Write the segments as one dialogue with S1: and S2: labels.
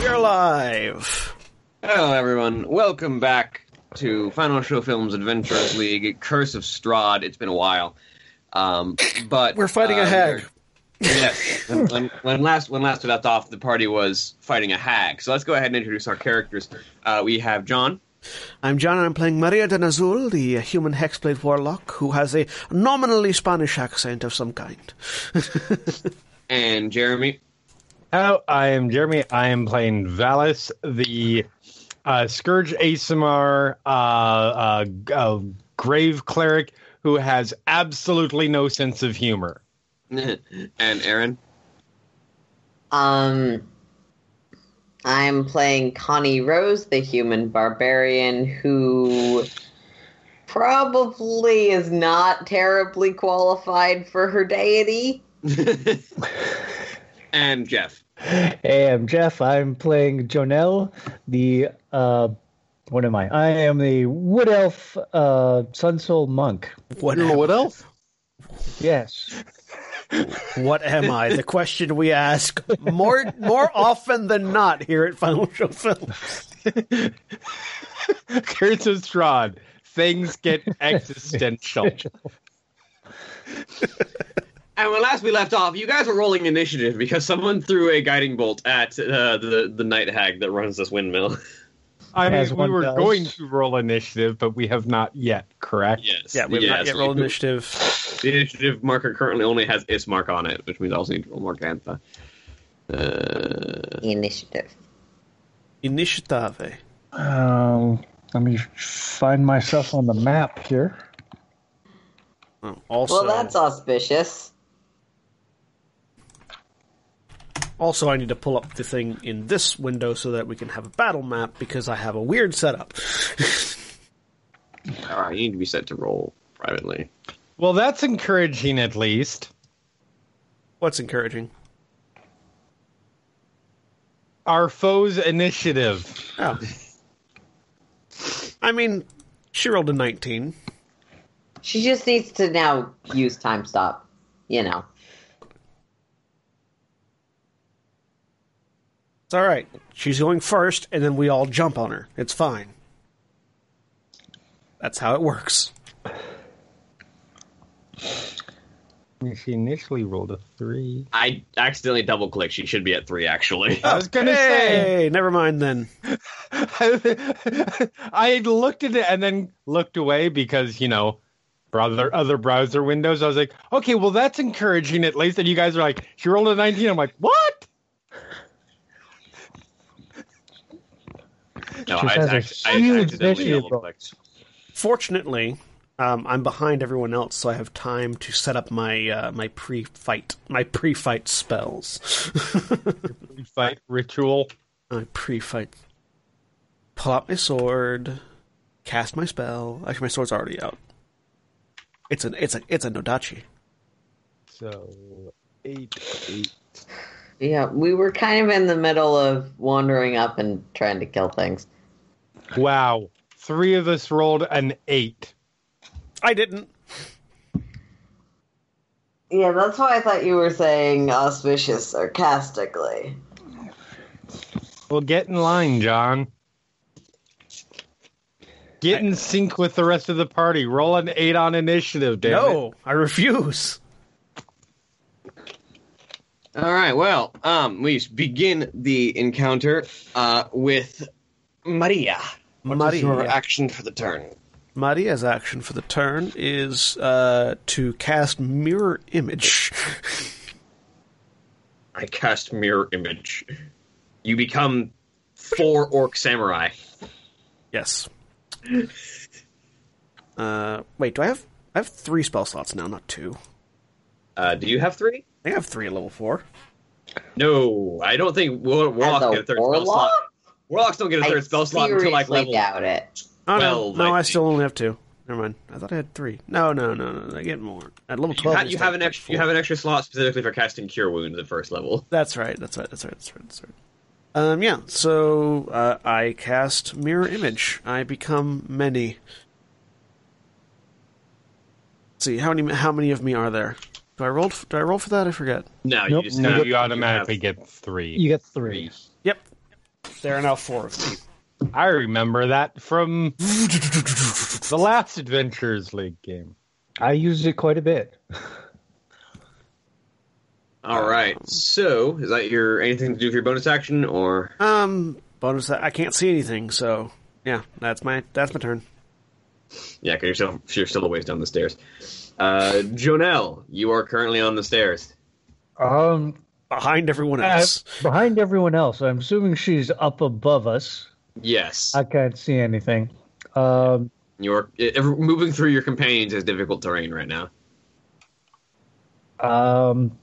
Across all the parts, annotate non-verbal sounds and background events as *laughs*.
S1: We are live.
S2: Hello, everyone. Welcome back to Final Show Films Adventurers League Curse of Strahd. It's been a while, um, but
S1: We're fighting a
S2: uh,
S1: hag.
S2: Yes. When, when, when last when last we left off, the party was fighting a hag. So let's go ahead and introduce our characters. Uh, we have John.
S1: I'm John and I'm playing Maria de Nazul, the uh, human hexblade warlock who has a nominally Spanish accent of some kind. *laughs*
S2: and Jeremy.
S3: Hello, I am Jeremy. I am playing Vallus, the uh, Scourge Aasimar uh, uh, uh, grave cleric who has absolutely no sense of humor. *laughs*
S2: and Erin.
S4: Um, I'm playing Connie Rose, the human barbarian who probably is not terribly qualified for her deity. *laughs*
S2: and Jeff.
S5: Hey, I'm Jeff. I'm playing Jo'nell, the uh, what am I? I am the wood elf uh, sun soul monk.
S1: What,
S3: What else?
S5: Yes. *laughs*
S1: what am I? The question we ask more more often than not here at Final Show Films. *laughs*
S3: Curse of Strahd. Things get existential. *laughs*
S2: And when last we left off, you guys were rolling initiative because someone threw a guiding bolt at uh, the the night hag that runs this windmill.
S3: I mean,
S5: As
S3: we
S5: one
S3: were
S5: does.
S3: going to roll initiative, but we have not yet, correct?
S2: yes.
S1: Yeah, we have
S2: yes.
S1: not yet rolled initiative.
S2: The initiative marker currently only has its mark on it, which means I also need to roll Morgantha. Uh,
S4: Initiative.
S1: Initiative.
S5: Um, let me find myself on the map here.
S1: Oh, also,
S4: Well, that's auspicious.
S1: Also, I need to pull up the thing in this window so that we can have a battle map because I have a weird setup.
S2: all right, *laughs* ah, you need to be set to roll privately.
S3: Well, that's encouraging at least.
S1: What's encouraging?
S3: Our foe's initiative.
S1: Oh. I mean, she rolled a 19.
S4: She just needs to now use time stop. You know.
S1: It's all right. She's going first, and then we all jump on her. It's fine. That's how it works.
S3: She initially rolled a three.
S2: I accidentally double clicked. She should be at three, actually.
S3: I was gonna say.
S1: Hey, never mind then. *laughs*
S3: I looked at it and then looked away because you know, brother, other browser windows. I was like, okay, well that's encouraging at least. And you guys are like, she rolled a nineteen. I'm like, what?
S2: No,
S5: She
S2: I,
S5: has a
S2: act- I
S5: huge
S2: accidentally
S5: initiative
S2: double clicked.
S1: Fortunately, um, I'm behind everyone else, so I have time to set up my uh, my pre-fight my pre-fight spells. *laughs*
S3: Pre fight ritual.
S1: my pre-fight. Pull out my sword, cast my spell. Actually, my sword's already out. It's an it's a it's a Nodachi.
S3: So eight, eight.
S4: Yeah, we were kind of in the middle of wandering up and trying to kill things.
S3: Wow, three of us rolled an eight.
S1: I didn't.
S4: Yeah, that's why I thought you were saying auspicious sarcastically.
S3: Well, get in line, John. Get in sync with the rest of the party. Roll an eight on initiative, damn it.
S1: No, I refuse.
S2: All right. Well, um, we begin the encounter uh, with Maria. What is your action for the turn?
S1: Maria's action for the turn is uh, to cast Mirror Image.
S2: I cast mirror image. You become four orc samurai.
S1: yes. Uh, wait, do I have? I have three spell slots now, not two.
S2: Uh, do you have three?
S1: I have three at level four.
S2: No, I don't think war- warlocks
S4: As
S2: get
S4: a
S2: a third spell slot. Warlocks don't get a
S4: I
S2: third spell slot until like level.
S4: doubt it.
S1: Oh
S2: Well,
S1: no, no,
S2: I
S1: I still only have two. Never mind. I thought I had three. No, no, no, no. I get more at level
S2: You,
S1: twelve.
S2: ha- you have an
S1: like
S2: extra. You have an extra slot specifically for casting cure wounds at first level.
S1: That's right. That's right. That's right. That's right. That's right. Um, yeah. So uh, I cast mirror image. I become many. Let's see how many how many of me are there? Do I roll? Do I roll for that? I forget.
S2: No,
S5: Nope.
S2: you just
S3: No,
S2: have-
S3: you automatically
S2: have-
S3: get three.
S5: You get three.
S1: Yep. There are now four of me.
S3: I remember that from the last Adventurers League game.
S5: I used it quite a bit. *laughs*
S2: All right. So, is that your anything to do with your bonus action, or
S1: Um, bonus. I can't see anything. So yeah, that's my that's my turn.
S2: yeah, because you're still you're still a ways down the stairs. Uh, Jo'nell, you are currently on the stairs.
S5: Um,
S1: Behind everyone
S5: uh,
S1: else.
S5: behind everyone else. I'm assuming she's up above us.
S2: Yes,
S5: I can't see anything. Um,
S2: you're it, moving through your companions is difficult terrain right now.
S5: um,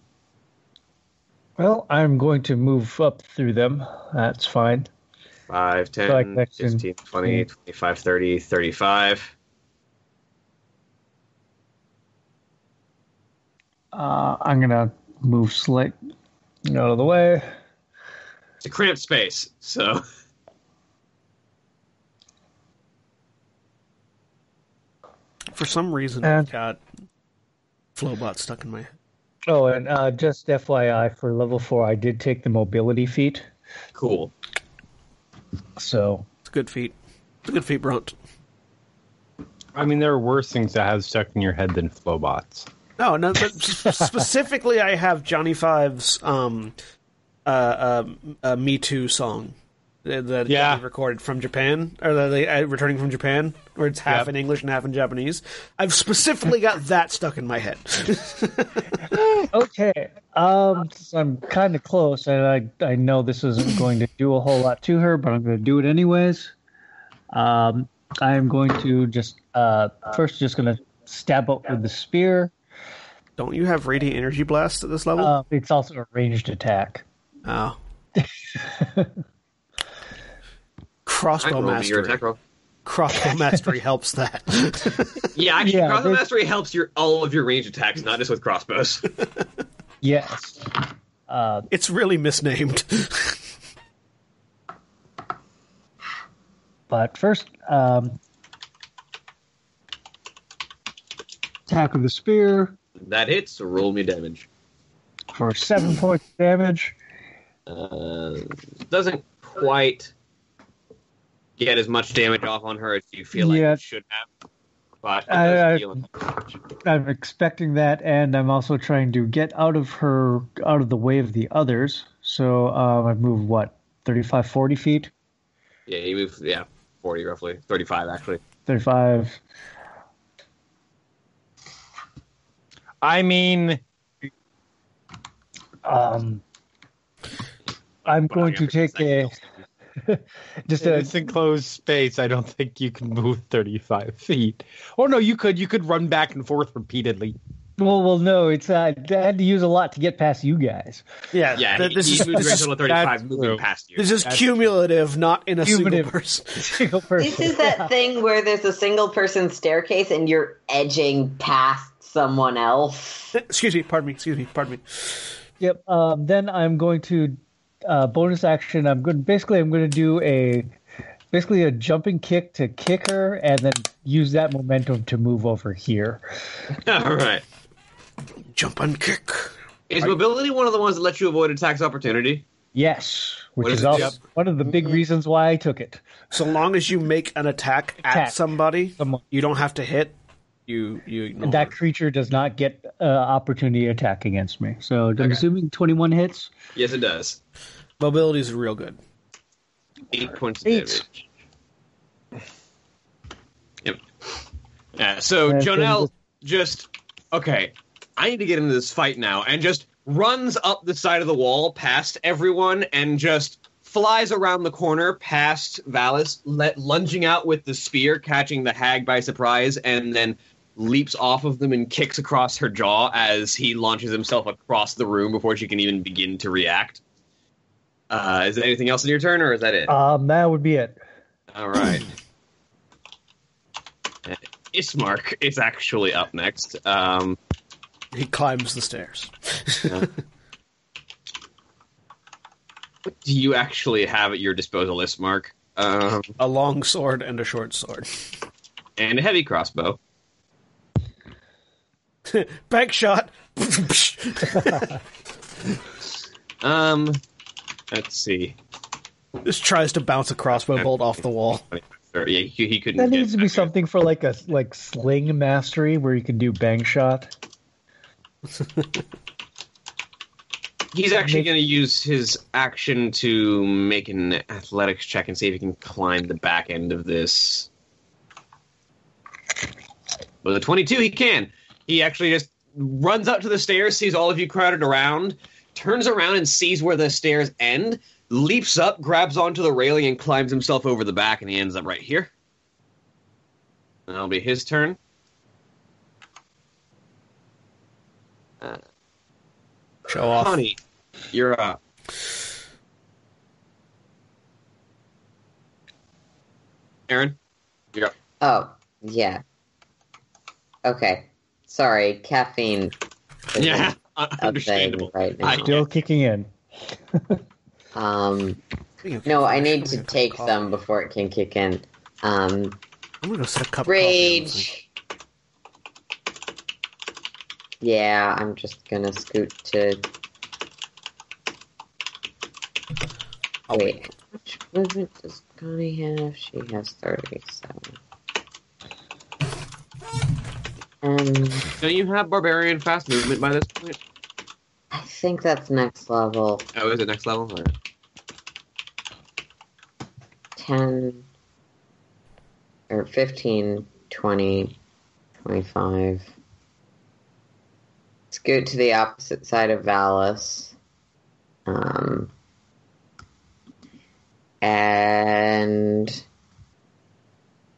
S5: well, I'm going to move up through them. That's fine.
S2: 5, 10,
S5: So I can action-
S2: 15, 20, 25, 30, 35.
S5: Uh, I'm gonna move slight out of the way.
S2: It's a cramped space, so
S1: For some reason,
S5: And-
S1: I've got Flobot stuck in my head.
S5: Oh, and uh, just FYI, for level four, I did take the mobility feat.
S2: cool.
S5: So
S1: It's a good feat. It's a good feat, Brunt.
S3: I mean, there are worse things that have stuck in your head than Flobots.
S1: No, no, but *laughs* specifically, I have Johnny Five's um, uh, uh, uh, "Me Too" song that
S3: Yeah.
S1: he recorded from Japan, or that they uh, returning from Japan, where it's half
S3: Yep.
S1: in English and half in Japanese. I've specifically got that stuck in my head. *laughs*
S5: okay, um, so I'm kind of close, and I I know this isn't going to do a whole lot to her, but I'm going to do it anyways. Um, I'm going to just uh first just going to stab up with the spear.
S1: Don't you have radiant energy blast at this level?
S5: Uh, it's also a ranged attack.
S1: oh, *laughs* crossbow
S2: can your
S1: mastery.
S2: attack.
S1: Crossbow *laughs* mastery helps that. *laughs*
S2: Yeah, actually,
S5: Yeah,
S2: crossbow
S5: this-
S2: mastery helps your all of your range attacks, not just with crossbows.
S5: Yes. Uh,
S1: it's really misnamed.
S5: but first, um, attack with the spear
S2: that hits. So roll me damage.
S5: for seven points of damage.
S2: Uh, doesn't quite get as much damage off on her as you feel like
S5: Yeah.
S2: it should have. But it
S5: I-
S2: does
S5: I-
S2: deal enough damage.
S5: I'm expecting that, and I'm also trying to get out of her, out of the way of the others. So um, I moved what, 35, 40 feet,
S2: Yeah, you move. Yeah, forty roughly, thirty-five actually.
S5: 35.
S3: I mean,
S5: Um, I'm going to take a *laughs* just
S3: in
S5: a
S3: this enclosed space, I don't think you can move 35 feet. Or no, you could. You could run back and forth repeatedly.
S5: well, well, no, it's uh, I had to use a lot to get past you guys.
S1: yeah,
S2: Yeah,
S1: th- this is
S2: he
S1: this is,
S2: thirty-five, moving
S3: true.
S2: past you.
S1: this is
S3: That's-
S1: cumulative, not in a single
S5: Cumulative.
S1: person. *laughs*
S5: Single person.
S4: This is that thing where there's a single person staircase and you're edging past someone else.
S1: Excuse me, pardon me, excuse me, pardon me.
S5: Yep. Um, then I'm going to uh, bonus action. I'm going basically I'm going to do a basically a jumping kick to kick her, and then use that momentum to move over here. *laughs*
S2: All right.
S1: jump and kick.
S2: Is mobility one of the ones that lets you avoid attacks opportunity?
S5: Yes, which
S2: What
S5: is
S2: is it?
S5: also
S2: Yep.
S5: one of the big reasons why I took it.
S1: So long as you make an attack, at somebody,
S5: Someone-
S1: you don't have to hit. You you ignore
S5: That creature does not get uh, opportunity attack against me. So I'm
S2: Okay.
S5: assuming 21 hits.
S2: Yes, it does.
S1: mobility is real good.
S2: Eight points of
S5: Eight.
S2: damage. Yep. Yeah, so
S5: And
S2: Jo'nell just okay. I need to get into this fight now, and just runs up the side of the wall past everyone, and just flies around the corner past Vallus, let, lunging out with the spear, catching the hag by surprise, and then leaps off of them and kicks across her jaw as he launches himself across the room before she can even begin to react. Uh, is there anything else in your turn, or is that it?
S5: Um, that would be it.
S2: All right. *clears throat* Ismark is actually up next. Um,
S1: He climbs the stairs.
S2: what do you actually have at your disposal, Ismark? Um,
S1: a long sword and a short sword.
S2: and a heavy crossbow. *laughs*
S1: Bank shot. *laughs*
S2: Um, let's see.
S1: This tries to bounce a crossbow bolt off the wall.
S2: Or, yeah, he, he couldn't.
S5: That
S2: get
S5: needs to be
S2: back.
S5: something for like a like sling mastery where you can do bang shot. *laughs*
S2: He's actually going to use his action to make an athletics check and see if he can climb the back end of this. With a 22, he can. He actually just runs up to the stairs, sees all of you crowded around, turns around and sees where the stairs end, leaps up, grabs onto the railing, and climbs himself over the back, and he ends up right here. That'll be his turn.
S1: Uh, show off.
S2: Honey, you're up. Erin, you're up.
S4: Oh, yeah. Okay. Sorry, caffeine.
S2: Yeah,
S4: a thing
S2: understandable.
S4: right now.
S2: I-
S5: Still kicking in. *laughs*
S4: Um, no, I need to take
S1: coffee.
S4: some before it can kick in. Um,
S1: I'm gonna go set a cup of coffee on this thing.
S4: rage. Yeah, I'm just gonna scoot to. Wait, how much movement does Connie have? She has 37. Um,
S2: Don't you have barbarian fast movement by this point?
S4: I think that's next level.
S2: Oh, is it next level? Or...
S4: 10 or 15, 20, 25. Scoot to the opposite side of Vallus. Um, and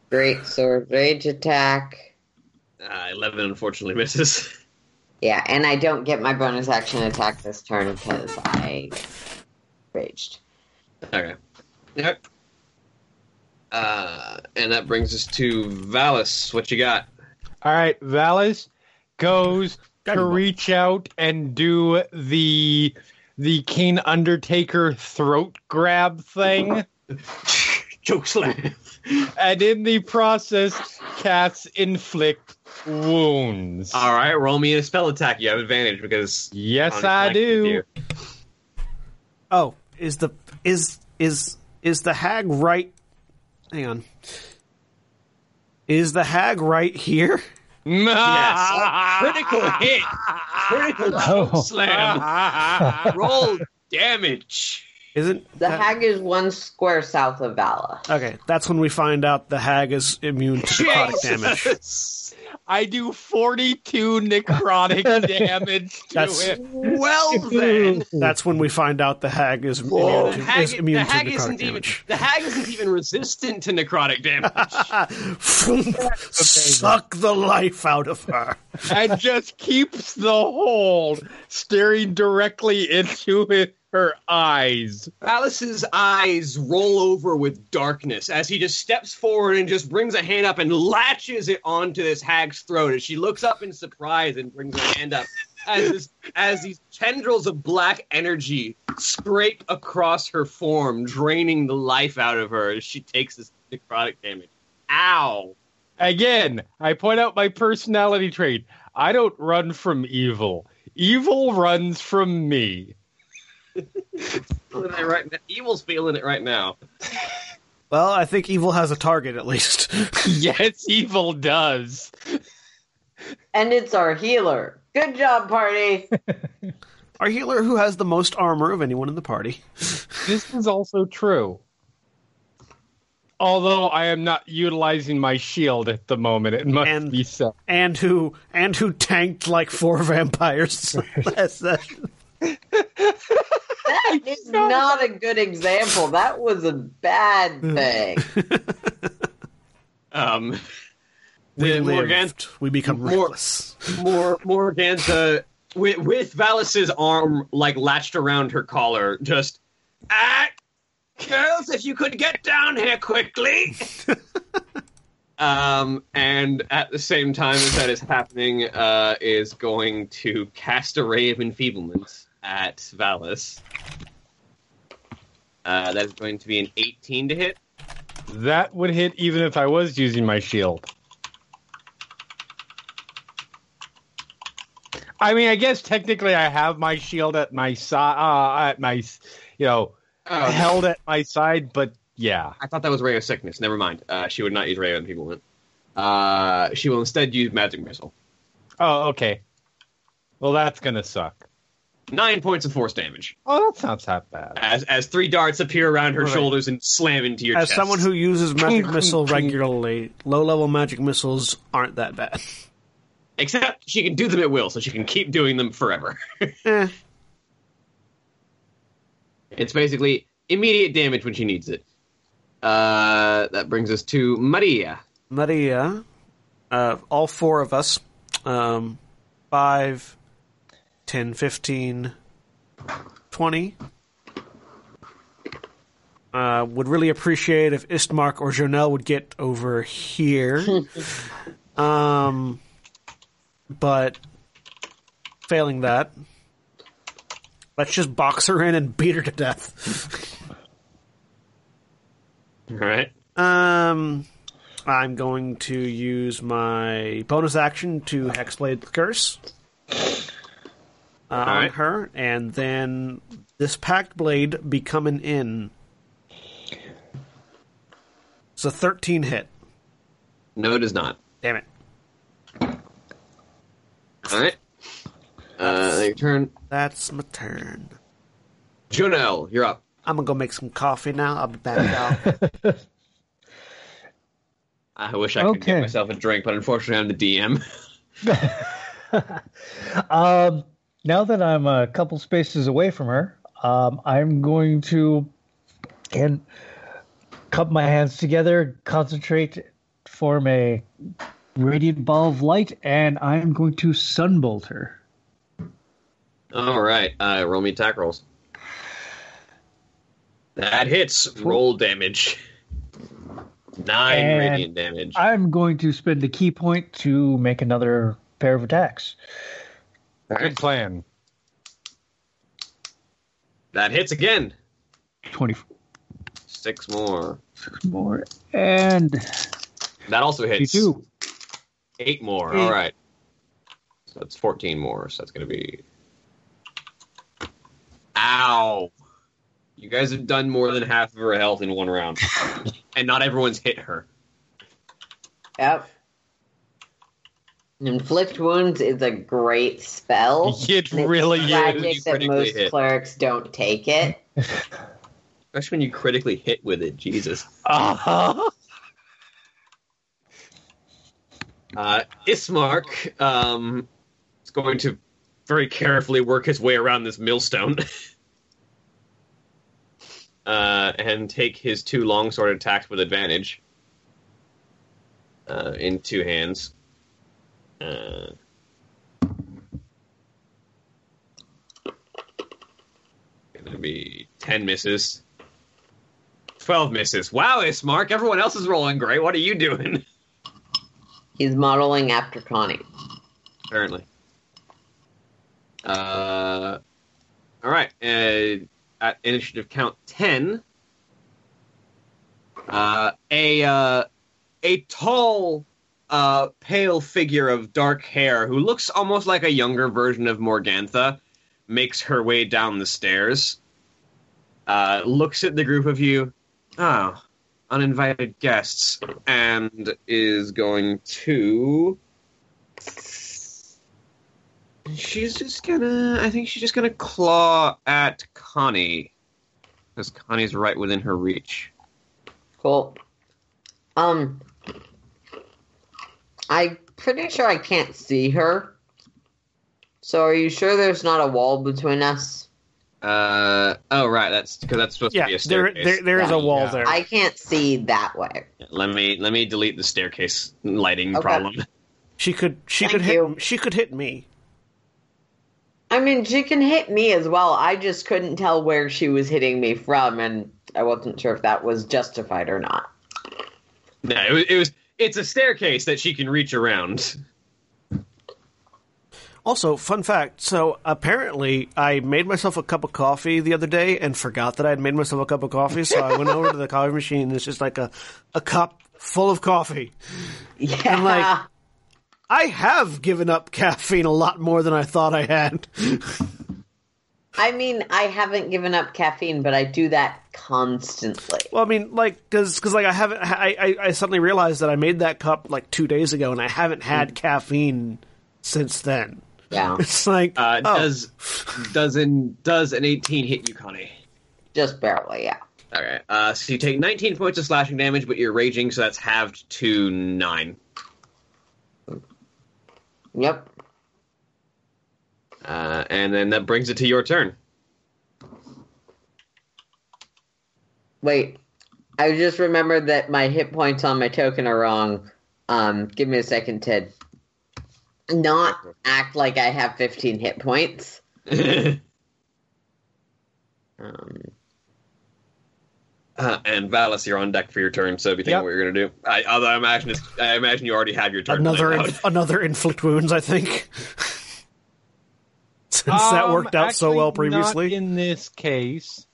S4: Great Sword Rage attack.
S2: Uh, Eleven unfortunately misses.
S4: Yeah, and I don't get my bonus action attack this turn because I raged.
S2: Okay. Yep. Uh, and that brings us to Vallus. What you got?
S3: All right, Vallus goes
S1: Got
S3: to
S1: him.
S3: reach out and do the the Keen Undertaker throat grab thing, *laughs*
S2: Choke slam.
S3: and in the process, cats inflict wounds.
S2: All right, roll me a spell attack. You have advantage because
S3: Yes, I do.
S1: Oh, is the is is is the hag right? Hang on. Is the hag right here?
S2: Yes. *laughs* Critical hit. Critical
S5: Oh.
S2: slam. *laughs* Roll damage.
S1: Isn't
S4: The
S1: that-
S4: hag is one square south of Vallus.
S1: Okay, that's when we find out the hag is immune to necrotic damage. *laughs*
S3: I do 42 necrotic *laughs* damage to
S1: That's-
S3: it.
S2: Well then. *laughs*
S1: That's when we find out the hag is
S2: Whoa.
S1: immune to,
S2: hag,
S1: is immune to necrotic
S2: isn't even
S1: damage.
S2: the hag isn't even resistant to necrotic damage.
S1: Suck the life out of her.
S3: and just keeps the hold staring directly into it, her eyes.
S2: Vallus's eyes roll over with darkness as he just steps forward and just brings a hand up and latches it onto this hag's throat. As she looks up in surprise and brings her hand up, as this, as these tendrils of black energy scrape across her form, draining the life out of her as she takes this necrotic damage. Ow!
S3: Again, I point out my personality trait. I don't run from evil. Evil runs from me.
S2: Feeling it right now. Evil's feeling it right now.
S1: Well, I think evil has a target at least. *laughs*
S3: yes, evil does.
S4: And it's our healer. Good job, party. *laughs*
S1: Our healer who has the most armor of anyone in the party. *laughs*
S3: This is also true. Although I am not utilizing my shield at the moment, it must
S1: And-
S3: be said.
S1: And who and who tanked like four vampires last session.
S4: That *laughs* is not a good example. That was a bad thing. *laughs*
S2: Um,
S1: We
S2: the
S1: lived,
S2: Morgan,
S1: we become
S2: more-
S1: reckless.
S2: more Morgantha with with Vallus's arm like latched around her collar, just ah, girls, if you could get down here quickly. *laughs* um, and at the same time as that is happening, uh, is going to cast a ray of enfeeblement at Vallus. Uh, that is going to be an 18 to hit.
S3: That would hit even if I was using my shield. I mean, I guess technically I have my shield at my side, uh, at my, you know,
S2: Oh,
S3: held at my side, but yeah.
S2: I thought that was Ray of Sickness. Never mind. Uh, she would not use Ray of Enfeeblement. Uh, she will instead use Magic Missile.
S3: Oh, okay. Well, that's gonna suck.
S2: Nine points of force damage
S3: Oh, that sounds not bad.
S2: as as three darts appear around her
S1: Right.
S2: shoulders and slam into your chest.
S1: As
S2: chest.
S1: someone who uses magic *laughs* missile regularly, low level magic missiles aren't that bad.
S2: except she can do them at will, so she can keep doing them forever. *laughs*
S1: Eh,
S2: it's basically immediate damage when she needs it. Uh, that brings us to Maria.
S1: Maria, uh, all four of us, um, 5, 10, 15, 20, uh, would really appreciate if Ismark or Jo'nell would get over here. *laughs* um, but failing that, let's just box her in and beat her to death.
S2: All right.
S1: Um, I'm going to use my bonus action to Hexblade the Curse uh, on
S2: Alright.
S1: her, and then this Pact Blade becoming in. It's a 13 hit.
S2: No, it is not.
S1: Damn it.
S2: All right. Uh, your turn.
S1: That's my turn.
S2: Jo'nell, you're up.
S1: I'm gonna go make some coffee now. I'll be back out. *laughs*
S2: I wish I could
S5: Okay.
S2: get myself a drink, but unfortunately, I'm the DM. *laughs*
S5: Um, now that I'm a couple spaces away from her, um, I'm going to and cup my hands together, concentrate, form a radiant ball of light, and I'm going to sunbolt her.
S2: All right. Uh, roll me attack rolls. That hits. Roll damage. Nine
S5: And
S2: radiant damage.
S5: I'm going to spend a ki point to make another pair of attacks.
S2: All
S3: Good plan.
S2: That hits again.
S5: 24
S2: Six more.
S5: more, and
S2: That also hits.
S5: 52.
S2: Eight more.
S5: Eight.
S2: All right. So that's 14 more. So that's going to be. Ow. You guys have done more than half of her health in one round. *laughs* and not everyone's hit her.
S4: Yep. Inflict wounds is a great spell. *laughs*
S3: It
S4: and it's
S3: really is.
S4: tragic
S2: You
S4: that most
S2: hit.
S4: clerics don't take it. *laughs*
S2: Especially when you critically hit with it. Jesus.
S3: Uh-huh.
S2: Uh, Ismark um, is going to very carefully work his way around this millstone *laughs* uh, and take his two longsword attacks with advantage uh, in two hands. Uh, gonna be ten misses, twelve misses. Wow, Ismark. Everyone else is rolling great. What are you doing?
S4: He's modeling after Connie.
S2: apparently. Uh, all right. Uh, at initiative count ten, uh, a uh, a tall uh, pale figure of dark hair who looks almost like a younger version of Morgantha makes her way down the stairs. Uh, looks at the group of you. Oh, uninvited guests. And is going to. She's just gonna. I think she's just gonna claw at Connie. Because Connie's right within her reach.
S4: Cool. Um, I'm pretty sure I can't see her. So are you sure there's not a wall between us?
S2: Uh oh, right. That's because that's supposed
S1: Yeah,
S2: to be a
S1: there,
S2: staircase.
S1: there, there is a wall
S3: Yeah.
S1: there.
S4: I can't see that way.
S2: Let me let me delete the staircase lighting
S4: Okay.
S2: problem.
S1: She could, she
S4: Thank
S1: could hit,
S4: you.
S1: she could hit me.
S4: I mean, she can hit me as well. I just couldn't tell where she was hitting me from, and I wasn't sure if that was justified or not.
S2: No, it was, it was it's a staircase that she can reach around.
S1: Also, fun fact. So apparently, I made myself a cup of coffee the other day and forgot that I had made myself a cup of coffee. So I went over to the *laughs* coffee machine. and It's just like a, a cup full of coffee.
S4: Yeah.
S1: like- I have given up caffeine a lot more than I thought I had. *laughs*
S4: I mean, I haven't given up caffeine, but I do that constantly.
S1: Well, I mean, like, because like I haven't, I, I I suddenly realized that I made that cup like two days ago, and I haven't had caffeine since then.
S4: Yeah. *laughs*
S1: It's like,
S2: Uh,
S1: oh,
S2: Does does an does an eighteen hit you, Connie?
S4: Just barely, yeah.
S2: All right. Uh, so you take nineteen points of slashing damage, but you're raging, so that's halved to nine.
S4: Yep.
S2: Uh, and then that brings it to your turn.
S4: Wait. I just remembered that my hit points on my token are wrong. Um, give me a second to not act like I have 15 hit points. *laughs* Um,
S2: Uh, and Vallus, you're on deck for your turn. So if you think
S3: Yep.
S2: what you're gonna do, I, although I imagine it's, I imagine you already have your turn.
S1: another inf- another inflict wounds. I think *laughs* since that
S3: Um,
S1: worked out so well previously.
S3: Not in this case,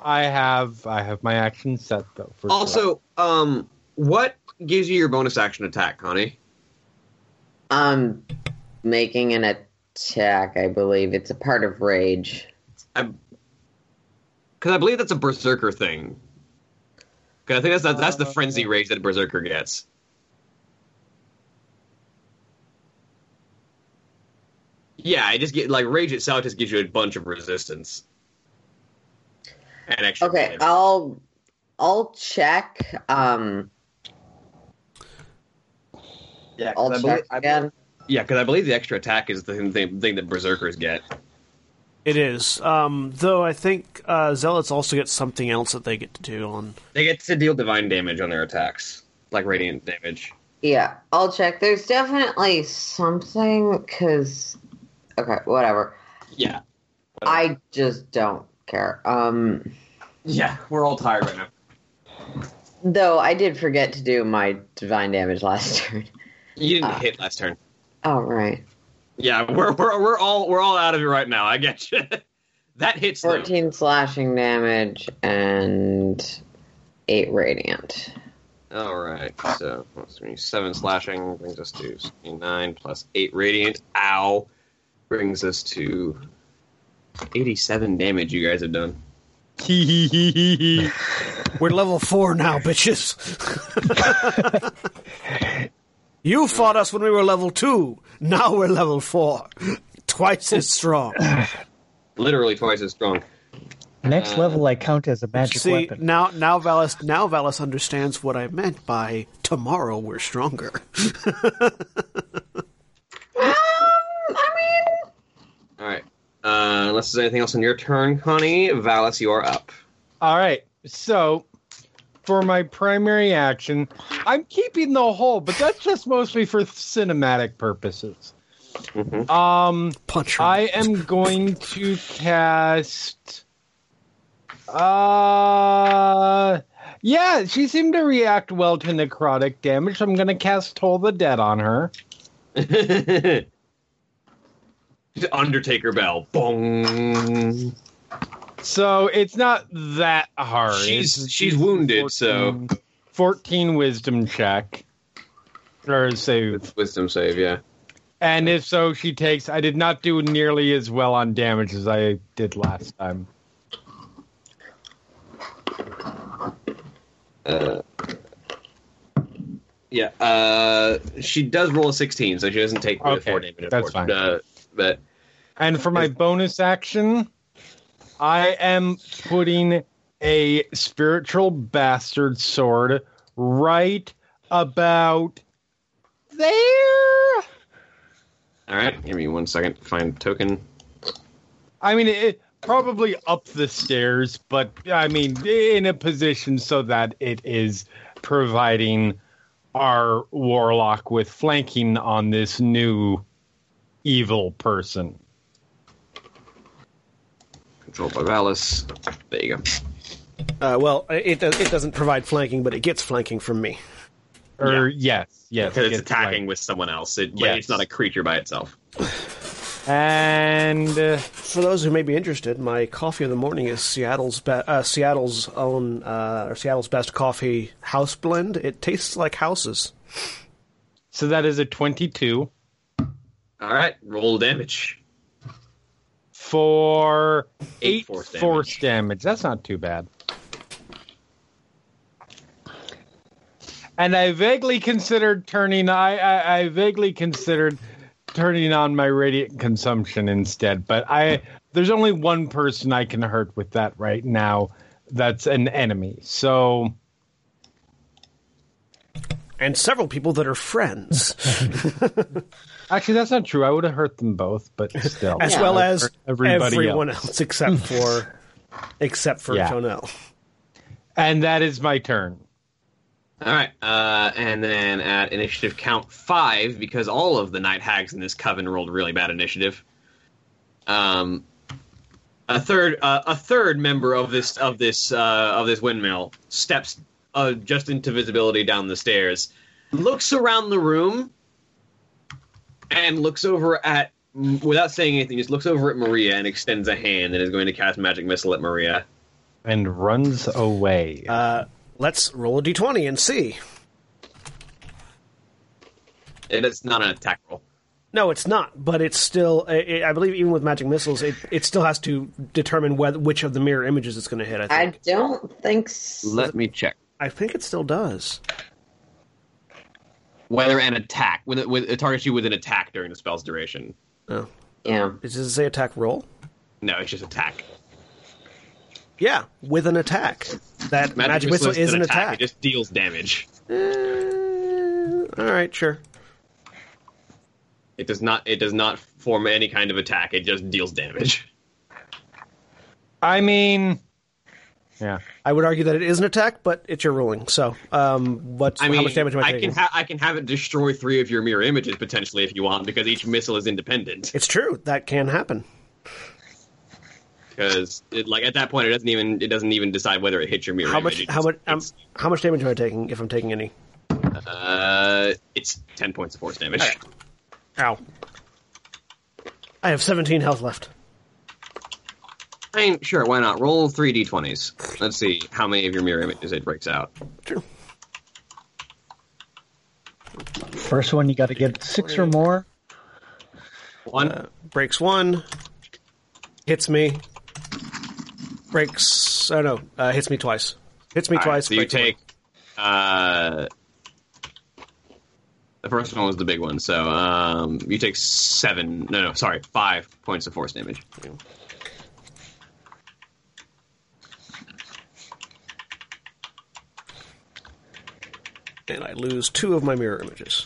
S3: I have I have my action set though. For
S2: out. Also, um, what gives you your bonus action attack, Connie?
S4: um, making an attack, I believe. It's a part of rage.
S2: I, Because I believe that's a berserker thing. Because I think that's that's, that's the frenzy rage that a berserker gets. Yeah, I just get like rage itself just gives you a bunch of resistance. And extra.
S4: Okay,
S2: damage.
S4: I'll I'll check. Um,
S2: yeah, 'cause
S4: I'll
S2: I
S4: check
S2: believe, I,
S4: again.
S2: yeah, because I believe the extra attack is the thing, thing, thing that berserkers get.
S1: It is, um, though. I think uh, zealots also get something else that they get to do on.
S2: They get to deal divine damage on their attacks, like radiant damage.
S4: Yeah, I'll check. There's definitely something because. Okay, whatever.
S2: Yeah.
S4: I just don't care. Um,
S2: Yeah, we're all tired right now.
S4: though I did forget to do my divine damage last *laughs* turn.
S2: You didn't
S4: Uh.
S2: hit last turn.
S4: Oh right,
S2: Yeah, we're we're we're all we're all out of it right now. I get you. *laughs* that hits though.
S4: fourteen slashing damage and eight radiant.
S2: All right, so seven slashing brings us to nine plus eight radiant. Ow, brings us to eighty-seven damage. You guys have done. *laughs*
S1: We're level four now, bitches. *laughs* you fought us when we were level two. Now we're level four. Twice as strong.
S2: Literally twice as strong.
S5: Next
S2: Uh,
S5: level, I count as a magic
S1: See
S5: weapon.
S1: now, now Vallus, now Vallus understands what I meant by tomorrow we're stronger. *laughs*
S4: Um, I mean,
S2: All right. Uh, unless there's anything else on your turn, Connie, Vallus, you are up.
S3: All right. So for my primary action, I'm keeping the hole, but that's just mostly for cinematic purposes.
S2: Mhm.
S3: Um,
S1: Punch.
S3: I am going to cast. Uh, yeah, she seemed to react well to necrotic damage. So I'm going to cast Toll the Dead on her. *laughs*
S2: Undertaker bell. Bong.
S3: So it's not that hard.
S2: She's-
S3: It's-
S2: she's wounded, so-
S3: 14 wisdom check. or save.
S2: Wisdom save, yeah.
S3: And if so, she takes. I did not do nearly as well on damage as I did last time.
S2: Uh, yeah, uh, she does roll a 16, so she doesn't take
S3: Okay,
S2: four damage.
S3: that's fine.
S2: Uh, but
S3: And for my bonus action, I am putting a spiritual bastard sword right about there.
S2: all right, give me one second to find token.
S3: I mean, it probably up the stairs, but I mean, in a position so that it is providing our warlock with flanking on this new evil person.
S2: Controlled by Vallus. There you go.
S1: Uh, well, it does, it doesn't provide flanking, but it gets flanking from me.
S3: Or yes, yes,
S2: Because it's attacking
S3: right.
S2: with someone else. It, but
S3: Yes.
S2: It's not a creature by itself.
S3: And uh,
S1: For those who may be interested, my coffee of the morning is Seattle's be- uh, Seattle's own uh, or Seattle's best coffee house blend. It tastes like houses.
S3: so that is a twenty-two
S2: All right, roll damage.
S3: For
S2: Eight
S3: eight
S2: force
S3: force,
S2: damage.
S3: damage. That's not too bad. And I vaguely considered turning. I, I, I vaguely considered turning on my radiant consumption instead, but I there's only one person I can hurt with that right now. That's an enemy. So
S1: And several people that are friends, *laughs* *laughs*
S3: actually, that's not true. I would have hurt them both, but *laughs* still,
S1: as
S4: Yeah.
S1: well as
S3: everybody
S1: everyone
S3: else.
S1: else. except for *laughs* except for
S3: Yeah.
S1: Jo'nell.
S3: And that is my turn.
S2: All right, uh, and then at initiative count five, because all of the night hags in this coven rolled really bad initiative. Um, a third, uh, a third member of this of this uh, of this windmill steps uh, just into visibility down the stairs, looks around the room, and looks over at without saying anything, just looks over at Maria and extends a hand and is going to cast magic missile at Maria.
S3: And runs away.
S1: Uh, let's roll a d20 and see.
S2: It is not an attack roll.
S1: No, it's not, but it's still. I I believe even with magic missiles, it, it still has to determine whether, which of the mirror images it's going to hit. I
S4: I don't think so.
S2: Let me check.
S1: I think it still does.
S2: Whether an attack with with it targets you with an attack during the spell's duration.
S1: Oh,
S4: Yeah.
S1: does it say attack roll?
S2: No, it's just attack.
S1: Yeah, with an attack. That magic, missile is an attack.
S2: It just deals damage.
S1: Eh, all right, sure.
S2: It does not. It does not form any kind of attack. It just deals damage.
S3: I mean, yeah.
S1: I would argue that it is an attack, but it's your ruling. So, um, what?
S2: I mean,
S1: how much damage am I,
S2: I
S1: taking?
S2: can ha- I can have it destroy three of your mirror images potentially if you want, because each missile is independent.
S1: it's true that can happen.
S2: Because like at that point, it doesn't even it doesn't even decide whether it hits your mirror
S1: How
S2: image.
S1: much?
S2: It
S1: How much? Um, how much damage am I taking if I'm taking any?
S2: uh, it's ten points of force damage.
S1: Okay. Ow! I have 17 health left.
S2: I mean, sure, why not? Roll three d20s. Let's see how many of your mirror images it breaks out.
S1: True.
S5: First one, you got to get six or more.
S2: One.
S1: Uh, breaks one, hits me, breaks. Oh no, uh, hits me twice. Hits me
S2: All right,
S1: twice.
S2: so you
S1: breaks one.
S2: take. Uh, the first one was the big one, so um, you take seven. No, no, sorry, five points of force damage.
S1: And I lose two of my mirror images.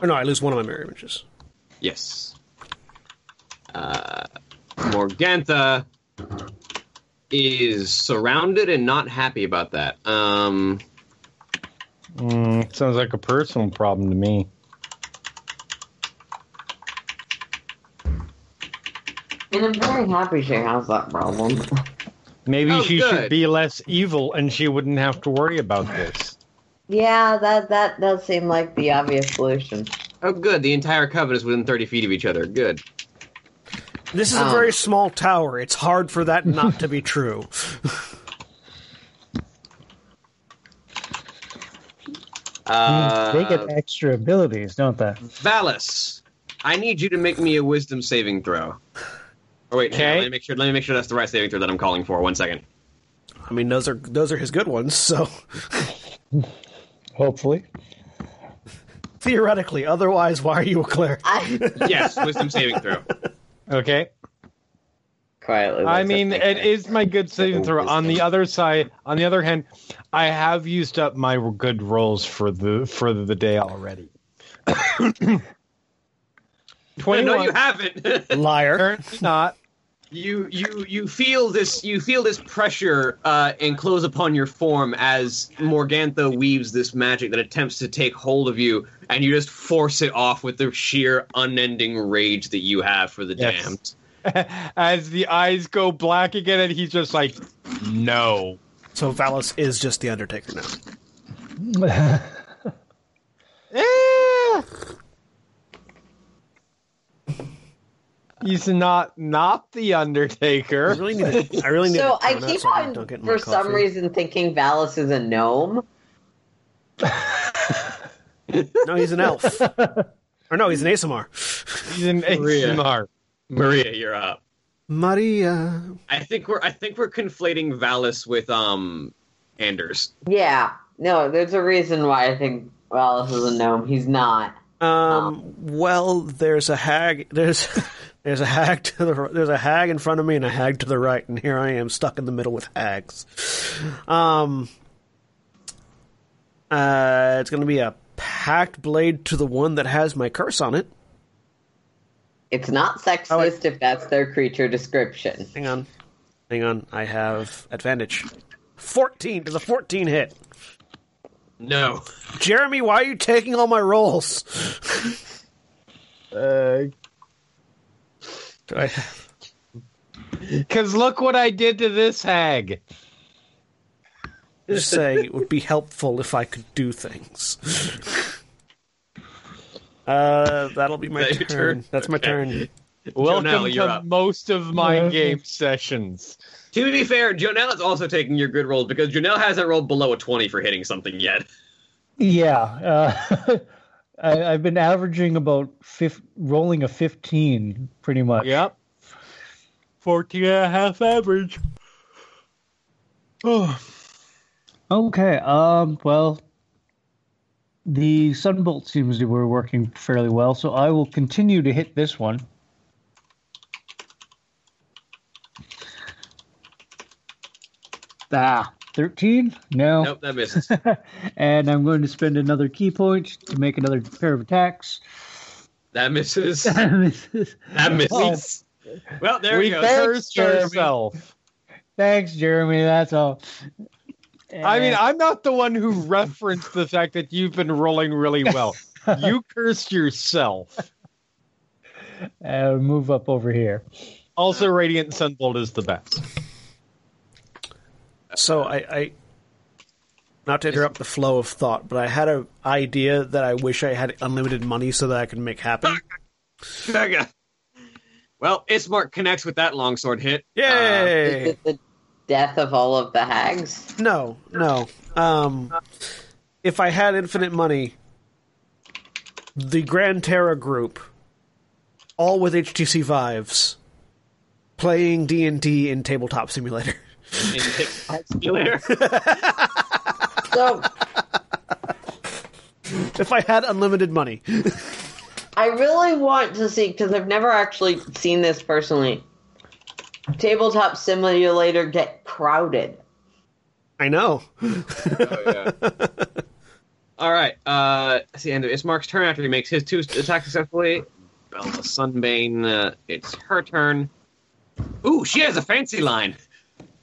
S1: Or no, I lose one of my mirror images.
S2: Yes. Uh, Morgantha is surrounded and not happy about that. Um,
S3: Mm, sounds like a personal problem to me.
S4: And I'm very happy she has that problem.
S3: Maybe
S2: Oh,
S3: she
S2: good.
S3: should be less evil and she wouldn't have to worry about this.
S4: Yeah, that that does seem like the obvious solution.
S2: oh, good. The entire coven is within thirty feet of each other. Good.
S1: This is a
S4: Um.
S1: very small tower. It's hard for that *laughs* not to be true. *laughs*
S2: Uh,
S5: they get extra abilities, don't they?
S2: Vallus, I need you to make me a wisdom saving throw. Oh wait, hang on,
S3: Okay.
S2: let me make sure. Let me make sure that's the right saving throw that I'm calling for. One second.
S1: I mean, those are those are his good ones. So *laughs*
S5: Hopefully.
S1: theoretically, otherwise, why are you a cleric?
S4: I *laughs*
S2: Yes, wisdom saving throw.
S3: Okay.
S4: quietly.
S3: I mean,
S4: at
S3: it
S4: my-
S3: is my good saving throw. On the other side, on the other hand, I have used up my good rolls for the for the day already. Twenty.
S2: no,
S3: Twenty-one.
S2: you haven't. *laughs*
S1: Liar.
S3: Currently not.
S2: You you you feel this you feel this pressure uh, enclose upon your form as Morgantha weaves this magic that attempts to take hold of you, and you just force it off with the sheer unending rage that you have for the
S3: Yes.
S2: damned. *laughs*
S3: As the eyes go black again, and he's just like, "No."
S1: So Vallus is just the Undertaker now. *laughs*
S3: Eh. He's not not the
S1: I
S3: Undertaker.
S1: really need. To, I really need.
S4: so I keep
S1: so
S4: on,
S1: don't get in my
S4: for some
S1: coffee.
S4: reason, thinking Vallus is a gnome.
S1: No, he's an elf. or no, he's an Aasimar.
S3: He's an
S2: Maria.
S3: ASMR.
S2: Maria, you're up.
S1: Maria.
S2: I think we're I think we're conflating Vallus with um Anders.
S4: Yeah, no, there's a reason why I think Vallus is a gnome. He's not.
S1: Um. Well, there's a hag. There's there's a hag to the there's a hag in front of me and a hag to the right, and here I am stuck in the middle with hags. Um. Uh, it's gonna be a pact blade to the one that has my curse on it.
S4: It's not sexist
S1: Oh, wait.
S4: if that's their creature description.
S1: Hang on, hang on. I have advantage. Fourteen. Does a fourteen hit?
S2: No.
S1: Jeremy, why are you taking all my rolls?
S3: Uh,
S1: Do I- *laughs*
S3: Because look what I did to this hag.
S1: Just saying it would be helpful if I could do things. *laughs* Uh, that'll be my
S2: that
S1: turn.
S2: turn?
S1: That's my
S2: Okay.
S1: turn.
S3: Welcome
S2: Jo'nell, you're
S3: to
S2: up.
S3: most of my
S5: Yeah.
S3: game sessions.
S2: To be fair, Jo'nell is also taking your good rolls because Jo'nell hasn't rolled below a twenty for hitting something yet.
S5: Yeah. Uh, *laughs* I, I've been averaging about fif- rolling a 15 pretty much.
S3: Yep. 14 and a half average. Oh.
S5: Okay. Um. Well, the sunbolt seems to be working fairly well, so I will continue to hit this one. Ah, thirteen? No.
S2: Nope, that misses. *laughs*
S5: and I'm going to spend another ki point to make another pair of attacks.
S2: That misses.
S5: Thanks, *laughs*
S2: That misses. Well, there
S3: we
S2: you go.
S3: cursed
S5: Jeremy.
S3: ourselves.
S5: Jeremy. That's all.
S3: I mean, I'm not the one who referenced the fact that you've been rolling really well. *laughs* you cursed yourself.
S5: uh, move up over here.
S3: Also, Radiant Sunbolt is the best.
S1: So I, I, not to interrupt the flow of thought, but I had an idea that I wish I had unlimited money so that I could make happen.
S2: well, Ismark connects with that longsword hit.
S4: Is
S1: Yay!
S4: it the death of all of the hags?
S1: no, no. Um, if I had infinite money, the Grand Terra group, all with HTC Vives, playing D and D in Tabletop Simulator.
S2: In Tic-Tac Simulator.
S4: So
S1: if I had unlimited money.
S4: I really want to see because I've never actually seen this personally. Tabletop simulator get crowded.
S1: I know.
S2: oh, yeah. *laughs* All right. Uh, it's the end of Ismark's turn after he makes his two attacks successfully. Bella Sunbane, uh, it's her turn. Ooh, she has a fancy line.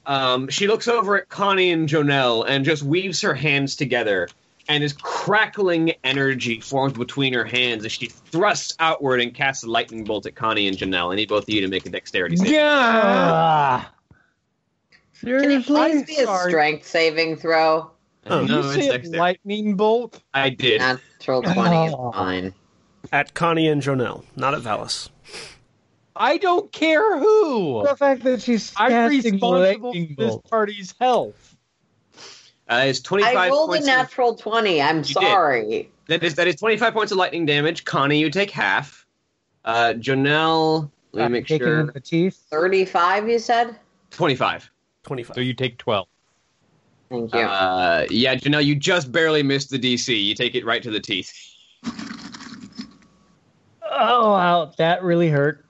S2: Um, she looks over at Connie and Jo'nell and just weaves her hands together, and this crackling energy forms between her hands as she thrusts outward and casts a lightning bolt at Connie and Jo'nell. I need both of you to make a dexterity save.
S3: Yeah.
S5: Ah.
S4: Can it
S5: Seriously?
S4: please be a
S3: Sorry.
S4: strength saving throw?
S1: Oh,
S3: Did
S2: no,
S3: you
S2: it's
S3: say a
S2: dexterity.
S3: lightning bolt?
S2: I did.
S4: Natural 20 is
S5: Oh.
S4: fine.
S1: At Connie and Jo'nell, not at Vallus.
S3: I don't care who.
S5: The fact that she's
S3: I'm
S5: casting
S3: responsible for this party's health.
S2: Uh, that is 25
S4: I rolled a
S2: points. of-
S4: natural 20. I'm
S2: did.
S4: sorry.
S2: that is that is 25 points of lightning damage. Connie, you take half. Uh, Jo'nell, let me make
S5: Taking in
S2: sure.
S5: the teeth.
S4: 35, you said?
S2: 25.
S1: 25.
S3: So you take 12.
S4: Thank you.
S2: Uh, yeah, Jo'nell, you just barely missed the DC. You take it right to the teeth.
S5: Oh wow, that really hurt.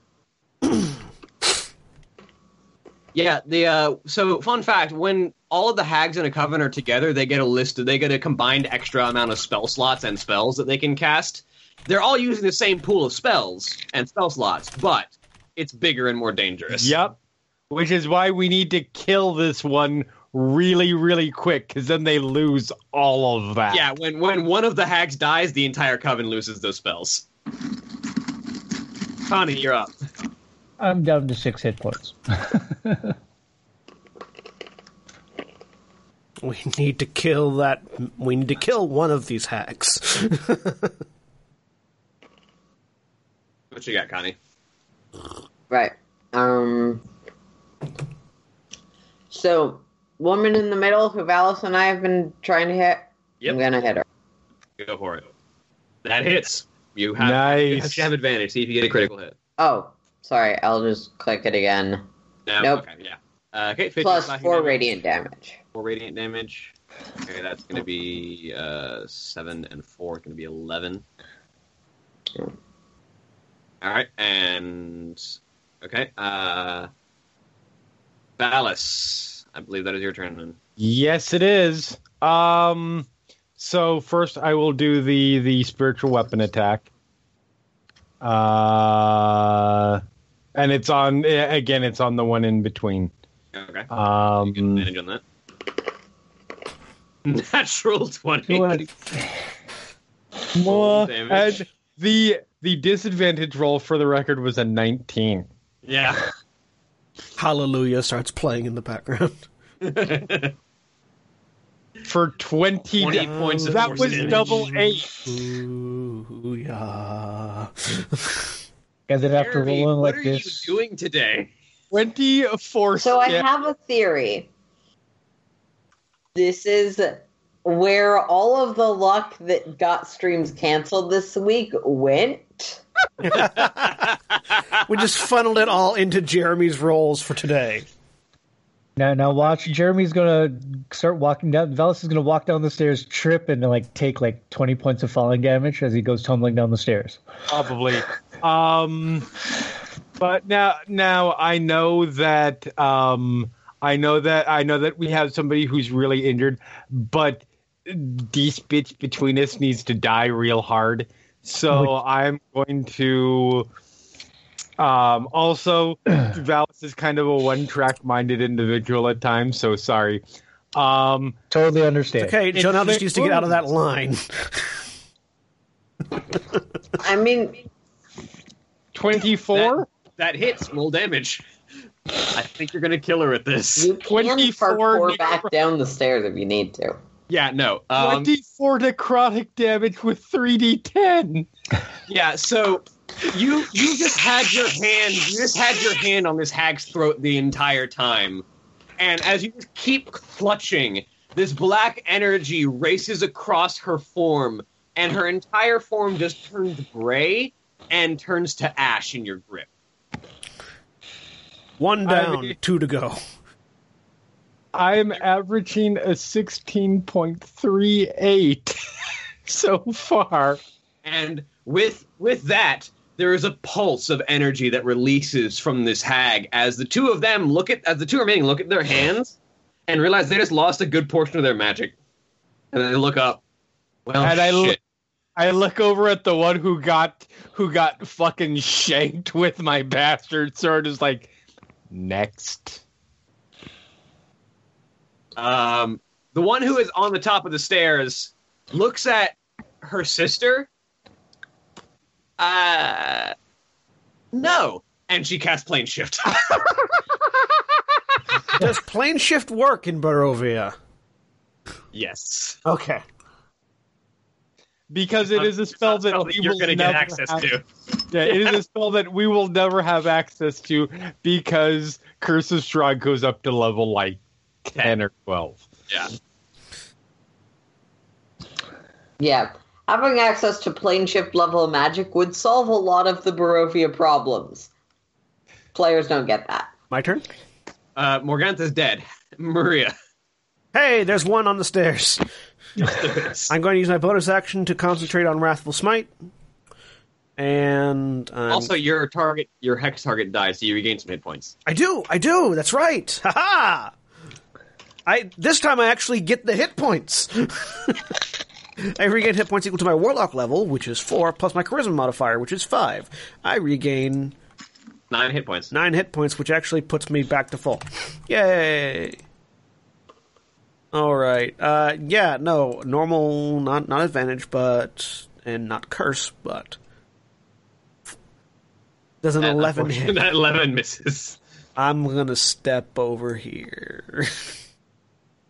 S2: Yeah, the uh, so fun fact: when all of the hags in a coven are together, they get a list. They get a combined extra amount of spell slots and spells that they can cast. They're all using the same pool of spells and spell slots, but it's bigger and more dangerous.
S3: Yep. Which is why we need to kill this one really, really quick, because then they lose all of that.
S2: Yeah, when when one of the hags dies, the entire coven loses those spells. Connie, you're up.
S5: I'm down to six hit points. *laughs*
S1: We need to kill that. We need to kill one of these hacks. *laughs*
S2: What you got, Connie?
S4: Right. Um. So, woman in the middle, who Alice and I have been trying to hit.
S2: Yep.
S4: I'm gonna hit her.
S2: Go for it. That hits. You have,
S3: Nice.
S2: you have advantage. See if you get a critical hit.
S4: Oh, sorry. I'll just click it again.
S2: No.
S4: Nope.
S2: Okay. Yeah. Uh, okay. 15
S4: four
S2: damage.
S4: radiant damage.
S2: Four radiant damage. Okay, that's going to be uh, seven and four. Going to be eleven. All right, and okay. Uh, Vallus, I believe that is your turn. Then.
S3: Yes, it is. Um, so first I will do the the spiritual weapon attack. Uh, and it's on again. It's on the one in between.
S2: Okay. Um, You get advantage on that. *laughs* Natural twenty.
S5: Twenty.
S3: Mwah.
S2: damage.
S3: and the the disadvantage roll for the record was a 19
S2: Yeah. *laughs*
S1: Hallelujah starts playing in the background. *laughs*
S3: for 20,
S2: 20
S3: da-
S2: points
S3: that
S2: force
S3: was
S2: damage.
S3: double eight
S1: Ooh, yeah.
S5: And then after
S2: Jeremy,
S5: rolling like this, what are
S2: you doing today?
S3: 24
S4: So I
S3: sta-
S4: have a theory. This is where all of the luck that got streams canceled this week went. *laughs*
S1: we just funneled it all into Jeremy's rolls for today.
S5: now now watch. Jeremy's gonna start walking down. Vallus is gonna walk down the stairs, trip, and like take like twenty points of falling damage as he goes tumbling down the stairs.
S3: probably. Um, but now, now I know that. Um, I know that I know that we have somebody who's really injured, but this bitch between us needs to die real hard. So I'm going to. Um, also, *clears throat* Vallus is kind of a one-track minded individual at times, so sorry. Um,
S5: Totally understand.
S1: Okay,
S3: It's
S1: Jo'nell just
S3: like-
S1: needs to get out of that line.
S4: I mean,
S3: 24?
S2: That hits. Roll damage. I think you're gonna kill her with this.
S4: you can
S3: 24
S4: parkour back down the stairs if you need to.
S2: Yeah, no. Um,
S3: 24 necrotic damage with 3d10. *laughs*
S2: yeah, so you you just had your hand you just had your hand on this hag's throat the entire time. And as you just keep clutching, this black energy races across her form, and her entire form just turns gray and turns to ash in your grip.
S1: One
S3: I
S1: down,
S3: mean-
S1: two to go.
S3: I'm averaging a 16.38 *laughs* so far.
S2: And with with that, there is a pulse of energy that releases from this hag as the two of them look at as the two remaining look at their hands and realize they just lost a good portion of their magic. And then they look up. Well,
S3: And I
S2: shit.
S3: I look over at the one who got who got fucking shanked with my bastard sword is like next.
S2: Um, the one who is on the top of the stairs looks at her sister. Uh, no. And she casts plane shift. *laughs*
S1: Does plane shift work in Barovia?
S2: yes.
S1: Okay.
S3: Because it is a spell that, we
S2: you're going to get access
S3: have-
S2: to. *laughs*
S3: Yeah, it is a spell that we will never have access to because Curse of Strahd goes up to level like ten or twelve.
S2: Yeah.
S4: Yeah. Having access to plane shift level magic would solve a lot of the Barovia problems. Players don't get that.
S1: My turn.
S2: Uh, Morgantha's dead. *laughs* Maria.
S1: Hey, there's one on the stairs. *laughs* I'm going to use my bonus action to concentrate on Wrathful Smite. And um,
S2: also, your target, your hex target died, so you regain some hit points.
S1: I do, I do. That's right. Ha ha. I this time I actually get the hit points. *laughs* I regain hit points equal to my warlock level, which is four, plus my charisma modifier, which is five. I regain
S2: Nine hit points.
S1: nine hit points, which actually puts me back to full. Yay! All right. Uh, yeah, no, normal, not not advantage, but and not curse, but does an
S2: That-
S1: eleven hit? *laughs*
S2: That eleven misses.
S1: I'm gonna step over here. *laughs*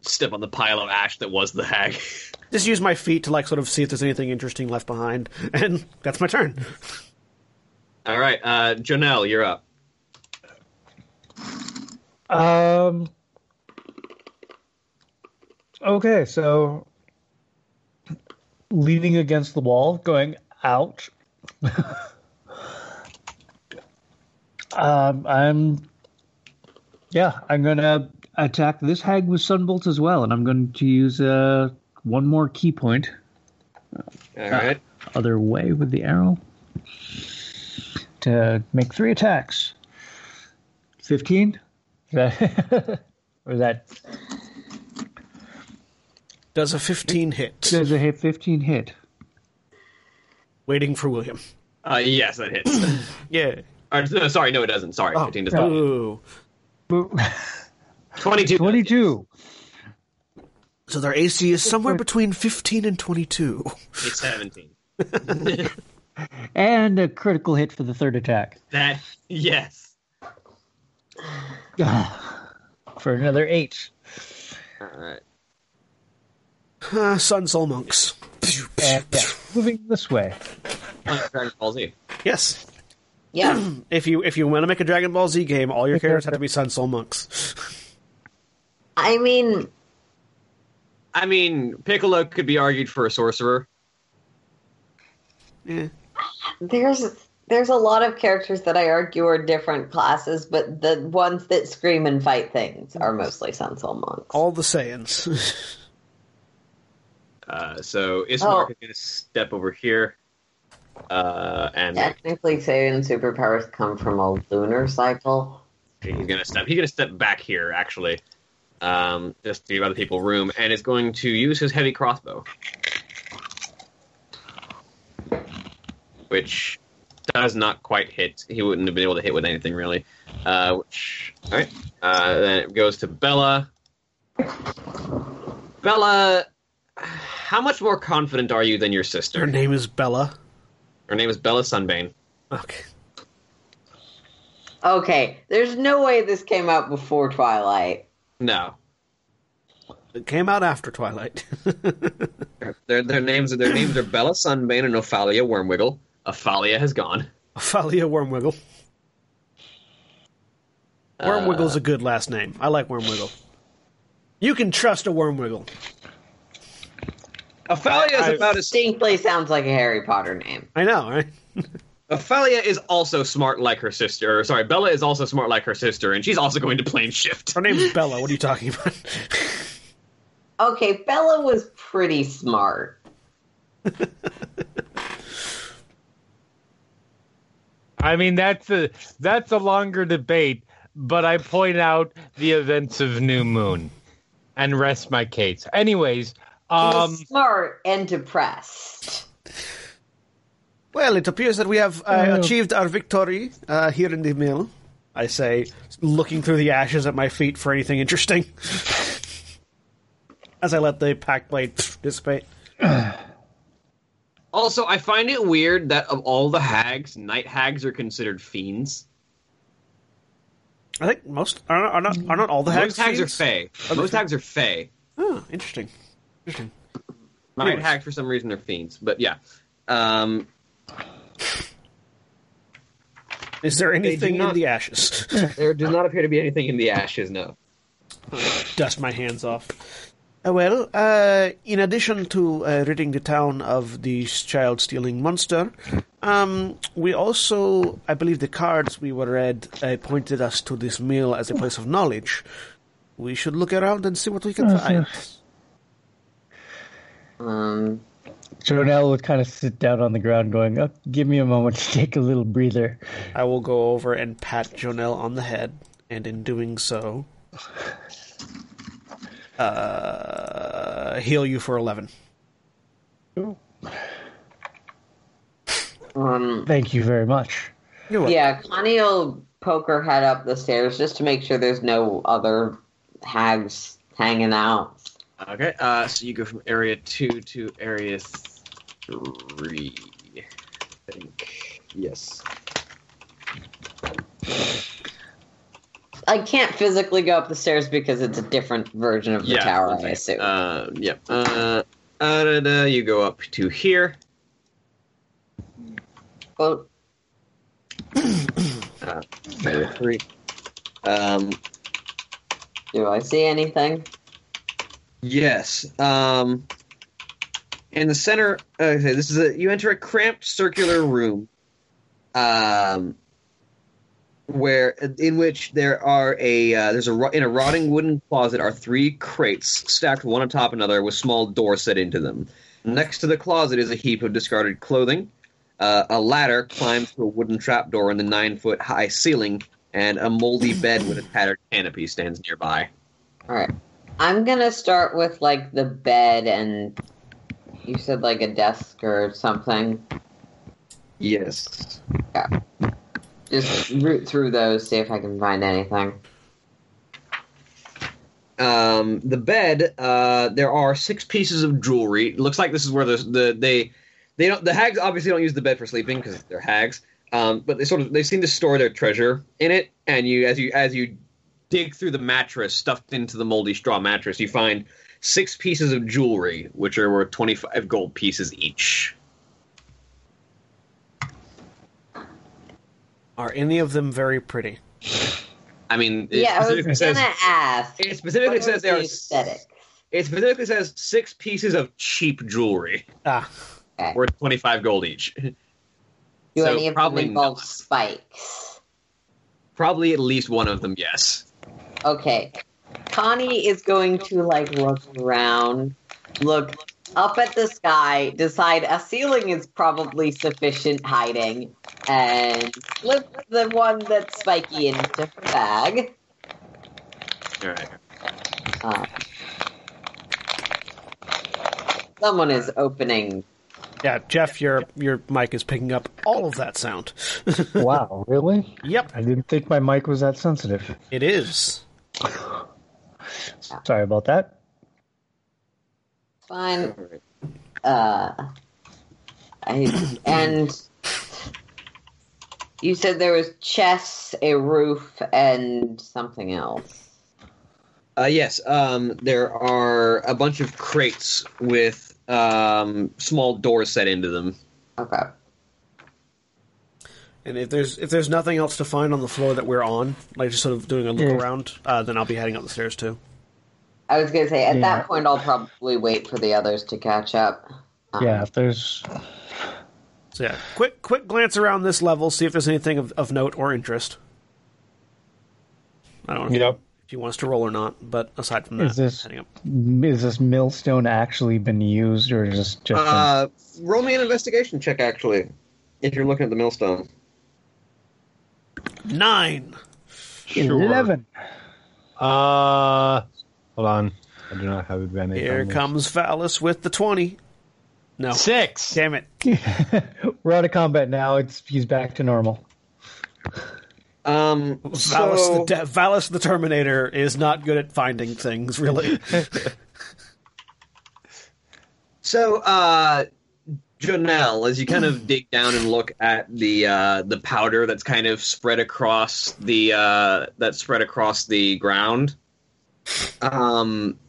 S2: Step on the pile of ash that was the hag. *laughs*
S1: Just use my feet to like sort of see if there's anything interesting left behind, and that's my turn.
S2: All right, uh, Jo'nell, you're up.
S5: Um. Okay, so leaning against the wall, going ouch. *laughs* um, I'm. Yeah, I'm gonna attack this hag with sunbolt as well, and I'm going to use uh one more ki point
S2: All right.
S5: other way with the arrow to make three attacks. Fifteen. that *laughs* or is that
S1: Does a 15 hit?
S5: does a hit fifteen hit?
S1: Waiting for William.
S2: Uh, yes, that hits. *clears throat*
S1: Yeah.
S2: or, no, sorry, no, it doesn't. Sorry,
S1: Oh,
S2: 15 does not.
S1: Ooh. *laughs*
S2: 22.
S5: Twenty-two.
S1: So their AC is somewhere between 15 and 22.
S2: It's 17. *laughs*
S5: And a critical hit for the third attack.
S2: That, yes. *sighs*
S5: For another eight.
S2: All right.
S1: Uh, Sun Soul Monks.
S5: And yeah, moving this way.
S2: Dragon Ball Z.
S1: Yes.
S4: Yeah. *clears throat*
S1: If you if you want to make a Dragon Ball Z game, all your characters have to be Sun Soul Monks.
S4: I mean,
S2: I mean, Piccolo could be argued for a sorcerer.
S1: Yeah.
S4: there's there's a lot of characters that I argue are different classes, but the ones that scream and fight things are mostly Sun Soul monks.
S1: All the Saiyans. *laughs*
S2: Uh, so Ismark
S4: Oh.
S2: is going to step over here. Uh, and
S4: Technically, Saiyan superpowers come from a lunar cycle.
S2: he's going to step. He's going to step back here, actually, um, just to give other people room, and is going to use his heavy crossbow, which does not quite hit. He wouldn't have been able to hit with anything really. Uh, which all right. Uh, then it goes to Bella. Bella, how much more confident are you than your sister?
S1: Her name is Bella.
S2: Her name is Bella Sunbane.
S1: Okay.
S4: Okay, there's no way this came out before Twilight.
S2: No,
S1: It came out after Twilight. *laughs*
S2: their their names are their names are Bella Sunbane and Offalia Wormwiggle. Offalia has gone.
S1: Offalia Wormwiggle. Wormwiggle's uh, a good last name. I like Wormwiggle. You can trust a Wormwiggle.
S2: Offalia is
S3: I-
S2: about as
S4: Distinctly sounds like a Harry Potter name.
S1: I know, right? *laughs*
S2: Offalia is also smart like her sister. Or, sorry, Bella is also smart like her sister, and she's also going to plane shift.
S1: Her name's Bella. What are you talking about? *laughs*
S4: Okay, Bella was pretty smart.
S3: I mean, that's a that's a longer debate, but I point out the events of New Moon and rest my case. Anyways,
S4: She
S3: um,
S4: was smart and depressed.
S1: Well, it appears that we have uh,
S5: Oh.
S1: achieved our victory uh, here in the mill. I say, looking through the ashes at my feet for anything interesting. *laughs* As I let the pact blade *laughs* dissipate. *sighs*
S2: Also, I find it weird that of all the hags, night hags are considered fiends.
S1: I think most are not, are not, are not all the hags.
S2: Most hags are
S1: fiends?
S2: fey. Most hags are fey.
S1: Oh, interesting. Interesting.
S2: Night
S1: Anyways.
S2: hags for some reason They're fiends. But yeah. Um,
S1: Is there anything in the ashes? *laughs*
S2: there does not appear to be anything in the ashes, no.
S1: Dust my hands off. Uh, well, uh, in addition to uh, ridding the town of the child stealing monster, um, we also, I believe, the cards we were read uh, pointed us to this mill as a place of knowledge. We should look around and see what we can
S5: Uh,
S1: find.
S4: Um,
S5: Jo'nell would kind of sit down on the ground, going, oh, "Give me a moment to *laughs* take a little breather."
S1: I will go over and pat Jo'nell on the head, and in doing so, uh, heal you for 11.
S4: um,
S5: Thank you very much.
S1: You're
S4: yeah, Connie will poke her head up the stairs just to make sure there's no other hags hanging out.
S2: Okay, uh, so you go from area two to area three. I think. Yes.
S4: I can't physically go up the stairs because it's a different version of the
S2: yeah.
S4: tower,
S2: one
S4: I assume.
S2: Uh, yep. Uh, uh, da, da, you go up to here.
S4: well,
S2: Uh, area three. Um,
S4: do I see anything?
S2: Yes. Um, in the center, okay, this is a you enter a cramped circular room, um, where in which there are a uh, there's a in a rotting wooden closet are three crates stacked one on top of another with small doors set into them. Next to the closet is a heap of discarded clothing. Uh, a ladder climbs through a wooden trapdoor in the nine foot high ceiling, and a moldy bed with a tattered canopy stands nearby.
S4: All right. I'm gonna start with like the bed and you said like a desk or something.
S2: Yes. Yeah.
S4: Just root through those, see if I can find anything.
S2: um, the bed, uh, there are six pieces of jewelry. It looks like this is where the, the they they don't the hags obviously don't use the bed for sleeping because they're hags. Um, but they sort of they seem to store their treasure in it, and you as you as you dig through the mattress stuffed into the moldy straw mattress, you find six pieces of jewelry, which are worth twenty five gold pieces each.
S1: Are any of them very pretty?
S2: I mean, it
S4: yeah, I was
S2: specifically
S4: gonna
S2: says
S4: ask.
S2: it specifically says
S4: was
S2: there
S4: the
S2: are
S4: aesthetic.
S2: it specifically says six pieces of cheap jewelry
S1: Ah,
S4: Okay.
S2: worth twenty five gold each.
S4: Do
S2: so
S4: any of them involve
S2: not.
S4: spikes?
S2: Probably at least one of them, yes.
S4: Okay. Connie is going to like look around, look up at the sky, decide a ceiling is probably sufficient hiding, and slip the one that's spiky into her bag.
S2: All right.
S4: Uh, someone is opening.
S1: yeah, Jeff, your your mic is picking up all of that sound. *laughs*
S5: Wow, really?
S1: yep,
S5: I didn't think my mic was that sensitive.
S1: it is. *sighs*
S5: Sorry about that.
S4: Fine. Uh, I, and you said there was chests, a roof, and something else.
S2: Uh, yes, um, there are a bunch of crates with um, small doors set into them.
S4: Okay.
S1: And if there's if there's nothing else to find on the floor that we're on, like just sort of doing a look
S5: Yeah.
S1: around, uh, then I'll be heading up the stairs too.
S4: I was gonna say at
S5: Yeah.
S4: that point I'll probably wait for the others to catch up. Um,
S5: Yeah, if there's
S1: So yeah, quick quick glance around this level, see if there's anything of, of note or interest. I don't know if,
S3: Yep.
S1: if you want us to roll or not, but aside from that,
S5: Is this-
S1: up.
S5: is this millstone actually been used or is this just been-
S2: Uh, roll me an investigation check, actually, if you're looking at the millstone.
S1: Nine.
S3: Sure.
S5: eleven?
S3: Uh, hold on. I do not have advantage.
S1: Here
S3: on this.
S1: comes Vallus with the twenty. No,
S3: six.
S1: damn it. *laughs*
S5: We're out of combat now. It's he's back to normal.
S2: Um,
S1: Vallus,
S2: so,
S1: the de- Vallus the Terminator is not good at finding things, really. *laughs*
S2: so uh, Jo'nell, as you kind of dig down and look at the uh, the powder that's kind of spread across the uh, that's spread across the ground, um,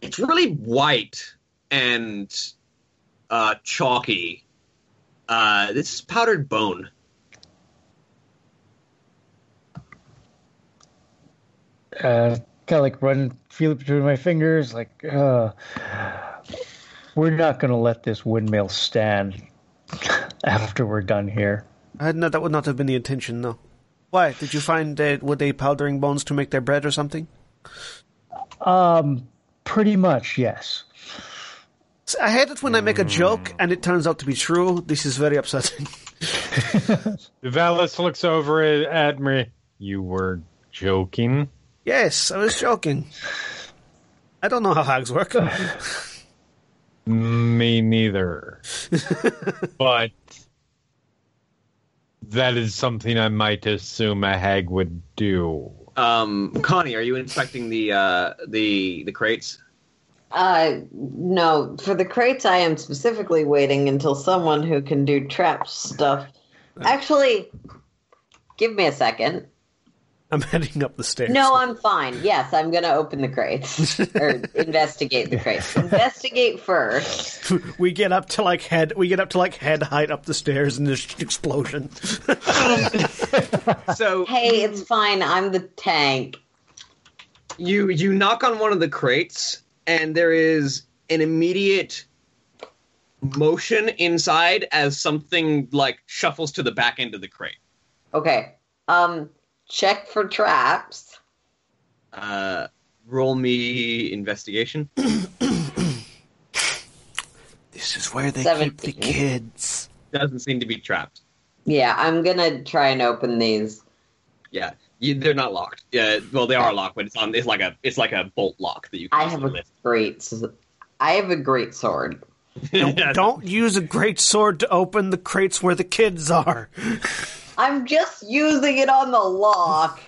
S2: it's really white and uh, chalky. Uh, this is powdered bone.
S5: Uh, kind of like run, feel it between my fingers, like, uh, we're not going to let this windmill stand *laughs* after we're done here.
S1: Uh, no, that would not have been the intention, no. Why? Did you find, uh, were they powdering bones to make their bread or something?
S5: Um, pretty much, yes.
S1: I hate it when I make a joke and it turns out to be true. This is very upsetting. *laughs*
S3: Vallus looks over at, at me. You were joking.
S1: yes, I was joking. I don't know how hags work. *laughs*
S3: Me neither. *laughs* but that is something I might assume a hag would do.
S2: Um, Connie, are you inspecting the uh, the the crates?
S4: Uh, no. For the crates, I am specifically waiting until someone who can do trap stuff. Actually, give me a second.
S1: I'm heading up the stairs.
S4: No, I'm fine. Yes, I'm gonna open the crates or *laughs* investigate the crates. Investigate first.
S1: we get up to like head. We get up to like head height up the stairs, and there's an explosion. *laughs*
S2: So
S4: Hey, it's fine. I'm the tank.
S2: you you knock on one of the crates, and there is an immediate motion inside as something like shuffles to the back end of the crate.
S4: Okay. Um, check for traps.
S2: Uh, roll me investigation. *clears throat*
S1: this is where they keep the kids.
S2: Doesn't seem to be trapped.
S4: Yeah, I'm gonna try and open these.
S2: Yeah, you, they're not locked. Yeah, well, they are locked, but it's on. It's like a it's like a bolt lock that you. Can
S4: I have a
S2: lift.
S4: great. I have a great sword.
S1: Don't, *laughs* don't use a great sword to open the crates where the kids are. *laughs*
S4: I'm just using it on the lock.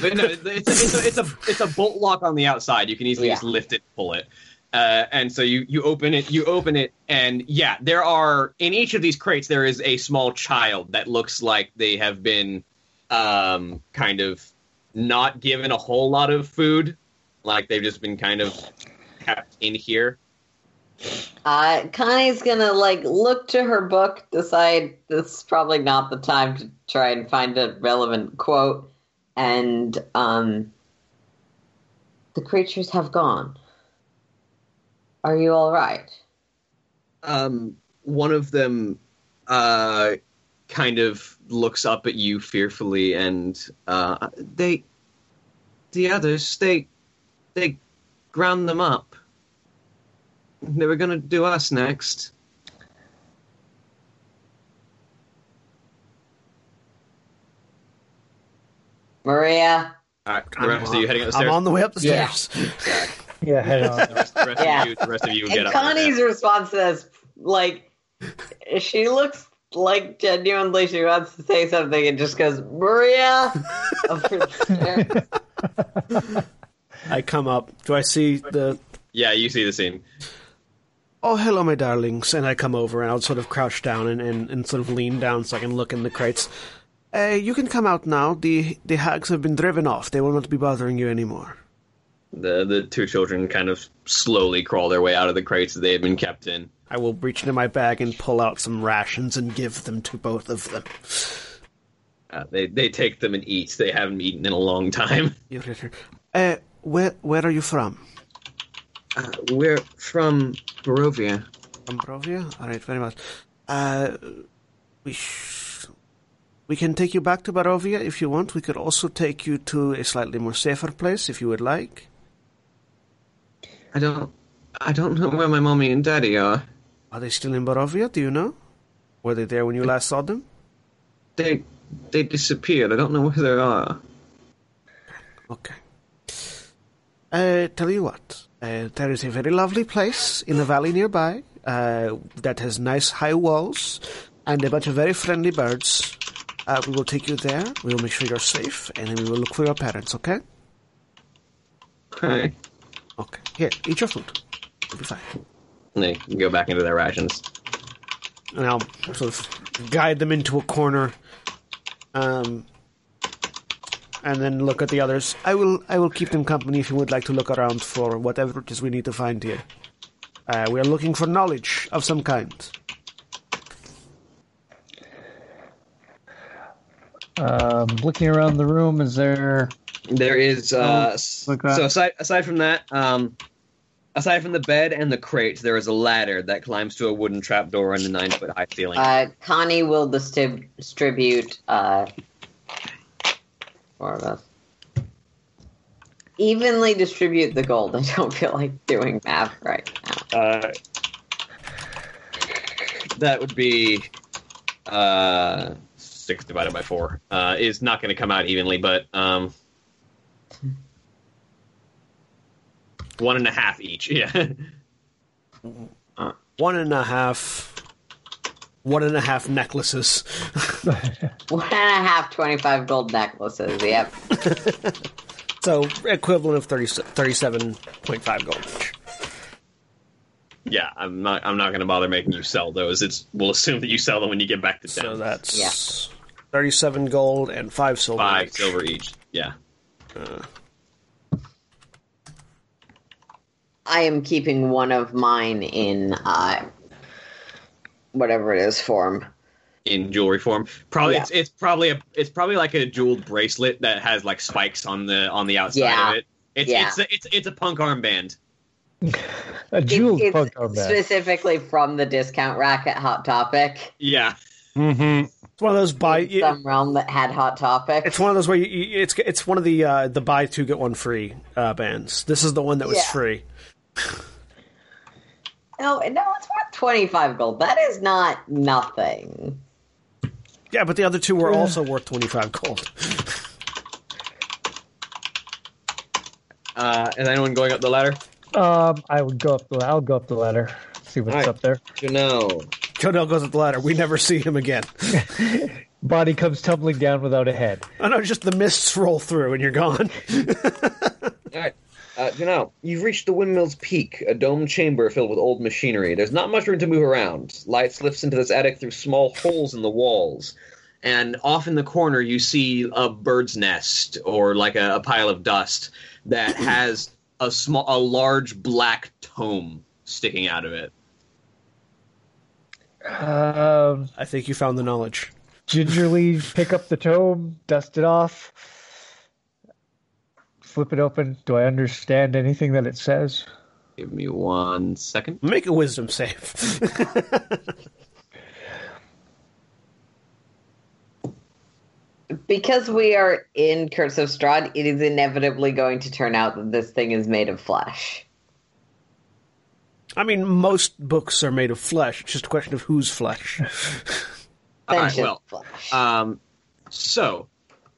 S2: But no, it's a, it's, a, it's a it's a bolt lock on the outside. You can easily
S4: Yeah.
S2: just lift it, pull it, uh, and so you you open it, you open it, and yeah, there are in each of these crates there is a small child that looks like they have been um, kind of not given a whole lot of food, like they've just been kind of kept in here.
S4: Uh, Connie's gonna like look to her book, decide this is probably not the time to try and find a relevant quote, and um, the creatures have gone. Are you all right?
S2: um, one of them uh, kind of looks up at you fearfully, and uh, they, the others, they, they ground them up. They were gonna do us next.
S4: Maria?
S2: All right, the rest of you heading
S1: I'm on the way up the
S4: Yeah.
S1: stairs.
S5: Yeah, head on.
S2: The rest, the rest
S4: Yeah.
S2: of you, the rest of you get
S4: And
S2: up.
S4: Connie's response to this, like, she looks like genuinely she wants to say something and just goes, Maria! over the stairs.
S1: I come up. Do I see the?
S2: Yeah, you see the scene.
S1: Oh, hello, my darlings. And I come over and I'll sort of crouch down and, and, and sort of lean down so I can look in the crates. Uh, you can come out now. The the hags have been driven off. They will not be bothering you anymore.
S2: The the two children kind of slowly crawl their way out of the crates that they had been kept in.
S1: I will reach into my bag and pull out some rations and give them to both of them.
S2: Uh, they they take them and eat. They haven't eaten in a long time.
S1: Uh, where where are you from?
S2: Uh, we're from Barovia.
S1: From Barovia? All right, very much. Uh, we sh- we can take you back to Barovia if you want. We could also take you to a slightly more safer place if you would like.
S2: I don't I don't know where my mommy and daddy are.
S1: Are they still in Barovia? Do you know? Were they there when you last saw them?
S2: They they disappeared. I don't know where they are.
S1: Okay. Uh, tell you what, uh, there is a very lovely place in the valley nearby uh, that has nice high walls and a bunch of very friendly birds. Uh, we will take you there. We will make sure you're safe, and then we will look for your parents. Okay?
S2: Okay.
S1: Okay. Here, eat your food. You'll be fine.
S2: And they go back into their rations.
S1: And I'll sort of guide them into a corner, um, and then look at the others. I will. I will keep them company if you would like to look around for whatever it is we need to find here. Uh, we are looking for knowledge of some kind.
S5: Um, looking around the room, is there
S2: There is uh, s- so aside aside from that, um, aside from the bed and the crate, there is a ladder that climbs to a wooden trapdoor in the nine foot high ceiling.
S4: Uh, Connie will distrib- distribute uh, four of us. Evenly distribute the gold. *laughs* I don't feel like doing math right now.
S2: Uh, that would be uh, six divided by four. Uh, is not going to come out evenly, but um, one and a half each. *laughs* Yeah.
S1: One and a half. One and a half necklaces. *laughs*
S4: One and a half 25 gold necklaces. Yep. *laughs*
S1: So equivalent of 30, 37.5 gold each.
S2: yeah, I'm not. I'm not going to bother making you sell those. It's we'll assume that you sell them when you get back to
S1: So that's
S4: Yeah.
S1: 37 gold and 5 silver.
S2: Five
S1: each.
S2: silver each. Yeah.
S4: I am keeping one of mine in uh, whatever it is form.
S2: in jewelry form. Probably
S4: Yeah.
S2: it's it's probably a it's probably like a jeweled bracelet that has like spikes on the on the outside
S4: Yeah.
S2: of it. It's
S4: Yeah.
S2: it's a, it's it's a punk armband. *laughs*
S5: A jeweled
S4: it's
S5: punk armband.
S4: specifically from the discount rack at Hot Topic.
S2: Yeah.
S3: Mm-hmm.
S1: It's one of those buy.
S4: Some realm that had Hot Topic.
S1: It's one of those where you, you, it's it's one of the uh, the buy two get one free uh, bands. This is the one that was
S4: Yeah.
S1: free.
S4: No, no, it's worth 25 gold. That is not nothing.
S1: Yeah, but the other two were also worth twenty five gold.
S2: Uh, is anyone going up the ladder?
S5: Um, I would go up the. I'll go up the ladder. See what's
S2: Alright.
S5: up there.
S2: You know.
S1: Kodell goes up the ladder. We never see him again. *laughs*
S5: Body comes tumbling down without a head.
S1: I know, just the mists roll through and you're gone. *laughs*
S2: All right. Uh, you know, you've reached the windmill's peak, a domed chamber filled with old machinery. There's not much room to move around. Light slips into this attic through small holes in the walls. And off in the corner, you see a bird's nest or like a, a pile of dust that *clears throat* has a small, a large black tome sticking out of it.
S5: Um,
S1: I think you found the knowledge.
S5: gingerly pick up the tome, dust it off, flip it open. Do I understand anything that it says?
S2: Give me one second.
S1: Make a wisdom save. *laughs*
S4: Because we are in Curse of Strahd, it is inevitably going to turn out that this thing is made of flesh.
S1: I mean, most books are made of flesh. It's just a question of whose flesh.
S2: All right, well,
S4: flesh.
S2: Um, so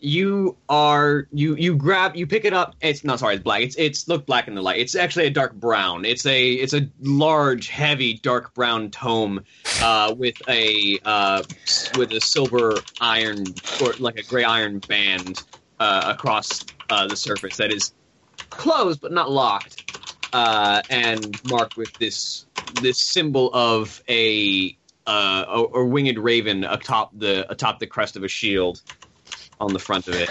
S2: you are you you grab you pick it up. It's not sorry, it's black. It's it's look black in the light. It's actually a dark brown. It's a it's a large, heavy, dark brown tome uh, with a uh, with a silver iron or like a gray iron band uh, across uh, the surface that is closed but not locked, uh, and marked with this this symbol of a uh, a, a winged raven atop the atop the crest of a shield on the front of it.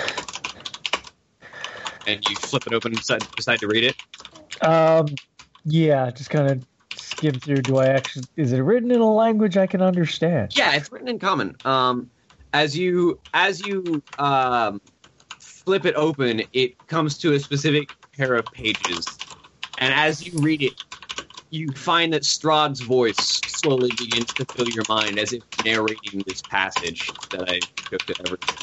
S2: And you flip it open and decide, to read it.
S5: Um, yeah, just kind of skim through. Do I actually? Is it written in a language I can understand?
S2: Yeah, it's written in common. Um, as you as you um, flip it open, it comes to a specific pair of pages, and as you read it, you find that Strahd's voice slowly begins to fill your mind as if narrating this passage that I took to everything.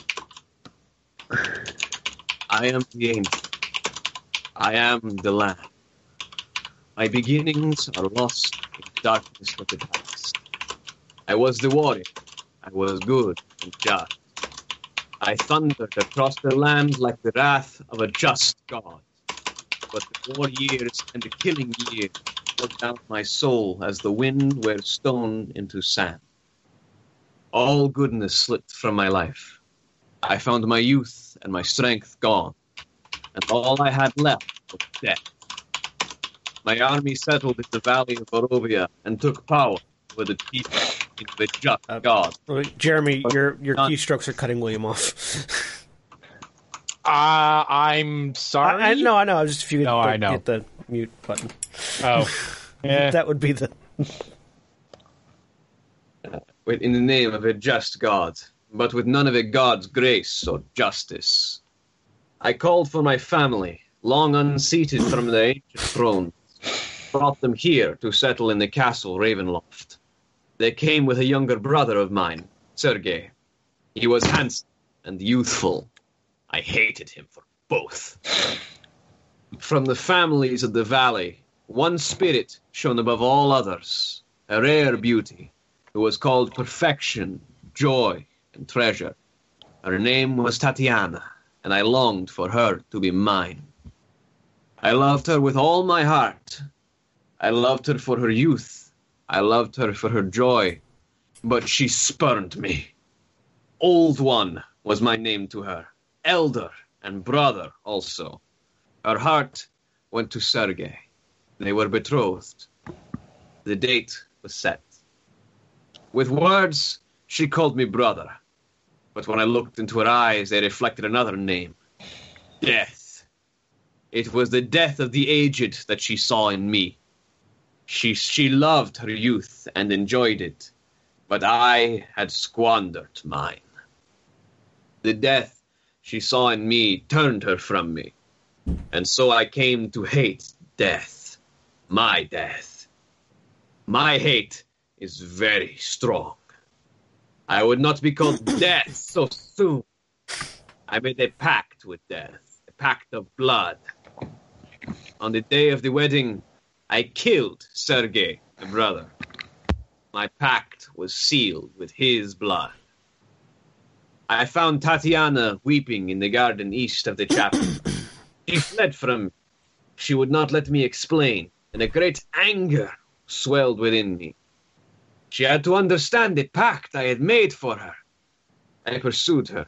S2: I am the angel. I am the land. My beginnings are lost in the darkness of the past. I was the warrior. I was good and just. I thundered across the land like the wrath of a just God. But the war years and the killing years poured down my soul as the wind wears stone into sand. All goodness slipped from my life. I found my youth and my strength gone, and all I had left was death. My army settled in the valley of Barovia and took power with the people into the just
S1: Uh,
S2: God.
S1: Jeremy, your your
S2: Not-
S1: keystrokes are cutting William off.
S3: Uh, I'm sorry.
S1: I, I no, I know. I was just if you could
S3: No, I know.
S1: hit the mute button.
S3: Oh, yeah. *laughs*
S1: That would be the
S2: with in the name of a just God, but with none of a God's grace or justice. I called for my family, long unseated from their ancient thrones, brought them here to settle in the castle Ravenloft. They came with a younger brother of mine, Sergei. He was handsome and youthful. I hated him for both. From the families of the valley, one spirit shone above all others, a rare beauty, who was called perfection, joy, and treasure. Her name was Tatiana, and I longed for her to be mine. I loved her with all my heart. I loved her for her youth. I loved her for her joy. But she spurned me. Old One was my name to her, elder and brother also. Her heart went to Sergei. They were betrothed. The date was set. With words, she called me brother. But when I looked into her eyes, they reflected another name Death. It was the death of the aged that she saw in me. She, she loved her youth and enjoyed it, but I had squandered mine. The death she saw in me turned her from me, and so I came to hate death. My death. My hate is very strong. I would not be called *coughs* death so soon. I made a pact with death, a pact of blood. On the day of the wedding, I killed Sergei, the brother. My pact was sealed with his blood. I found Tatiana weeping in the garden east of the chapel. *coughs* She fled from me. She would not let me explain, and a great anger swelled within me. She had to understand the pact I had made for her. I pursued her.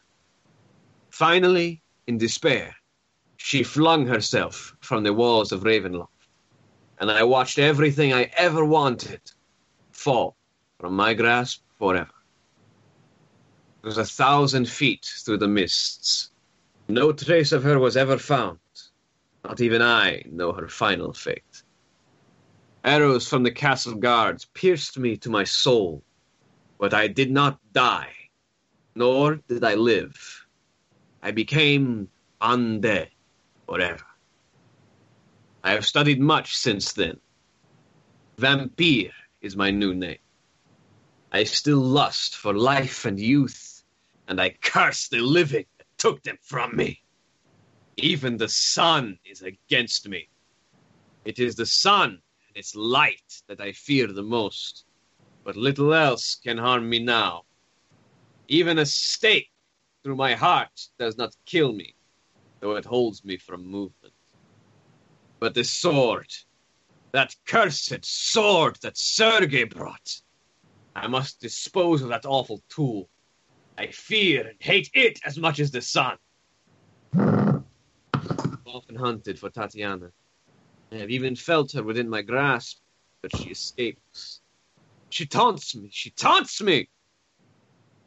S2: Finally, in despair, she flung herself from the walls of Ravenloft, and I watched everything I ever wanted fall from my grasp forever. It was a thousand feet through the mists. No trace of her was ever found. Not even I know her final fate. Arrows from the castle guards pierced me to my soul, but I did not die, nor did I live. I became undead forever. I have studied much since then. Vampire is my new name. I still lust for life and youth, and I curse the living that took them from me. Even the sun is against me. It is the sun and its light that I fear the most, but little else can harm me now. Even a stake through my heart does not kill me, though it holds me from movement. But the sword, that cursed sword that Sergei brought, I must dispose of that awful tool. I fear and hate it as much as the sun. Often hunted for Tatiana. I have even felt her within my grasp, but she escapes. She taunts me, she taunts me!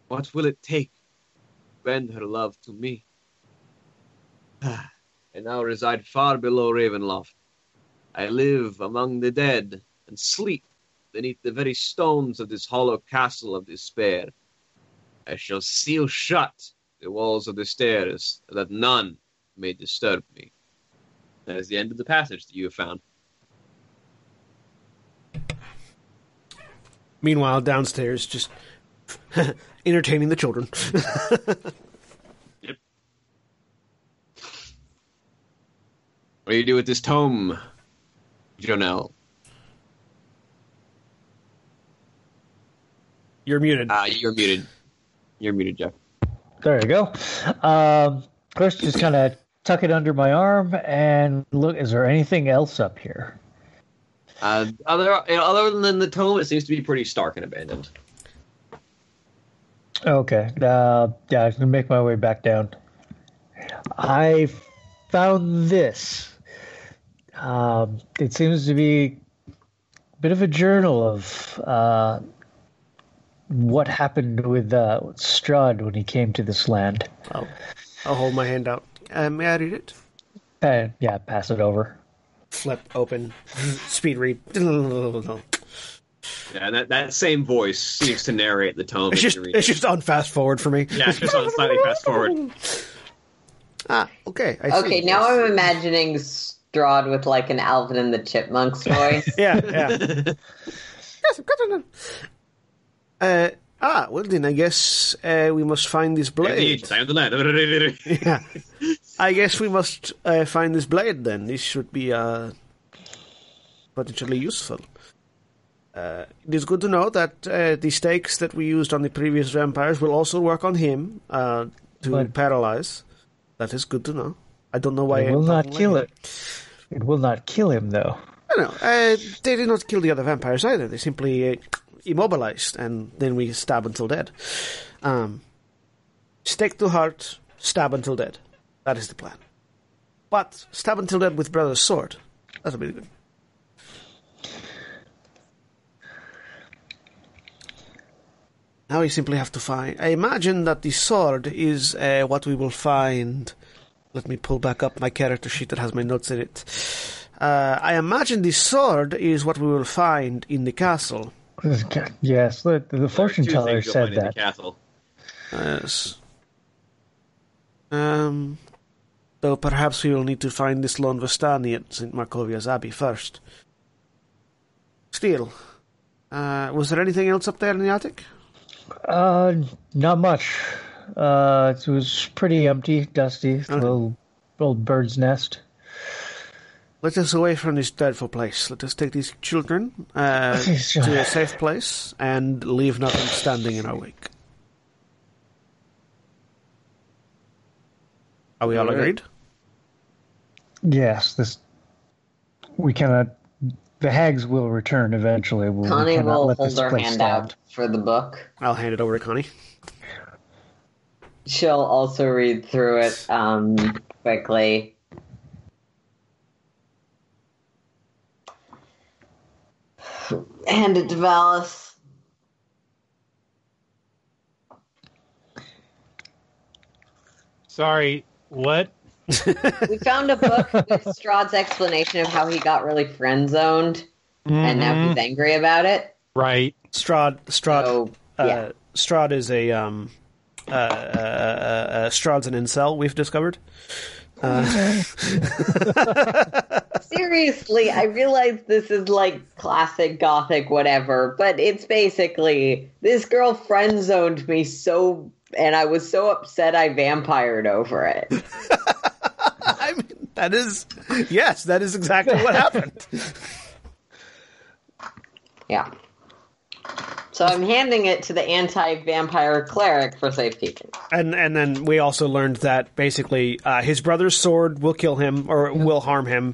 S2: What will it take to bend her love to me? *sighs* I now reside far below Ravenloft. I live among the dead and sleep beneath the very stones of this hollow castle of despair. I shall seal shut the walls of the stairs that none may disturb me. That is the end of the passage that you have found.
S1: Meanwhile, downstairs, just *laughs* entertaining the children.
S2: Yep. What do you do with this tome, Jo'nell?
S1: You're muted.
S2: Ah, you're muted. You're muted, Jeff.
S5: There you go. Um, first, just kind of tuck it under my arm and look. Is there anything else up here?
S2: Uh, other other than the tome, it seems to be pretty stark and abandoned.
S5: Okay. Uh, yeah, I'm gonna make my way back down. I found this. Um, it seems to be a bit of a journal of uh, what happened with uh, Strahd when he came to this land.
S1: I'll, I'll hold my hand out. Uh, may I read it?
S5: And yeah, pass it over.
S1: Flip open. *laughs* Speed read.
S2: Yeah, that, that same voice seems to narrate the tome.
S1: It's just
S2: you
S1: it's just on fast forward for me.
S2: yeah, it's just on slightly fast forward. *laughs*
S1: Ah, okay. I see.
S4: Okay, now I'm imagining Strahd with like an Alvin and the Chipmunks *laughs* voice.
S1: Yeah, yeah. yes, of course I. Uh, ah, well then I guess uh, we must find this blade.
S2: Time to land.
S1: Yeah. I guess we must uh, find this blade then. This should be uh, potentially useful. Uh, it is good to know that uh, the stakes that we used on the previous vampires will also work on him uh, to
S5: But-
S1: paralyze. That is good to know. I don't know why
S5: It will
S1: I'm
S5: not kill
S1: like
S5: it. It will not kill him, though.
S1: I don't know. Uh, they did not kill the other vampires either. They simply uh, immobilized, and then we stab until dead. Um, to heart, stab until dead. That is the plan. But stab until dead with brother's sword. That'll be good. Now we simply have to find. I imagine that the sword is uh, what we will find. Let me pull back up my character sheet that has my notes in it. Uh, I imagine the sword is what we will find in the castle. *laughs*
S5: Yes, the, the fortune teller said
S2: In the
S5: that.
S2: castle.
S1: Yes. Um, though perhaps we will need to find this lone Vistani at St. Markovia's Abbey first. Still, uh, was there anything else up there in the attic?
S5: Uh, not much. Uh, it was pretty empty, dusty, little old bird's nest.
S1: Let us away from this dreadful place. Let us take these children uh, to a safe place and leave nothing standing in our wake. Are we all agreed?
S5: Yes, this we cannot. The hags will return eventually. We
S4: Connie
S5: cannot
S4: will
S5: let
S4: hold
S5: this
S4: her
S5: place
S4: hand
S5: stand.
S4: out for the book.
S1: I'll hand it over to Connie.
S4: She'll also read through it um, quickly. Hand it to Vallus.
S3: Sorry, what?
S4: We found a book *laughs* with Strahd's explanation of how he got really friend zoned, and now he's angry about it.
S3: Right.
S1: Strahd, Strahd,
S4: So,
S1: uh,
S4: yeah.
S1: Strahd is a um, uh, uh, uh, uh, Strahd's an incel. We've discovered.
S4: Uh, *laughs* Seriously, I realize this is like classic gothic whatever, but it's basically this girl friend zoned me so and I was so upset I vampired over it. *laughs*
S1: I mean, that is yes, that is exactly what happened.
S4: Yeah. So I'm handing it to the anti-vampire cleric for safekeeping.
S1: And and then we also learned that basically uh, his brother's sword will kill him or will harm him.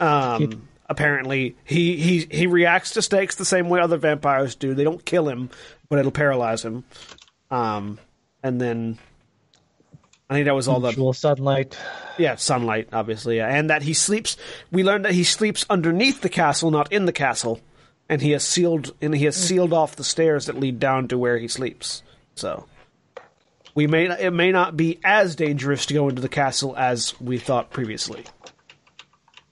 S1: Um, apparently, he, he he reacts to stakes the same way other vampires do. They don't kill him, but it'll paralyze him. Um, and then I think that was all the
S5: Usual sunlight.
S1: Yeah, sunlight, obviously, yeah. and that he sleeps. We learned that he sleeps underneath the castle, not in the castle, and he has sealed and he has mm. sealed off the stairs that lead down to where he sleeps. So we may it may not be as dangerous to go into the castle as we thought previously.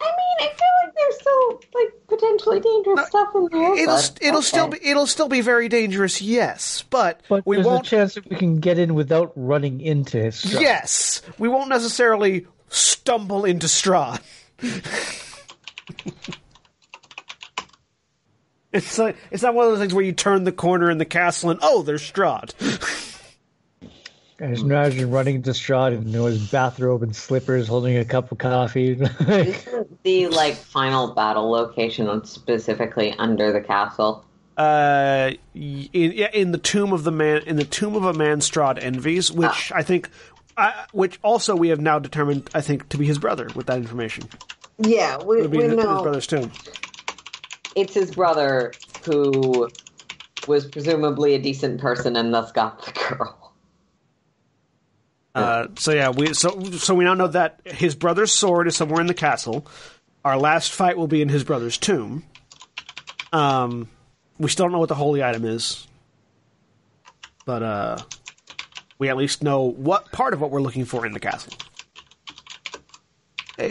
S4: I mean, I feel like there's still like potentially dangerous stuff in there.
S1: It'll
S4: but
S1: it'll still be it'll still be very dangerous, yes, but,
S5: But
S1: we
S5: there's
S1: won't.
S5: a chance that we can get in without running into his truck.
S1: yes, we won't necessarily stumble into Strahd. *laughs* It's like it's not one of those things where you turn the corner in the castle and oh, there's Strahd.
S5: I just imagine running into Strahd in his bathrobe and slippers, holding a cup of coffee. *laughs*
S4: Isn't the like final battle location specifically under the castle?
S1: Uh, in, yeah, in the tomb of the man, in the tomb of a man Strahd envies, which I think, uh, which also we have now determined, I think, to be his brother. With that information,
S4: Yeah, we,
S1: It'll be
S4: we
S1: his, his brother's tomb.
S4: It's his brother who was presumably a decent person and thus got the girl.
S1: Uh, so yeah, we so so we now know that his brother's sword is somewhere in the castle. Our last fight will be in his brother's tomb. Um, we still don't know what the holy item is, but uh, we at least know what part of what we're looking for in the castle.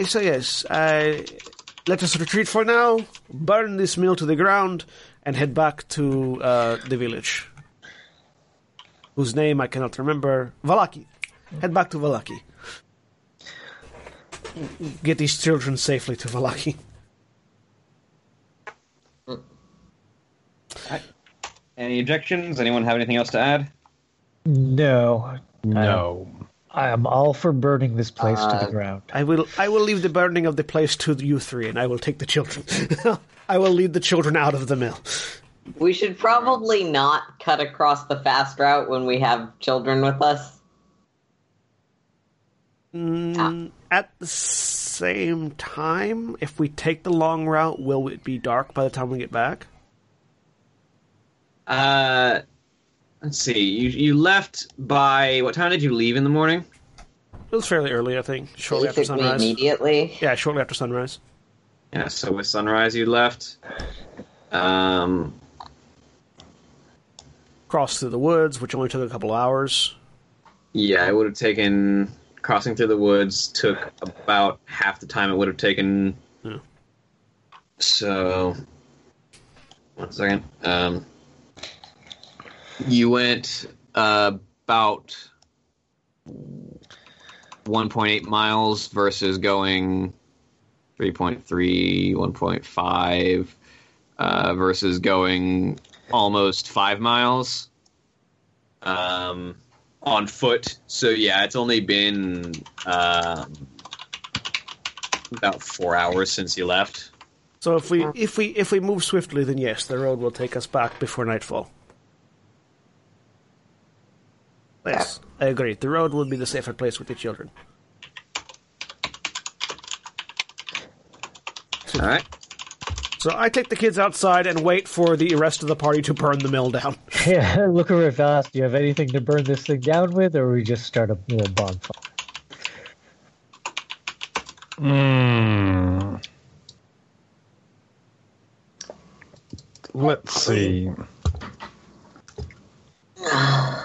S1: So yes, uh, let us retreat for now. Burn this mill to the ground and head back to uh, the village, whose name I cannot remember. Vallaki. Head back to Vallaki. get these children safely to Vallaki.
S2: Any objections? Anyone have anything else to add?
S5: No,
S3: No.
S5: I am all for burning this place to
S4: Uh,
S5: the ground.
S1: I will I will leave the burning of the place to you three, and I will take the children. *laughs* I will lead the children out of the mill.
S4: We should probably not cut across the fast route when we have children with us.
S1: Mm, At the same time, if we take the long route, will it be dark by the time we get back?
S2: Uh, let's see. You you left by what time did you leave in the morning?
S1: It was fairly early, I think. Shortly after sunrise.
S4: immediately.
S1: Yeah, shortly after sunrise.
S2: Yeah, so with sunrise you left. Um,
S1: Crossed through the woods, which only took a couple hours.
S2: yeah, it would have taken crossing through the woods took about half the time it would have taken.
S1: Yeah.
S2: So, one second. Um, you went uh, about 1.8 miles versus going 3.3, 1.5 uh, versus going almost five miles um, on foot. So yeah, it's only been um, about four hours since you left.
S1: So if we if we if we move swiftly, then yes, the road will take us back before nightfall. Yes, I agree. The road would be the safer place with the children.
S2: All right.
S1: So I take the kids outside and wait for the rest of the party to burn the mill down. *laughs*
S5: Yeah, look over at Vallus. Do you have anything to burn this thing down with, or we just start a little bonfire?
S3: Hmm. Let's see. *sighs*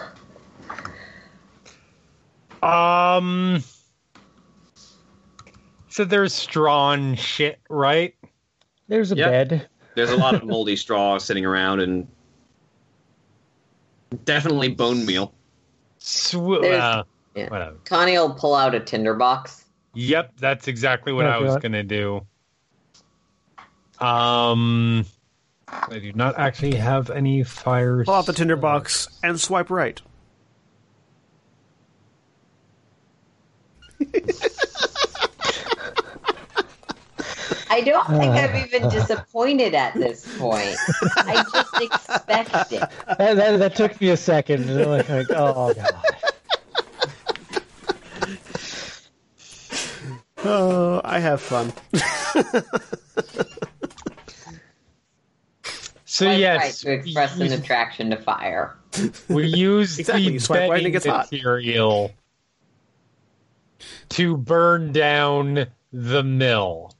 S3: Um. So there's straw and shit, right?
S5: There's a
S2: Yep.
S5: bed.
S2: There's a lot of *laughs* moldy straw sitting around and definitely bone meal.
S3: Sw- uh,
S4: yeah.
S3: Whatever.
S4: Connie will pull out a tinderbox.
S3: Yep, that's exactly what
S5: Yeah,
S3: I was gonna do. Um, I do not actually have any fire.
S1: Pull out the tinderbox and swipe right.
S4: I don't think
S5: Uh.
S4: I'm even disappointed at this point. I just expect it.
S5: That, that, that took me a second. I'm like, like, oh god.
S1: Oh, I have fun.
S3: So
S4: Swipe right
S3: yes,
S4: to express
S3: we,
S4: an attraction to fire.
S3: we use
S1: Exactly,
S3: the
S1: you swipe right and it
S3: bedding
S1: hot.
S3: material to burn down the mill.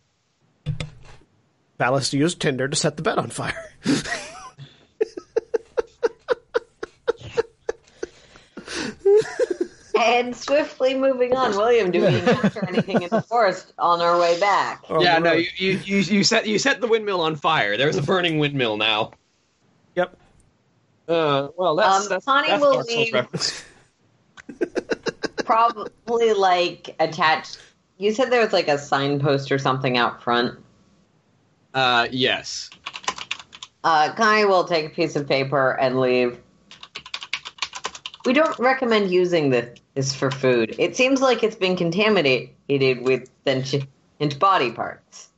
S1: Ballast used Tinder to set the bed on fire. *laughs*
S4: And swiftly moving on, William, do we encounter anything in the forest on our way back?
S2: Yeah, no, you, you you you set you set the windmill on fire. There's a burning windmill now.
S1: Yep.
S2: Uh, well, that's
S4: Um,
S2: that's,
S4: Connie
S2: that's
S4: will
S2: Dark Souls
S4: leave-
S2: reference. *laughs*
S4: Probably like attached. You said there was like a signpost or something out front.
S2: Uh, yes.
S4: Uh, Connie will take a piece of paper and leave. We don't recommend using this, this for food. It seems like it's been contaminated with sentient body parts.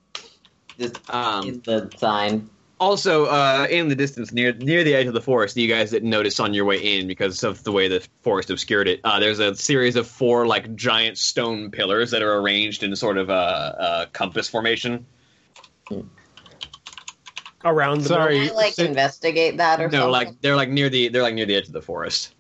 S4: Just
S2: Um,
S4: in the sign.
S2: Also, uh, in the distance near near the edge of the forest, you guys didn't notice on your way in because of the way the forest obscured it. Uh, there's a series of four like giant stone pillars that are arranged in sort of a, a compass formation.
S1: Around the
S3: Sorry.
S4: Can I, like
S3: so-
S4: investigate that or
S2: No,
S4: something?
S2: like they're like near the they're like near the edge of the forest.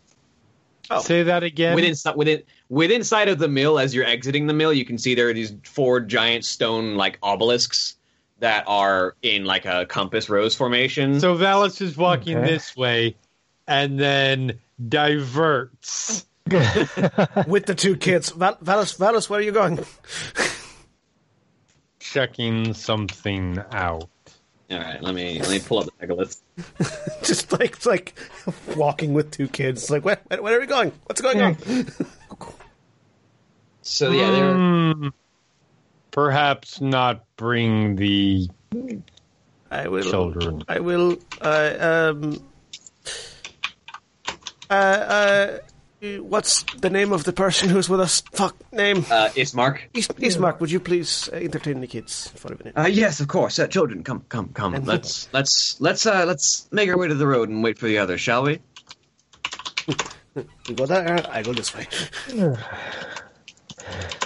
S1: Oh.
S3: Say that again.
S2: Within within within sight of the mill, as you're exiting the mill, you can see there are these four giant stone like obelisks that are in like a compass rose formation.
S3: So Vallus is walking
S5: Okay.
S3: this way, and then diverts. *laughs*
S1: with the two kids. Val- Vallus, Vallus, where are you going? *laughs*
S3: checking something out.
S2: All right, let me let me pull up the megalith. *laughs*
S1: Just like like walking with two kids. Like, where, where, where are we going? What's going on?
S2: So yeah, they're
S3: Hmm. Perhaps not bring the
S1: I will.
S3: children.
S1: I will. Uh, um. Uh, uh. What's the name of the person who's with us? Fuck name.
S2: Uh, Ismark.
S1: Is- Ismark, would you please uh, entertain the kids for a minute?
S2: Uh, yes, of course. Uh, children, come, come, come.
S1: And
S2: let's let's let's uh, let's make our way to the road and wait for the others, shall we? *laughs*
S1: You go there. I go this way. *sighs* *laughs*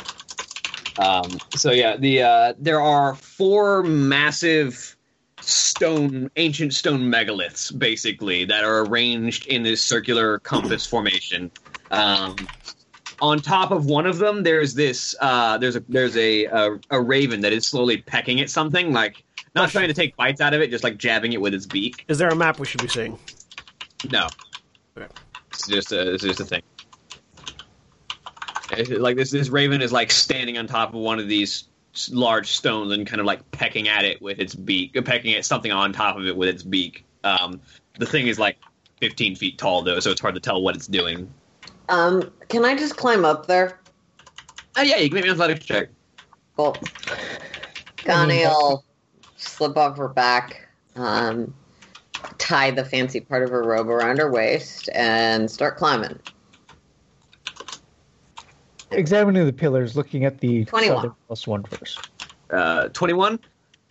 S2: Um, so yeah, the uh, there are four massive stone, ancient stone megaliths, basically, that are arranged in this circular compass formation. Um, on top of one of them, there's this. Uh, there's a there's a, a a raven that is slowly pecking at something, like not trying to take bites out of it, just like jabbing it with its beak.
S1: Is there a map we should be seeing?
S2: No,
S1: Okay.
S2: it's just a it's just a thing. It's like this this raven is like standing on top of one of these large stones and kind of like pecking at it with its beak, uh, pecking at something on top of it with its beak. Um, the thing is like 15 feet tall though, so it's hard to tell what it's doing.
S4: Um, can I just climb up there?
S2: Uh, yeah, you can make me an athletics check.
S4: Well, Connie will slip off her back, um, tie the fancy part of her robe around her waist, and start climbing.
S5: Examining the pillars, looking at the
S4: 21.
S5: southernmost one first.
S2: uh, 21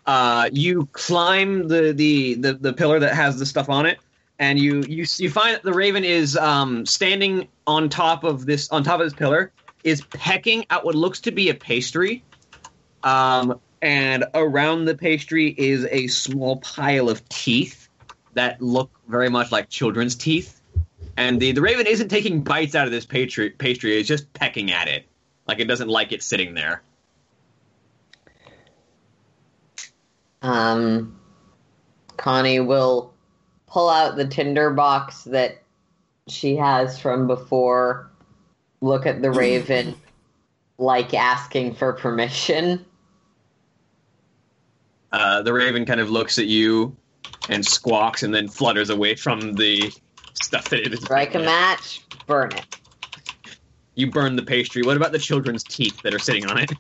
S2: uh, you climb the, the, the, the pillar that has the stuff on it and you, you you find that the raven is um, standing on top of this on top of this pillar is pecking at what looks to be a pastry um, and around the pastry is a small pile of teeth that look very much like children's teeth and the, the raven isn't taking bites out of this pastry, pastry it's just pecking at it like it doesn't like it sitting there
S4: Um, Connie will pull out the tinder box that she has from before, look at the raven, *laughs* like asking for permission.
S2: Uh, the raven kind of looks at you and squawks and then flutters away from the stuff that it is.
S4: Strike a match, burn it.
S2: You burn the pastry. What about the children's teeth that are sitting on it?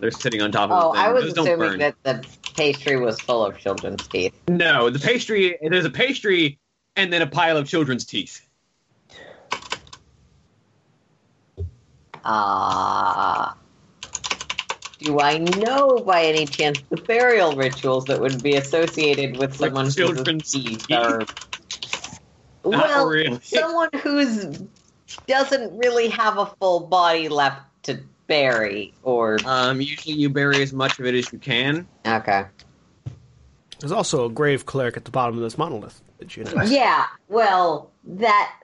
S2: They're sitting on top of
S4: Oh. I was
S2: Those
S4: assuming that the pastry was full of children's teeth.
S2: No, the pastry. There's a pastry and then a pile of children's teeth.
S4: Ah. do I know by any chance the burial rituals that would be associated with
S2: Like
S4: someone teeth
S2: teeth?
S4: Are
S2: Not
S4: well,
S2: really. *laughs*
S4: someone who's doesn't really have a full body left to bury or
S2: Um, usually you bury as much of it as you can.
S4: okay
S1: There's also a grave cleric at the bottom of this monolith. Did you know?
S4: yeah well that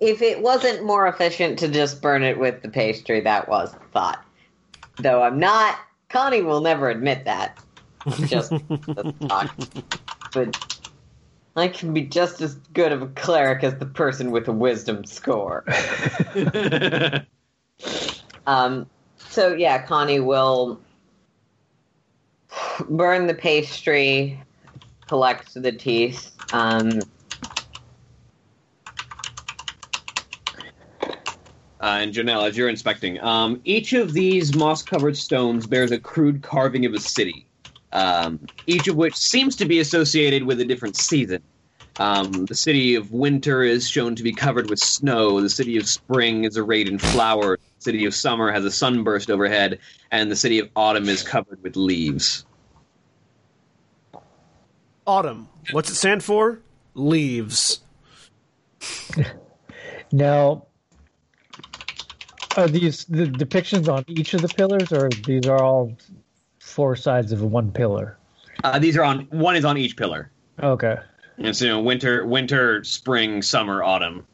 S4: if it wasn't more efficient to just burn it with the pastry that was the thought though i'm not connie will never admit that just the *laughs* thought but i can be just as good of a cleric as the person with a wisdom score *laughs* Um, so yeah, Connie will burn the pastry, collect the teeth. Um,
S2: Uh, and Jo'nell, as you're inspecting, um, each of these moss-covered stones bears a crude carving of a city, um, each of which seems to be associated with a different season. Um, the city of winter is shown to be covered with snow. The city of spring is arrayed in flowers. The city of summer has a sunburst overhead, and the city of autumn is covered with leaves.
S1: Autumn. What's it stand for? Leaves. *laughs*
S5: Now, are these the depictions on each of the pillars, or these are all four sides of one pillar?
S2: Uh, these are on one is on each pillar.
S5: Okay.
S2: It's you know winter, winter, spring, summer, autumn.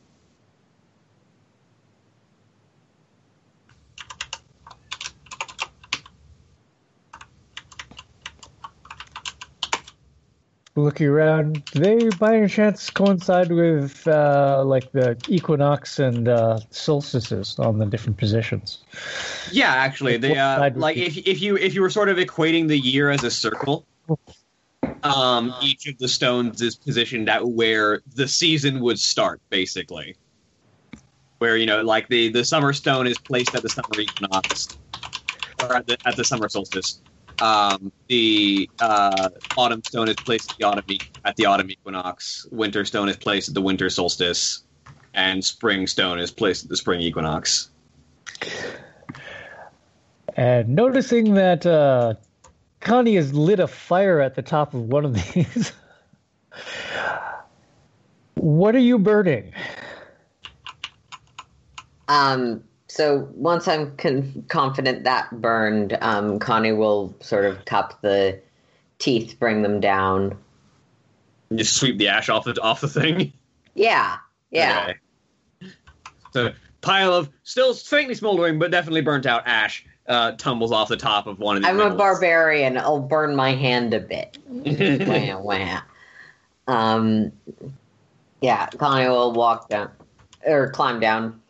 S5: Looking around, do they by any chance coincide with uh, like the equinox and uh, solstices on the different positions?
S2: Yeah, actually, they uh, like if if you if you were sort of equating the year as a circle, um, each of the stones is positioned at where the season would start, basically. Where you know, like the the summer stone is placed at the summer equinox. or at the, at the summer solstice. Um, the uh, autumn stone is placed at the autumn e- at the autumn equinox. Winter stone is placed at the winter solstice, and spring stone is placed at the spring equinox.
S5: And noticing that uh, Connie has lit a fire at the top of one of *laughs* these. what are you burning?
S4: Um, so once I'm con- confident that burned, um, Connie will sort of cup the teeth, bring them down.
S2: And just sweep the ash off the off the thing.
S4: Yeah, yeah.
S2: Okay. So pile of still faintly smoldering, but definitely burnt out ash uh, tumbles off the top of one of these.
S4: I'm a barbarian. I'll burn my hand a bit. *laughs* wah, wah. Um, yeah, Connie will walk down or climb down.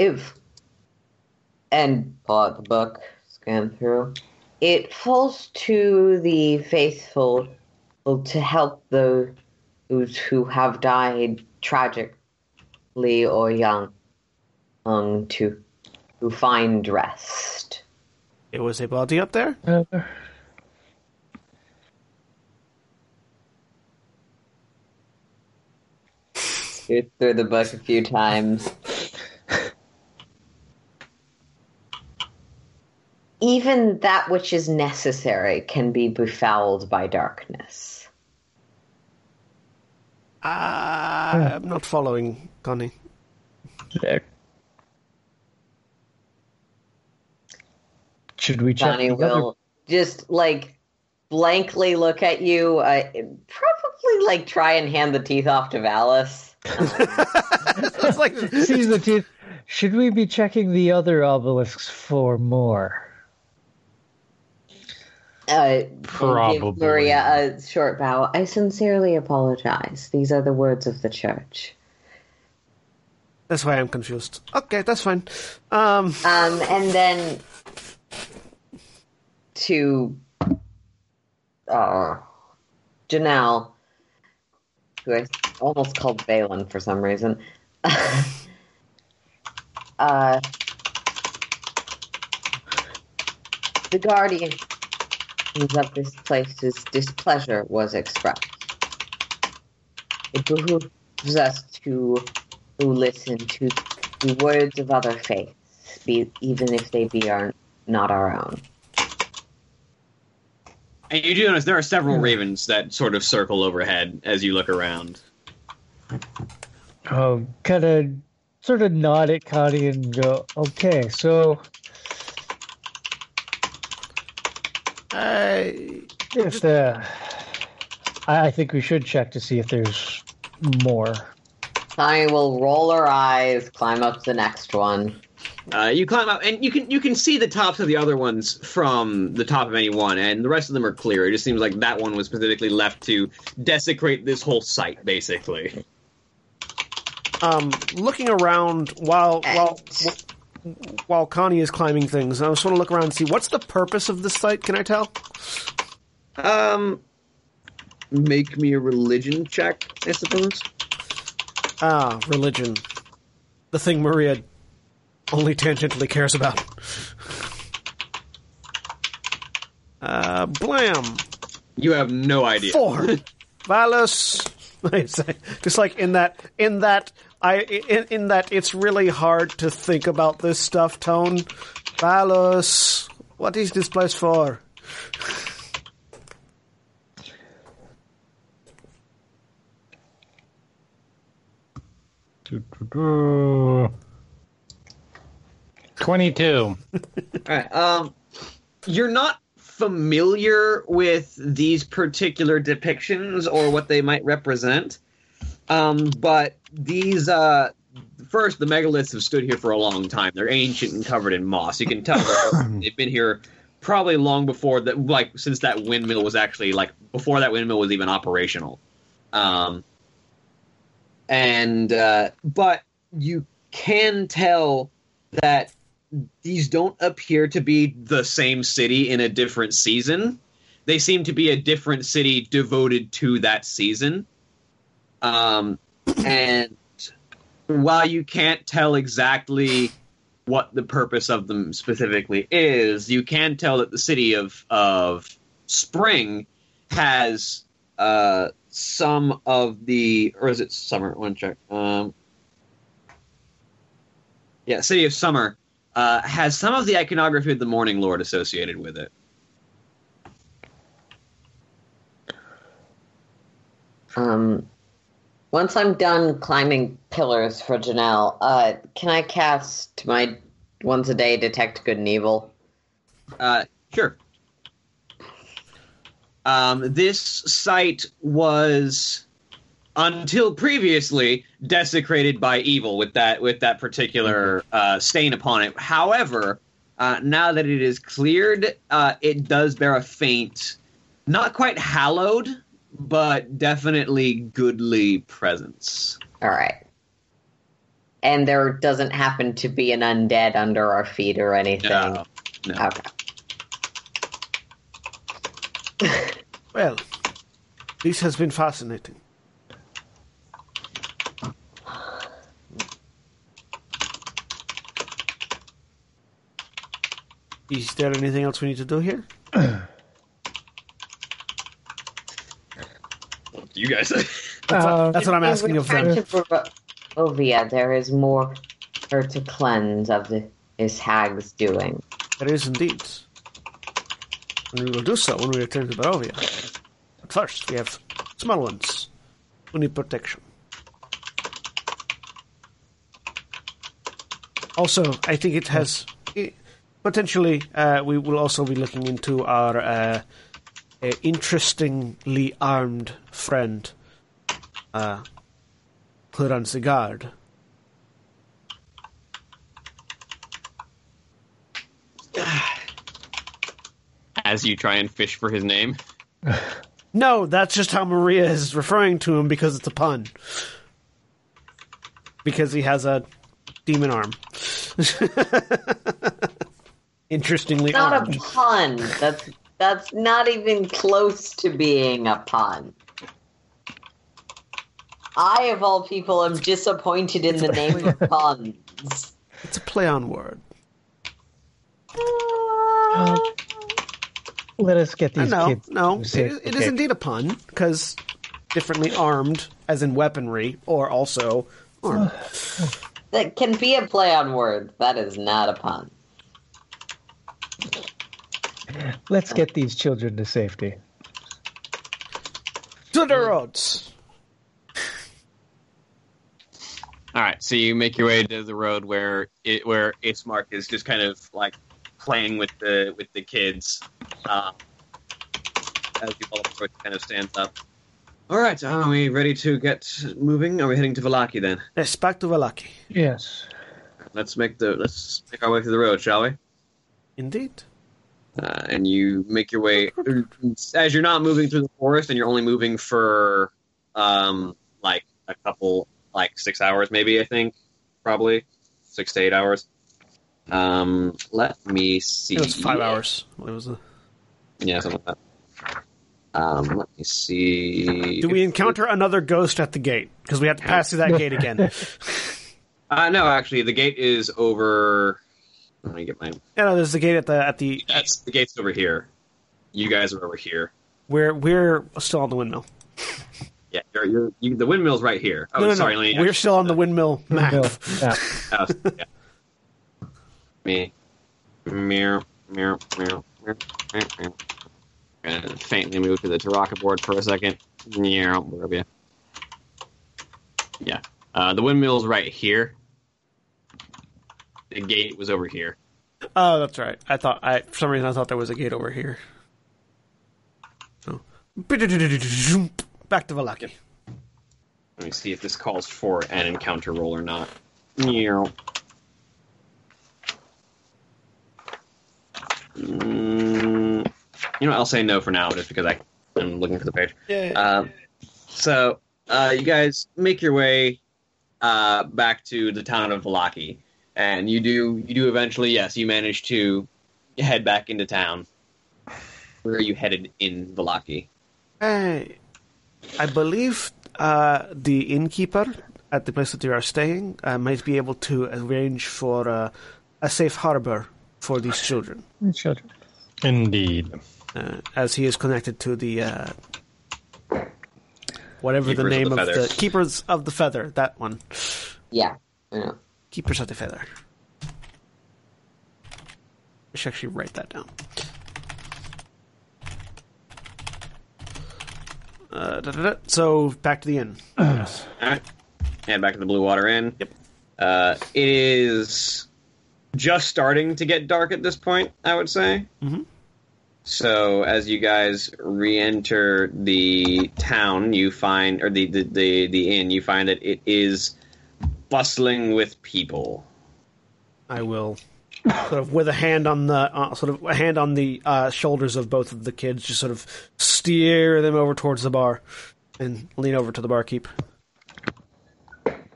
S4: If and pull out the book, scan through. It falls to the faithful to help those who have died tragically or young um, to to find rest.
S1: It was a body up there?
S5: Uh,
S4: through the book a few times. Even that which is necessary can be befouled by darkness.
S1: Uh, I'm not following, Connie.
S5: there. Should we check?
S4: Johnny
S5: the
S4: will just like blankly look at you, uh, probably like try and hand the teeth off to Vallus. *laughs*
S1: it's like
S5: Sees the teeth. Should we be checking the other obelisks for more?
S4: Uh,
S3: Probably.
S4: Give Maria a short bow. I sincerely apologize. These are the words of the church.
S1: that's why I'm confused. Okay, that's fine. Um,
S4: Um, and then to uh, Jo'nell, who I almost called Valen for some reason. *laughs* uh, the guardian of this place's displeasure was expressed. It behooves us to, to listen to the words of other faiths, be, even if they be our, not our own.
S2: And you do notice there are several ravens that sort of circle overhead as you look around.
S5: Oh, kind of, sort of nod at Connie and go, "Okay, so
S1: I,
S5: if the, I I think we should check to see if there's more."
S4: I will roll her eyes, climb up to the next one.
S2: Uh, you climb up, and you can you can see the tops of the other ones from the top of any one, and the rest of them are clear. It just seems like that one was specifically left to desecrate this whole site, basically.
S1: um, looking around while while while Connie is climbing things, I just want to look around and see what's the purpose of this site. Can I tell?
S2: Um, make me a religion check, I suppose.
S1: Ah, religion, the thing Maria only tangentially cares about. Uh, blam.
S2: You have no idea.
S1: Four. Vallus. I say, Just like in that, in that, I, in, in that it's really hard to think about this stuff tone. Vallus. What is this place for?
S3: Twenty-two.
S2: All right. Um, you're not familiar with these particular depictions or what they might represent. Um, but these, uh, first, the megaliths have stood here for a long time. They're ancient and covered in moss. You can tell *coughs* they've been here probably long before that, like since that windmill was actually like before that windmill was even operational. Um, and uh, but you can tell that these don't appear to be the same city in a different season. They seem to be a different city devoted to that season. Um, and while you can't tell exactly what the purpose of them specifically is, you can tell that the city of of Spring has uh, some of the, or is it Summer? One check. Um, yeah, city of Summer uh, has some of the iconography of the Morning Lord associated with it.
S4: Um, once I'm done climbing pillars for Jo'nell, uh, can I cast my once a day detect good and evil?
S2: Uh, sure. Um, this site was until previously desecrated by evil with that with that particular uh, stain upon it. However, uh, now that it is cleared, uh, it does bear a faint, not quite hallowed, but definitely goodly presence.
S4: All right. And there doesn't happen to be an undead under our feet or anything.
S2: No, no.
S4: Okay. *laughs*
S1: Well, this has been fascinating. Is there anything else we need to do here? *clears throat*
S2: guys. *laughs*
S1: That's,
S5: Uh,
S1: that's what I'm asking of them.
S4: Return to Barovia, there is more her to cleanse of the, his hag's doing.
S1: There is indeed. And we will do so when we return to Barovia. But first, we have small ones who need protection. Also, I think it has i potentially. Uh, we will also be looking into our uh, uh, interestingly armed friend, uh, Huran Sigard.
S2: As you try and fish for his name. *laughs*
S1: No, that's just how Maria is referring to him because it's a pun. Because he has a demon arm. *laughs* Interestingly
S4: Not a pun. That's that's not even close to being a pun. I, of all people, am disappointed in the name of puns.
S1: It's a play on word.
S5: let us get these
S1: no,
S5: kids.
S1: no,
S5: to
S1: it,
S5: safe-
S1: is- it is indeed a pun because differently armed, as in weaponry, or also armed.
S4: That can be a play on words. That is not a pun.
S5: Let's get these children to safety.
S1: to the roads.
S2: All right, so you make your way to the road where it where Ismark is just kind of like playing with the with the kids. Um, as you all approach, kind of stands up. All right, are we ready to get moving? Are we heading to Vallaki then?
S1: Yes, back to Vallaki.
S5: Yes.
S2: Let's make the let's make our way through the road, shall we?
S1: Indeed.
S2: Uh, and you make your way *laughs* as you're not moving through the forest, and you're only moving for um like a couple like six hours, maybe I think, probably six to eight hours. Um, let me see.
S1: It was five hours. What was the...
S2: Yeah, something like that. Um, let me see.
S1: Do we encounter another ghost at the gate? Because we have to pass through that gate again. *laughs*
S2: Uh, no, actually, the gate is over. Let me get my.
S1: Yeah, no, there's the gate at the at the at,
S2: That's the gate's over here. You guys are over here.
S1: we're we're still on the windmill.
S2: Yeah, you're, you're, you, the windmill's right here. Oh,
S1: no, no,
S2: sorry.
S1: no.
S2: Let me
S1: We're still on the windmill *laughs* map.
S5: Bill, yeah. *laughs*
S2: Oh, yeah. Me. Meow, meow, meow, meow, meow, meow. Gonna faintly move to the Tarokka board for a second. Meow, wherever you. Yeah. Uh, the windmill's right here. The gate was over here.
S1: Oh, that's right. I thought I for some reason I thought there was a gate over here. So back to Vallaki.
S2: Let me see if this calls for an encounter roll or not. Meow. Mm, you know, what, I'll say no for now, just because I, I'm looking for the page.
S1: Yeah.
S2: Uh, so uh, you guys make your way uh, back to the town of Vallaki, and you do you do eventually. Yes, you manage to head back into town. Where are you headed in Vallaki?
S1: I, I believe uh, the innkeeper at the place that you are staying uh, might be able to arrange for uh, a safe harbor for these children,
S5: Children.
S3: Indeed.
S1: uh, as he is connected to the uh, whatever the
S2: Keepers of
S1: name
S2: the
S1: of the, keepers of the feather. That one,
S4: Yeah. I know.
S1: Keepers of the feather. I should actually write that down. Uh, da, da, da. So back to the inn. yes. *clears throat*
S2: All right. And back to the Blue Water Inn.
S1: Yep.
S2: Uh, it is just starting to get dark at this point, I would say.
S1: Mhm.
S2: So as you guys re-enter the town, you find, or the, the, the, the inn, you find that it is bustling with people.
S1: I will sort of with a hand on the uh, sort of a hand on the uh, shoulders of both of the kids, just sort of steer them over towards the bar, and lean over to the barkeep.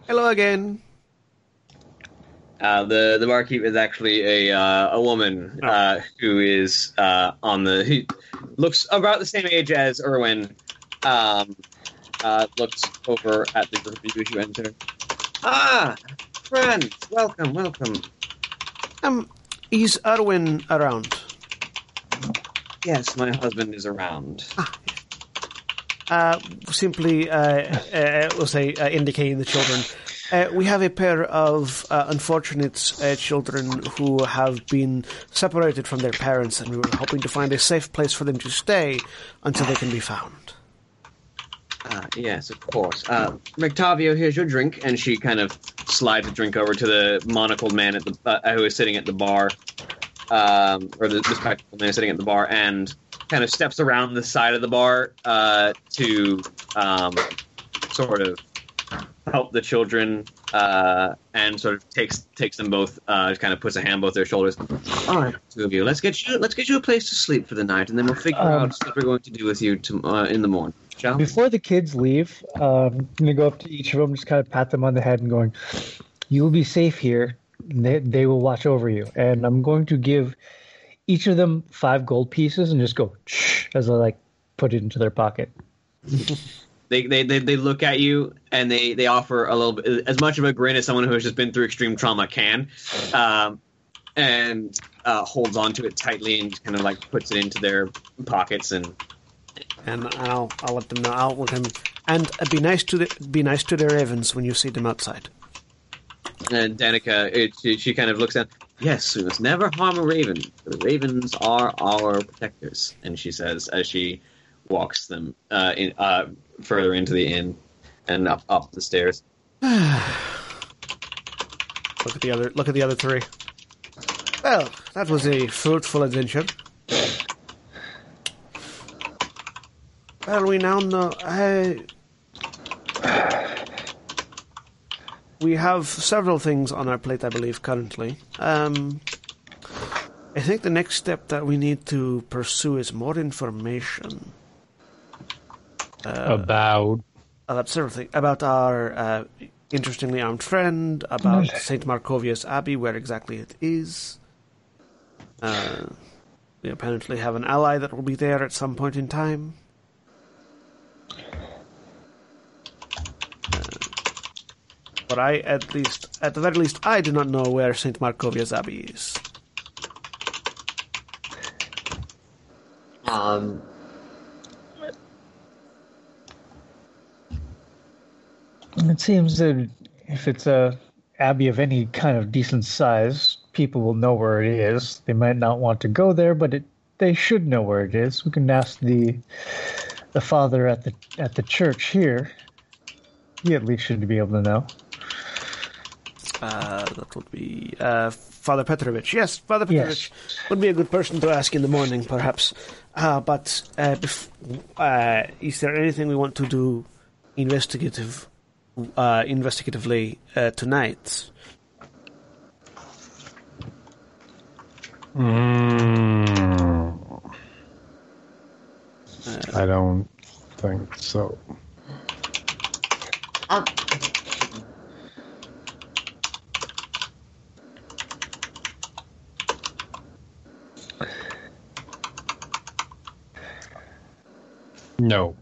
S1: Hello again.
S2: Uh, the the barkeep is actually a uh, a woman uh, who is uh, on the who looks about the same age as Urwin. Um, uh, looks over at the group of you as you enter. Ah, friends, welcome, welcome.
S1: Um, is Urwin around?
S2: Yes, my husband is around.
S1: Uh, simply, uh, uh, we'll say, uh, indicating the children. Uh, we have a pair of uh, unfortunate uh, children who have been separated from their parents, and we were hoping to find a safe place for them to stay until they can be found.
S2: Uh, yes, of course. Uh, Rictavio, here's your drink, and she kind of slides a drink over to the monocled man at the uh, who is sitting at the bar, um, or the, the spectacled man sitting at the bar, and kind of steps around the side of the bar uh, to um, sort of help the children, uh, and sort of takes takes them both, uh, just kind of puts a hand both their shoulders. All right, two of you, let's get you let's get you a place to sleep for the night, and then we'll figure
S5: Um,
S2: out what we're going to do with you to, uh, in the morning. We?
S5: Before the kids leave, um, I'm gonna go up to each of them, just kind of pat them on the head, and going, "You will be safe here. They they will watch over you." And I'm going to give each of them five gold pieces, and just go Shh, as I like put it into their pocket. *laughs*
S2: They, they, they, they look at you and they, they offer a little bit as much of a grin as someone who has just been through extreme trauma can, um, and uh, holds onto it tightly and kind of like puts it into their pockets and
S1: and I'll I'll let them know. I'll let them and uh, be nice to the be nice to the ravens when you see them outside.
S2: and Danika it, she, she kind of looks at yes we must never harm a raven the ravens are our protectors and she says as she walks them uh, in, uh, further into the inn and up up the stairs. *sighs*
S1: Look at the other look at the other three. Well, that was a fruitful adventure. Well, we now know. I... We have several things on our plate, I believe, currently. Um, I think the next step that we need to pursue is more information
S3: About
S1: about several things about our uh, interestingly armed friend, about Saint Markovius Abbey, where exactly it is. Uh, we apparently have an ally that will be there at some point in time. But I, at least, at the very least, I do not know where Saint Markovius Abbey is.
S4: Um,
S5: it seems that if it's a abbey of any kind of decent size, people will know where it is. They might not want to go there, but it, they should know where it is. We can ask the the father at the at the church here. He at least should be able to know.
S1: Uh, that would be uh, Father Petrovich. Yes, Father Petrovich would be a good person to ask in the morning, perhaps. Uh, but uh, bef- uh, is there anything we want to do investigative, uh, investigatively uh, tonight?
S3: Mm, I don't think so.
S4: um,
S3: No.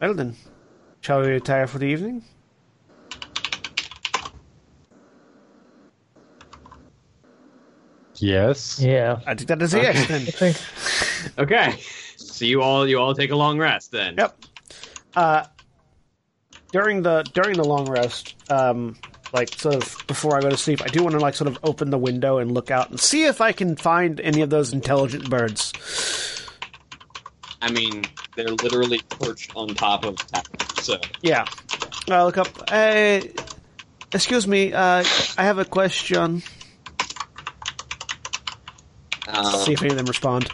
S1: Well then, Shall we retire for the evening?
S3: Yes.
S5: Yeah.
S1: I think that is a yes then.
S5: I
S2: Okay. So you all you all take a long rest then.
S1: Yep. Uh, during the during the long rest, um, like sort of before I go to sleep, I do want to like sort of open the window and look out and see if I can find any of those intelligent birds.
S2: I mean, they're literally perched on top of that. So
S1: Yeah. I look up. Hey, excuse me. Uh, I have a question.
S2: uh,
S1: see if any of them respond.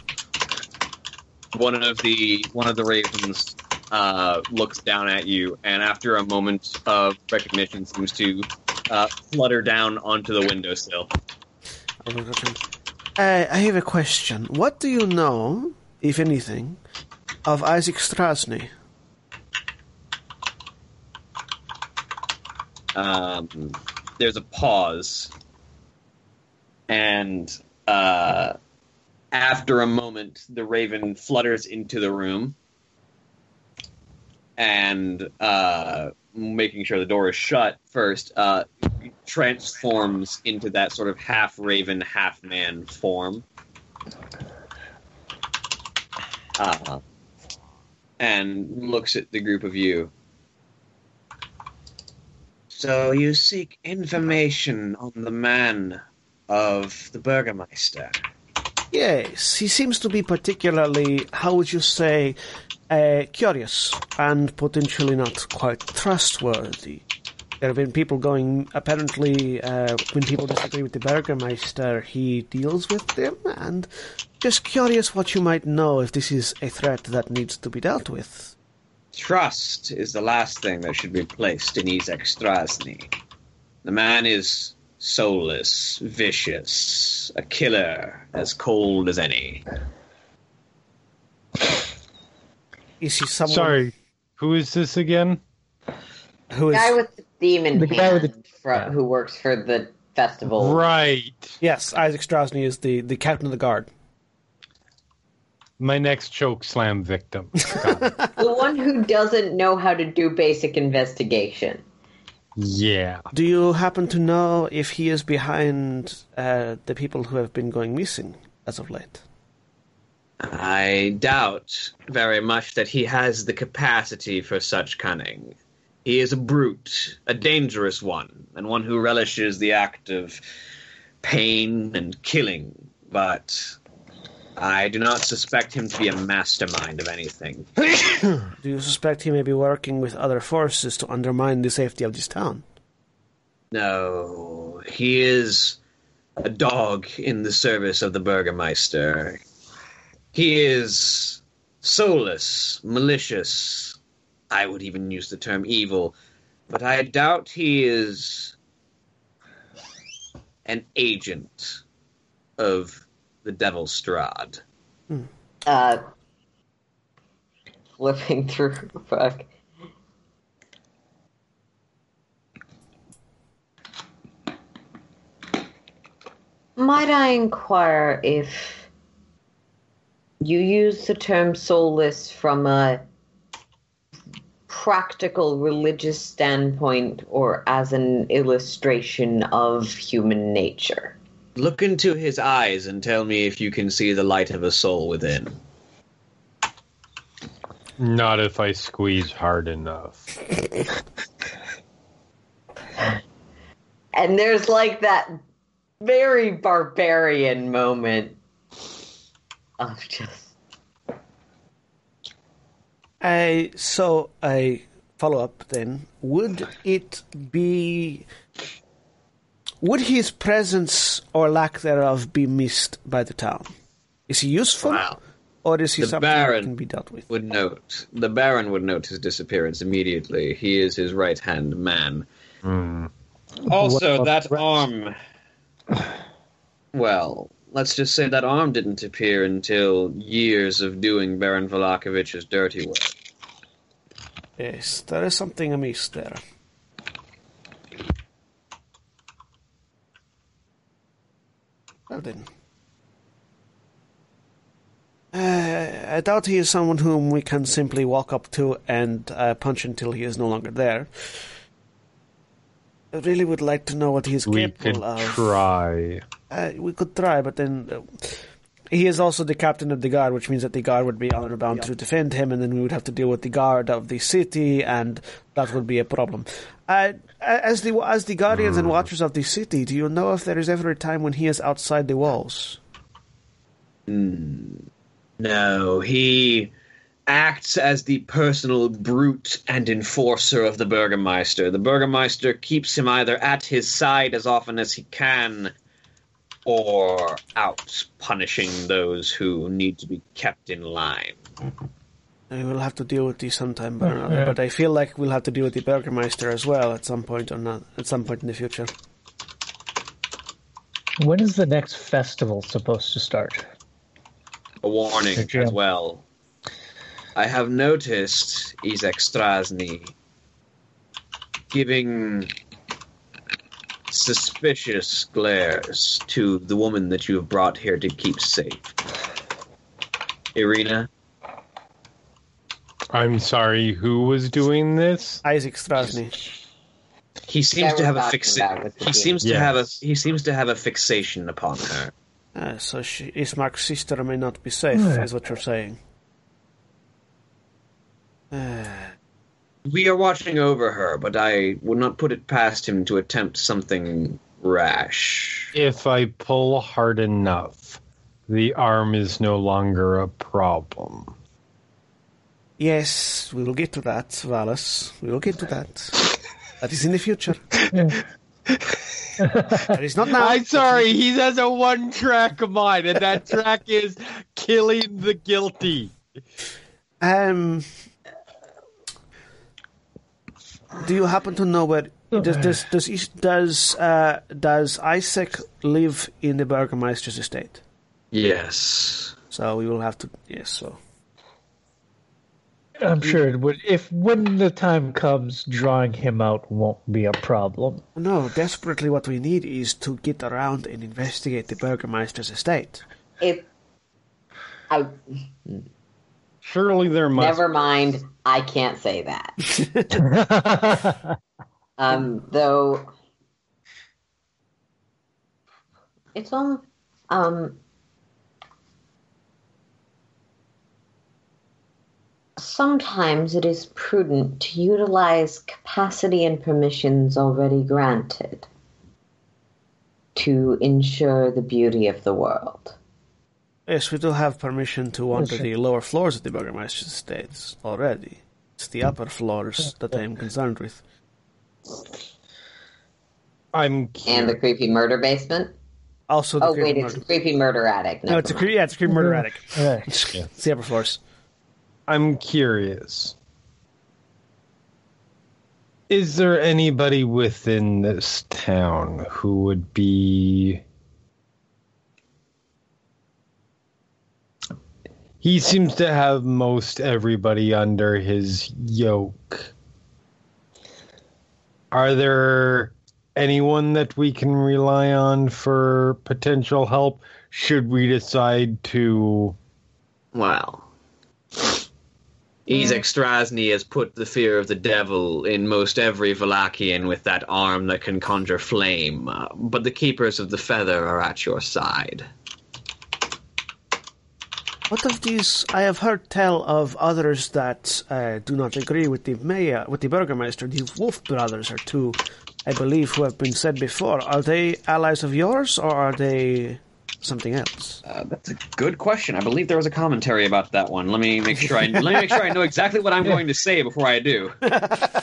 S2: one of the one of the ravens uh, looks down at you, and after a moment of recognition, seems to uh, flutter down onto the windowsill.
S1: Uh, I have a question. What do you know, if anything, of Izek Strazni?
S2: Um, there's a pause, and uh, after a moment, the raven flutters into the room, and uh, making sure the door is shut first, uh, transforms into that sort of half raven, half man form. Uh, and looks at the group of you. So you seek information on the man of the Burgermeister.
S1: Yes, he seems to be particularly, how would you say, uh, curious and potentially not quite trustworthy. There have been people going, apparently, uh, when people disagree with the Burgermeister, he deals with them, and just curious what you might know if this is a threat that needs to be dealt with.
S2: Trust is the last thing that should be placed in Izek Strazni. The man is soulless, vicious, a killer as cold as any.
S1: Is he someone
S3: Sorry. Who is this again?
S1: who is...
S4: guy with the demon
S5: The
S4: hand
S5: guy with the-
S4: fro-
S5: yeah.
S4: who works for the festival.
S3: Right.
S1: yes, Izek Strazni is the, the captain of the guard.
S3: My next choke slam victim. *laughs*
S4: The one who doesn't know how to do basic investigation.
S3: yeah.
S1: Do you happen to know if he is behind uh, the people who have been going missing as of late?
S2: I doubt very much that he has the capacity for such cunning. He is a brute, a dangerous one, and one who relishes the act of pain and killing, but I do not suspect him to be a mastermind of anything. *coughs*
S1: Do you suspect he may be working with other forces to undermine the safety of this town?
S2: No, he is a dog in the service of the Burgermeister. He is soulless, malicious. I would even use the term evil, but I doubt he is an agent of the Devil Strahd.
S4: Uh, flipping through. Fuck. Might I inquire if you use the term soulless from a practical religious standpoint or as an illustration of human nature?
S2: Look into his eyes and tell me if you can see the light of a soul within.
S3: Not if I squeeze hard enough.
S4: And there's like that very barbarian moment of just
S1: I so I follow up then. Would it be would his presence or lack thereof be missed by the town? Is he useful
S2: Wow.
S1: or is he
S2: The
S1: something that
S2: Baron
S1: can be dealt with?
S2: would note the Baron would note his disappearance immediately. He is his right hand man. Hmm.
S5: Also,
S2: that
S5: about
S2: arm. Well, let's just say that arm didn't appear until years of doing Baron Vallakovich's dirty work.
S1: Yes, there is something amiss there. Well then. Uh, I doubt he is someone whom we can simply walk up to and uh, punch until he is no longer there. I really would like to know what he is
S3: We could
S1: capable of.
S3: try.
S1: Uh, we could try, but then uh, he is also the captain of the guard, which means that the guard would be honor bound to defend him, and then we would have to deal with the guard of the city, and that would be a problem. Uh, as the as the guardians and watchers of the city, do you know if there is ever a time when he is outside the walls?
S2: No, he acts as the personal brute and enforcer of the Burgermeister. The Burgermeister keeps him either at his side as often as he can or out punishing those who need to be kept in line.
S1: We will have to deal with these sometime, or another, but I feel like we'll have to deal with the Burgermeister as well at some point or not at some point in the future.
S5: When is the next festival supposed to start?
S2: A warning
S5: Good
S2: as well. I have noticed Izek Strazni giving suspicious glares to the woman that you have brought here to keep safe. Ireena,
S3: I'm sorry, who was doing this?
S1: Izek Strazni.
S2: he seems to have a
S4: talking
S2: fixa-
S4: about with the
S2: He
S4: team.
S2: seems to have a he seems to have a fixation upon her.
S1: Uh, so she, Ismark's sister may not be safe, is what you're saying. Uh,
S2: We are watching over her, but I would not put it past him to attempt something rash.
S3: If I pull hard enough, the arm is no longer a problem.
S1: yes, we will get to that, Vallus. We will get to that. That is in the future. that is not now.
S3: I'm sorry, he has a one track mind, and that track is killing the guilty.
S1: Um, do you happen to know where does does does Is- does uh, does Izek live in the Burgermeister's estate?
S2: Yes.
S1: So we will have to yes. So
S5: I'm sure it would. If when the time comes, drawing him out won't be a problem.
S1: no, desperately, what we need is to get around and investigate the Burgermeister's estate.
S4: If I
S3: Surely there must.
S4: never mind, I can't say that. *laughs* Um, though it's on. Um, sometimes it is prudent to utilize capacity and permissions already granted to ensure the beauty of the world.
S1: Yes, we do have permission to wander
S5: Yes,
S1: the lower floors of the Burgermeister's estates already. It's the upper floors that I am concerned with.
S3: I'm
S4: And the creepy murder basement.
S1: Also, the
S4: Oh
S1: creepy
S4: wait, it's a creepy murder attic.
S1: no, it's a
S4: creepy.
S1: cre- yeah, it's a creepy murder attic.
S5: Right. *laughs*
S1: It's the upper floors.
S3: I'm curious. Is there anybody within this town who would be. He seems to have most everybody under his yoke. Are there anyone that we can rely on for potential help should we decide to
S2: Well, Izek Strazni has put the fear of the devil in most every Vallakian with that arm that can conjure flame, uh, but the keepers of the feather are at your side.
S1: What of these? I have heard tell of others that uh, do not agree with the mayor, with the Burgermeister. The Wolf brothers are two, I believe, who have been said before. Are they allies of yours, or are they something else?
S2: Uh, that's a good question. I believe there was a commentary about that one. Let me make sure I let me make sure I know exactly what I'm *laughs* going to say before I do.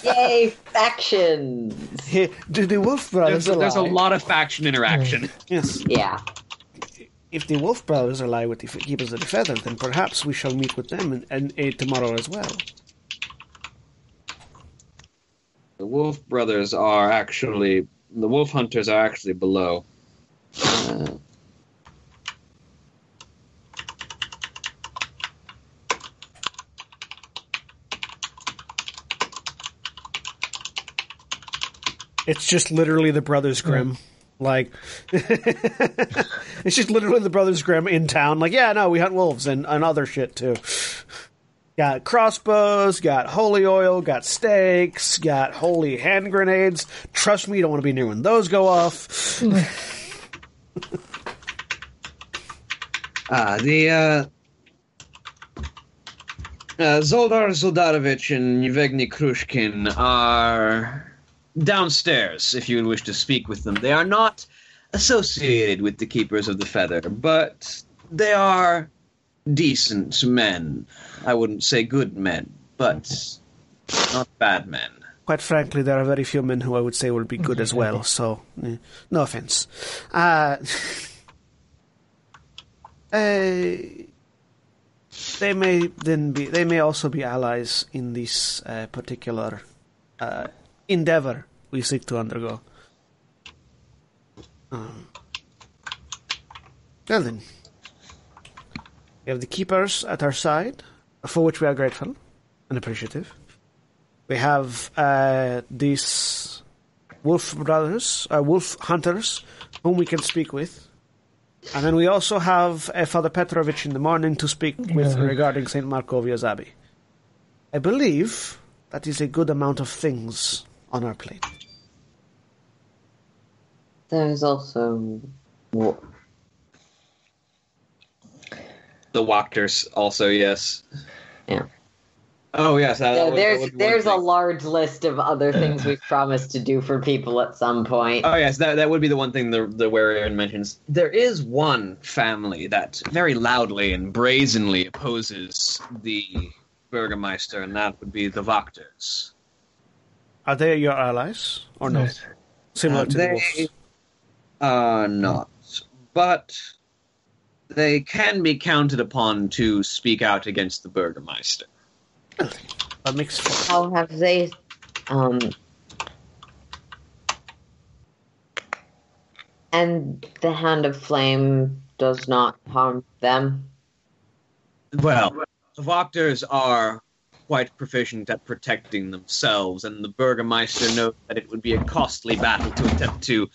S4: Yay, factions! *laughs*
S1: Do the Wolf brothers
S2: There's, there's a lot of faction interaction.
S1: Yes.
S4: Yeah.
S1: If the Wolf brothers ally with the F- Keepers of the Feather, then perhaps we shall meet with them and, and uh, tomorrow as well.
S2: The Wolf brothers are actually the Wolf hunters are actually below. Uh,
S1: It's just literally the Brothers Grimm. Like, *laughs* it's just literally the Brothers Grimm in town. Like, yeah, no, we hunt wolves and, and other shit too. Got crossbows, got holy oil, got stakes, got holy hand grenades. Trust me, you don't want to be near when those go off. *laughs*
S2: Ah, the uh, uh, Szoldar Szoldarovich and Yevgeny Krushkin are downstairs if you wish to speak with them. They are not associated with the Keepers of the Feather, but they are decent men. I wouldn't say good men, but not bad men.
S1: Quite frankly, there are very few men who I would say will be good as well. So, eh, no offense. Uh, eh, *laughs* they may then be. They may also be allies in this uh, particular uh, endeavor we seek to undergo. Um, well then, we have the keepers at our side, for which we are grateful and appreciative. We have uh, these wolf brothers, uh, wolf hunters, whom we can speak with. And then we also have uh, Father Petrovich in the morning to speak with
S5: Yeah.
S1: regarding St. Markovia's Abbey. I believe that is a good amount of things on our plate.
S4: There's also. wo-
S2: The Wachters also, yes.
S4: Yeah.
S2: Oh yes, that, that
S4: Yeah,
S2: that
S4: there's
S2: was one
S4: there's a
S2: thing.
S4: large list of other *laughs* things we've promised to do for people at some point.
S2: Oh yes, that that would be the one thing the the Warian mentions. There is one family that very loudly and brazenly opposes the Burgermeister, and that would be the Wachters.
S1: Are they your allies or not?
S5: Yes.
S1: Similar
S2: Uh,
S1: to the
S2: they
S1: wolves.
S2: are not, but they can be counted upon to speak out against the Burgermeister.
S1: That makes sense.
S4: How have they um and the hand of flame does not harm them?
S2: Well, the Wachters are quite proficient at protecting themselves, and the Burgermeister knows that it would be a costly battle to attempt to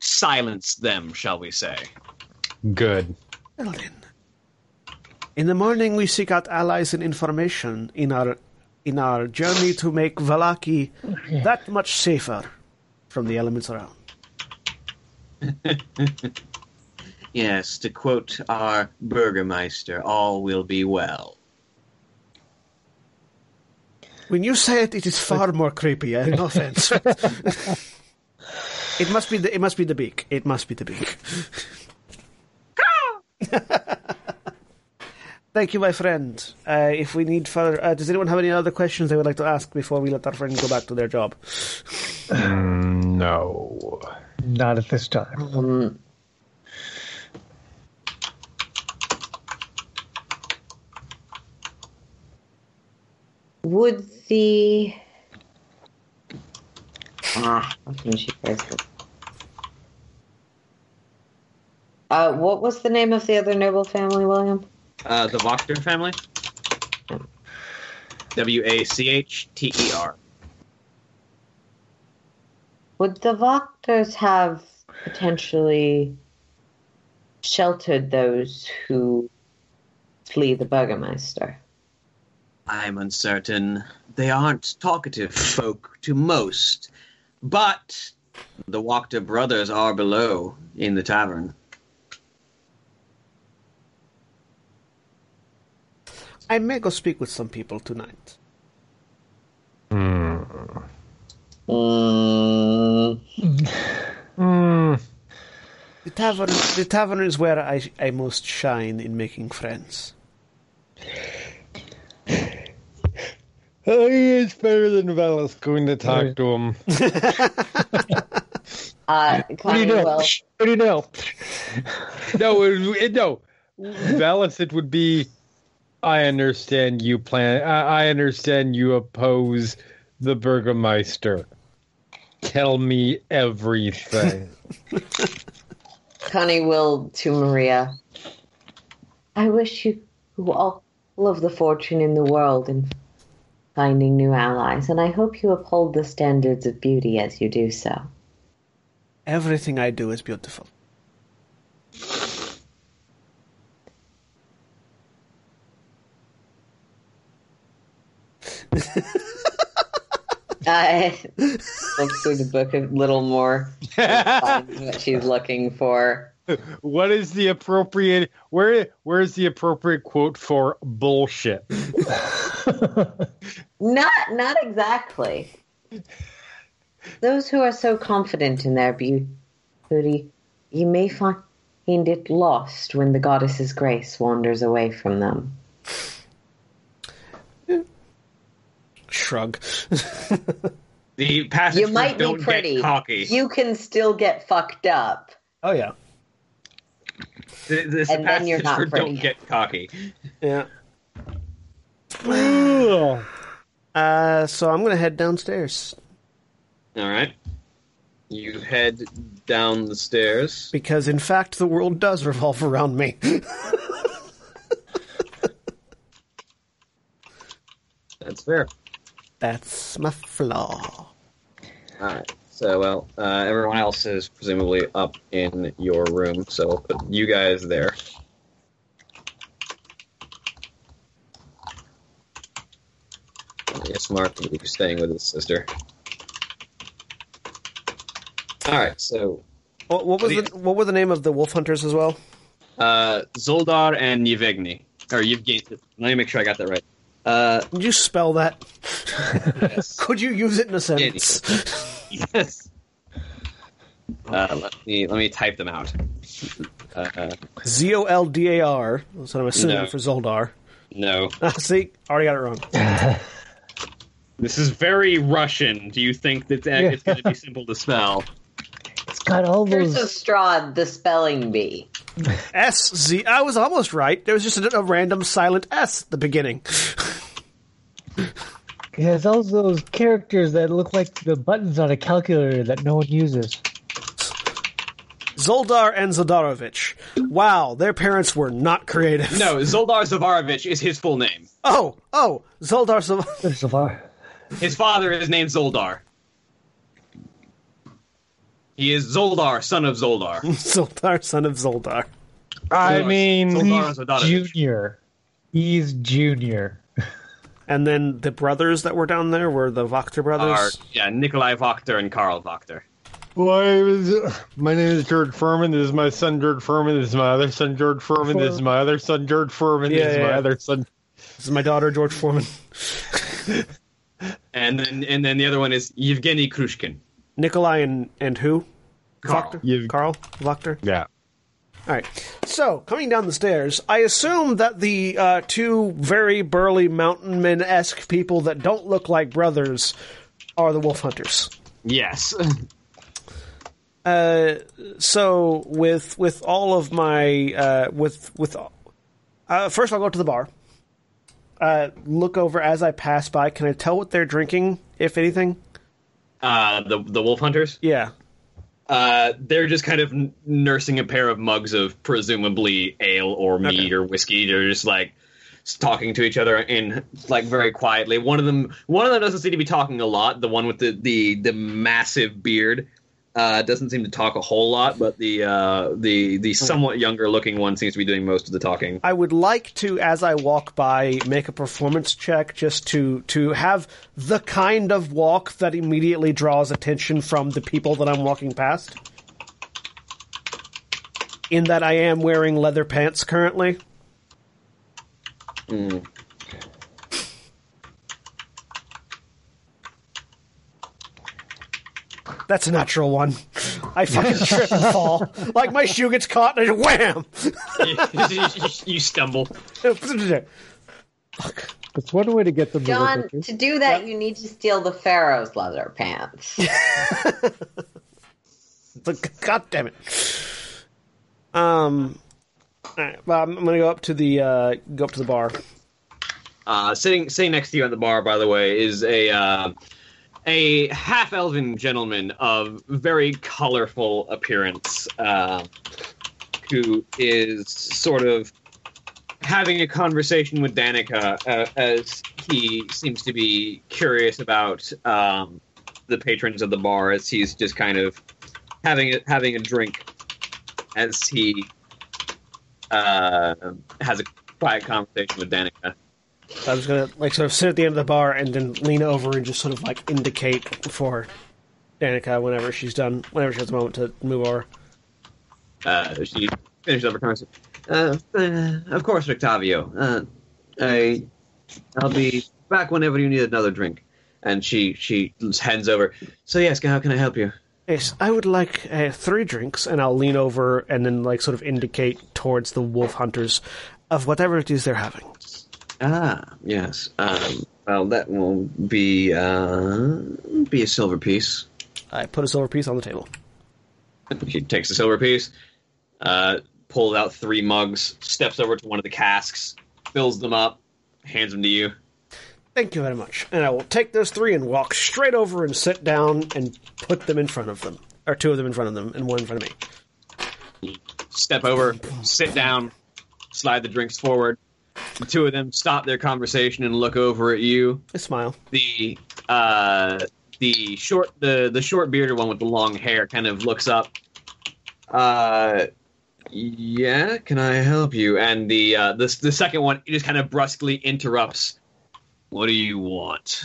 S2: silence them, shall we say.
S3: Good.
S1: Well then. In the morning, we seek out allies and information in our in our journey to make Vallaki that much safer from the elements around. *laughs*
S2: Yes, to quote our Burgermeister, all will be well.
S1: When you say it, it is far more creepy. Eh? No offense. *laughs* it must be the it must be the beak. It must be the beak. *laughs* Thank you, my friend. Uh, if we need further, uh, does anyone have any other questions they would like to ask before we let our friend go back to their job?
S3: Mm, no.
S5: Not at this time.
S4: Um Would the ah, how can she phrase this? Uh, what was the name of the other noble family, William?
S2: Uh, the Wachter family? W A C H T E R.
S4: Would the Wachters have potentially sheltered those who flee the Burgermeister?
S2: I'm uncertain. They aren't talkative folk to most, but the Wachter brothers are below in the tavern.
S1: I may go speak with some people tonight.
S4: Mm,
S3: Hmm.
S1: The tavern, the tavern is where I, I most shine in making friends.
S3: Oh, he is better than Vallus going to talk
S5: Right.
S3: to him.
S4: uh,
S5: What do you know?
S4: will.
S5: What do you know?
S3: no, it, it, no. Vallus, it would be. I understand you plan. I, I understand you oppose the Burgermeister. Tell me everything. *laughs*
S4: Connie will to Maria. I wish you all of the fortune in the world in finding new allies, and I hope you uphold the standards of beauty as you do so.
S1: Everything I do is beautiful. *laughs*
S4: I look through the book a little more. find *laughs* what she's looking for.
S3: what is the appropriate where where is the appropriate quote for bullshit? *laughs* *laughs*
S4: Not not exactly. Those who are so confident in their beauty, you may find it lost when the goddess's grace wanders away from them.
S1: Shrug. *laughs*
S2: The passage
S4: You might be
S2: don't
S4: pretty.
S2: cocky.
S4: You can still get fucked up.
S1: oh yeah.
S2: The, this
S4: And then you're not pretty.
S2: don't get cocky.
S1: Yeah. Uh, so I'm gonna head downstairs
S2: All right. You head down the stairs.
S1: because, in fact, the world does revolve around me. *laughs*
S2: That's fair.
S1: That's my flaw.
S2: All right. So, well, uh, everyone else is presumably up in your room, so I'll put you guys there. Yeah, smart to be staying with his sister. All right. So,
S1: What, what was
S2: What
S1: the, what were the name of the wolf hunters as well?
S2: uh, Szoldar and Yevgeny, or Yevgeny. Let me make sure I got that right. Uh,
S1: Did you spell that?
S2: yes. *laughs*
S1: Could you use it in a sentence?
S2: yes. Uh, let me let me type them out. Uh,
S1: Z O L D A R. That's what I'm assuming
S2: No.
S1: for Zoldar.
S2: no, *laughs*
S1: see, already got it wrong. *laughs*
S2: this is very Russian. Do you think that that it's going to be *laughs* simple to spell?
S5: It's got all
S4: Here's
S5: those.
S4: a straw, the spelling bee. *laughs*
S1: S Z. I was almost right. There was just a, a random silent S at the beginning. *laughs*
S5: It has all those characters that look like the buttons on a calculator that no one uses.
S1: Szoldar and Zodarovich. Wow, their parents were not creative.
S2: No, Szoldar Zavarovich is his full name.
S1: Oh, oh, Zoldar Zav-
S5: So far.
S2: His father is named Szoldar. He is Szoldar, son of Szoldar. *laughs*
S1: Szoldar, son of Szoldar.
S3: I mean,
S2: Szoldar
S5: He's junior. He's junior.
S1: And then the brothers that were down there were the Wachter
S2: Are,
S1: brothers.
S2: yeah, Nikolai Wachter and Karl Wachter.
S3: my name is my name is George Foreman. This is my son George Foreman. This is my other son George Foreman. This is my other son George Foreman.
S1: Yeah,
S3: this is
S1: yeah,
S3: my
S1: yeah.
S3: other son.
S1: This is my daughter, George Foreman. *laughs*
S2: And then and then the other one is Yevgeny Krushkin.
S1: Nikolai and, and who?
S2: Karl.
S1: Wachter?
S3: Yev-
S1: Carl Wachter?
S3: Yeah.
S1: All right. So, coming down the stairs, I assume that the uh, two very burly mountain men esque people that don't look like brothers are the wolf hunters.
S2: Yes. *laughs*
S1: Uh, so with with all of my uh, with with uh, first I'll go to the bar. Uh, look over as I pass by. Can I tell what they're drinking, if anything?
S2: Uh, the the wolf hunters.
S1: Yeah.
S2: Uh, they're just kind of n- nursing a pair of mugs of presumably ale or mead
S1: Okay.
S2: or whiskey. They're just like talking to each other in like very quietly. One of them, one of them doesn't seem to be talking a lot. The one with the the the massive beard uh, doesn't seem to talk a whole lot, but the uh, the the somewhat younger looking one seems to be doing most of the talking.
S1: I would like to, as I walk by, make a performance check just to to have the kind of walk that immediately draws attention from the people that I'm walking past. In that I am wearing leather pants currently.
S2: Mm.
S1: That's a natural one. I fucking trip and fall. Like my shoe gets caught and I just wham! *laughs*
S2: you stumble.
S1: Fuck.
S5: It's one way to get them to
S4: John,
S5: look at you.
S4: to do that, you need to steal the Pharaoh's leather pants. *laughs*
S1: God damn it. Um, alright, well, I'm, I'm gonna go up to the uh, go up to the bar.
S2: Uh, sitting sitting next to you on the bar, by the way, is a uh, a half elven gentleman of very colorful appearance, uh, who is sort of having a conversation with Danika uh, as he seems to be curious about um, the patrons of the bar, as he's just kind of having a, having a drink as he uh, has a quiet conversation with Danika.
S1: I was gonna like sort of sit at the end of the bar and then lean over and just sort of like indicate for Danika whenever she's done, whenever she has a moment to move over.
S2: Uh, she finishes up her conversation. Uh, uh, of course, Rictavio. Uh, I, I'll be back whenever you need another drink. And she she hands over. So yes, how can I help you?
S1: Yes, I would like uh, three drinks, and I'll lean over and then like sort of indicate towards the wolf hunters of whatever it is they're having.
S2: Ah, yes. Um, well, that will be uh, be a silver piece.
S1: I put a silver piece on the table.
S2: She takes the silver piece, uh, pulls out three mugs, steps over to one of the casks, fills them up, hands them to you.
S1: Thank you very much. And I will take those three and walk straight over and sit down and put them in front of them. Or two of them in front of them and one in front of me.
S2: Step over, sit down, slide the drinks forward. The two of them stop their conversation and look over at you.
S1: I smile.
S2: The uh, the short the the short bearded one with the long hair kind of looks up. Uh, yeah, can I help you? And the uh, the the second one just kind of brusquely interrupts. What do you want?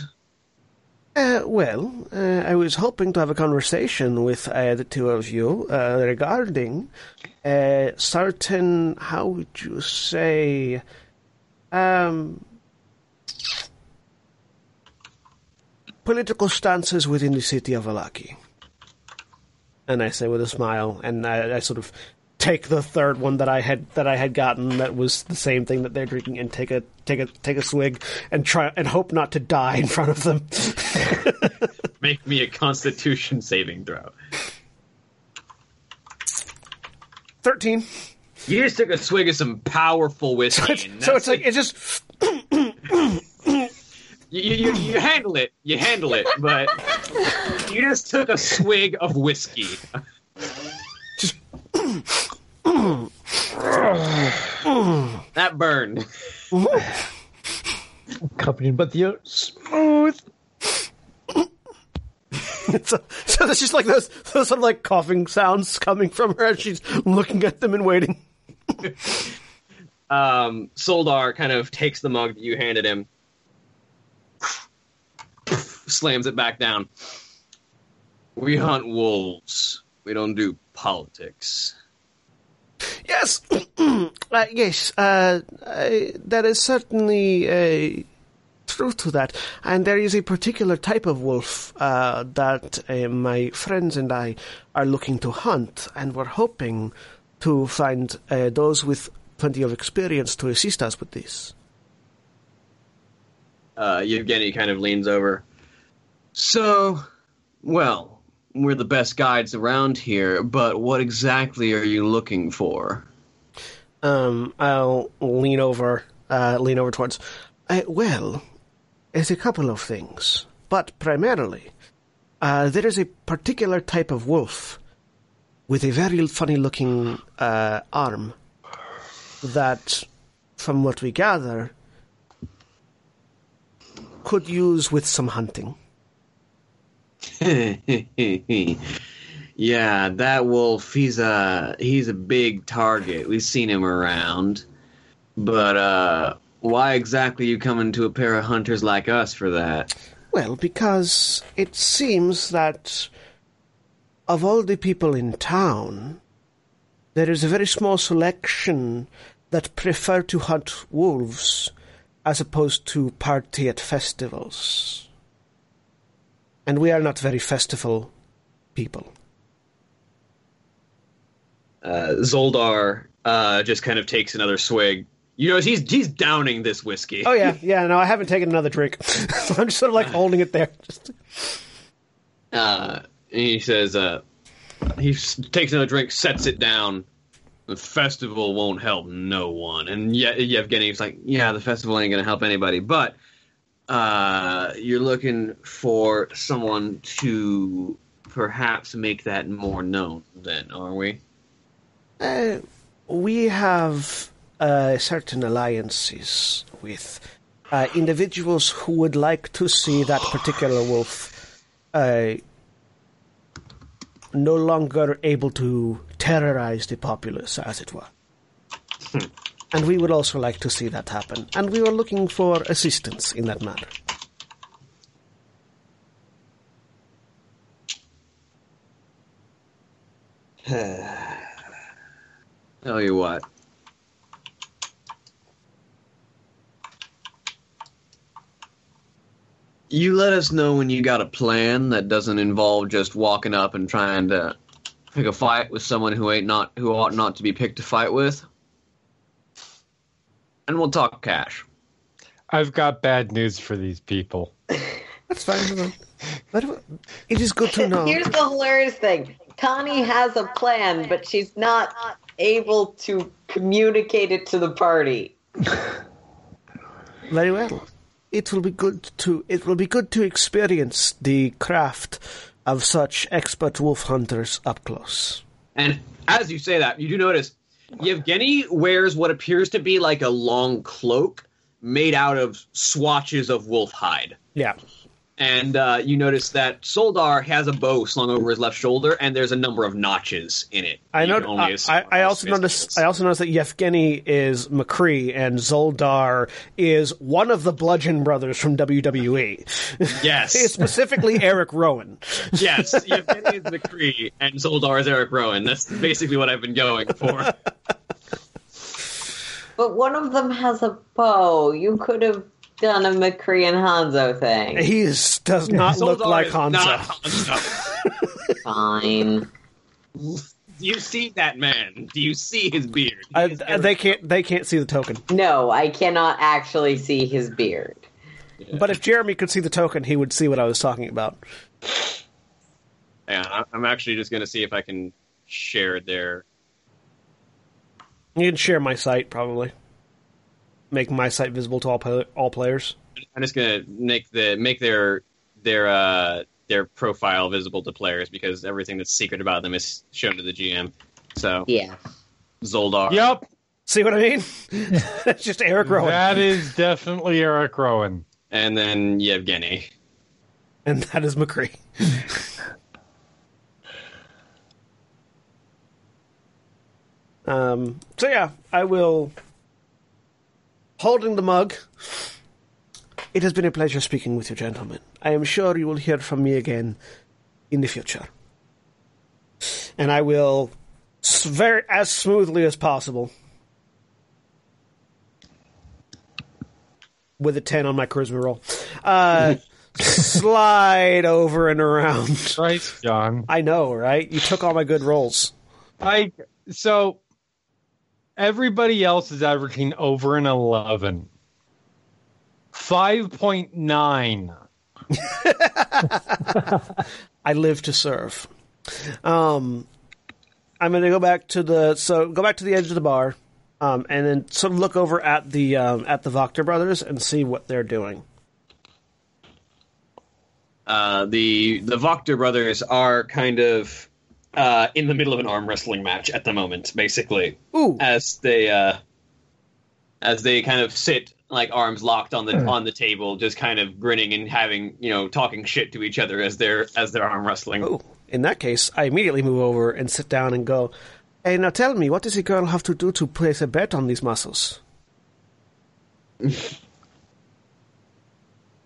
S1: Uh, well, uh, I was hoping to have a conversation with uh, the two of you uh, regarding uh, certain, how would you say, um, political stances within the city of Alaki. And I say with a smile, and I, I sort of take the third one that I had that I had gotten that was the same thing that they're drinking, and take a take a take a swig, and try and hope not to die in front of them. *laughs*
S2: Make me a Constitution saving throw.
S1: Thirteen.
S2: You just took a swig of some powerful whiskey. and
S1: so it's like it's just *coughs*
S2: you, you, you handle it, you handle it, but you just took a swig of whiskey. that burned.
S5: Accompanied by the smooth. *laughs*
S1: so, so there's just like those those sort of like coughing sounds coming from her as she's looking at them and waiting. *laughs*
S2: Um, Szoldar kind of takes the mug that you handed him, slams it back down. We hunt wolves. We don't do politics.
S1: Yes, *clears throat* uh, yes, uh, there is certainly a truth to that, and there is a particular type of wolf uh, that uh, my friends and I are looking to hunt, and we're hoping to find uh, those with plenty of experience to assist us with this.
S2: Uh, Yevgeny kind of leans over. So, well, we're the best guides around here, but what exactly are you looking for?
S1: Um, I'll lean over, uh, lean over towards. Uh, well, it's a couple of things, but primarily, uh, there is a particular type of wolf with a very funny-looking uh, arm that, from what we gather, could use with some hunting. *laughs*
S2: yeah, that wolf, he's a he's a big target. We've seen him around. But uh why exactly you coming to a pair of hunters like us for that?
S1: Well, because it seems that of all the people in town, there is a very small selection that prefer to hunt wolves as opposed to party at festivals. And we are not very festival people.
S2: Uh Szoldar uh just kind of takes another swig. You know, he's he's downing this whiskey.
S1: Oh yeah, *laughs* yeah. No, I haven't taken another drink, so *laughs* I'm just sort of like holding it there. Just...
S2: Uh, he says, uh, he takes another drink, sets it down. The festival won't help no one. And Ye- Yevgeny's like, yeah, the festival ain't gonna help anybody, but uh, you're looking for someone to perhaps make that more known. Then, are we?
S1: Uh, we have uh, certain alliances with uh, individuals who would like to see that particular wolf uh, no longer able to terrorize the populace, as it were. Hmm. and we would also like to see that happen. And we were looking for assistance in that matter. *sighs*
S2: Tell you what. You let us know when you got a plan that doesn't involve just walking up and trying to pick a fight with someone who ain't not who ought not to be picked a fight with. And we'll talk cash.
S3: I've got bad news for these people.
S1: That's fine. But it is good to *laughs* know.
S4: Here's the hilarious thing. Connie has a plan, but she's not able to communicate it to the party.
S1: Very well. It will be good to it will be good to experience the craft of such expert wolf hunters up close.
S2: And as you say that, you do notice Yevgeny wears what appears to be like a long cloak made out of swatches of wolf hide.
S1: Yeah.
S2: And uh, you notice that Szoldar has a bow slung over his left shoulder, and there's a number of notches in it.
S1: I
S2: You
S1: know.
S2: can
S1: I, I, I also
S2: Smith's
S1: noticed. I also noticed that Yevgeny is McCree and Szoldar is one of the Bludgeon Brothers from WWE.
S2: Yes. *laughs*
S1: Specifically Eric Rowan.
S2: yes, Yevgeny is McCree, and Szoldar is Eric Rowan. That's basically what I've been going for. *laughs*
S4: But one of them has a bow. You could have done a McCree and Hanzo thing.
S1: He is, does not look like Hanzo.
S2: not Hanzo.
S4: Fine.
S2: Do you see that man? Do you see his beard? Uh, he
S1: I,
S2: is Eric
S1: they can't. They can't see the token.
S4: No, I cannot actually see his beard.
S1: But if Jeremy could see the token, he would see what I was talking about.
S2: Yeah, I- I'm actually just going to see if I can share their.
S1: You can share my site probably. Make my site visible to all play, all players.
S2: I'm just going to make the make their their uh their profile visible to players because everything that's secret about them is shown to the GM. So
S4: Yeah.
S2: Szoldar.
S3: Yep,
S1: See what I mean? it's *laughs* *laughs* just Eric Rowan,
S3: that is definitely Eric Rowan.
S2: and then Yevgeny.
S1: and that is McCree. *laughs* um. So yeah, I will. Holding the mug. It has been a pleasure speaking with you, gentlemen. I am sure you will hear from me again in the future. And I will, very as smoothly as possible, with a ten on my charisma roll, uh, *laughs* slide over and around.
S3: Right, John.
S1: I know, right? You took all my good rolls.
S3: I so everybody else is averaging over an eleven. Five point nine. *laughs*
S1: I live to serve. Um, I'm going to go back to the so go back to the edge of the bar, um, and then sort of look over at the um, at the Wachter brothers and see what they're doing.
S2: Uh, the the Wachter brothers are kind of uh, in the middle of an arm wrestling match at the moment, basically.
S1: Ooh,
S2: As they uh, as they kind of sit like arms locked on the on the table, just kind of grinning and having you know talking shit to each other as they're as they're arm wrestling.
S1: ooh. In that case, I immediately move over and sit down and go. Hey, now tell me, what does a girl have to do to place a bet on these muscles? *laughs*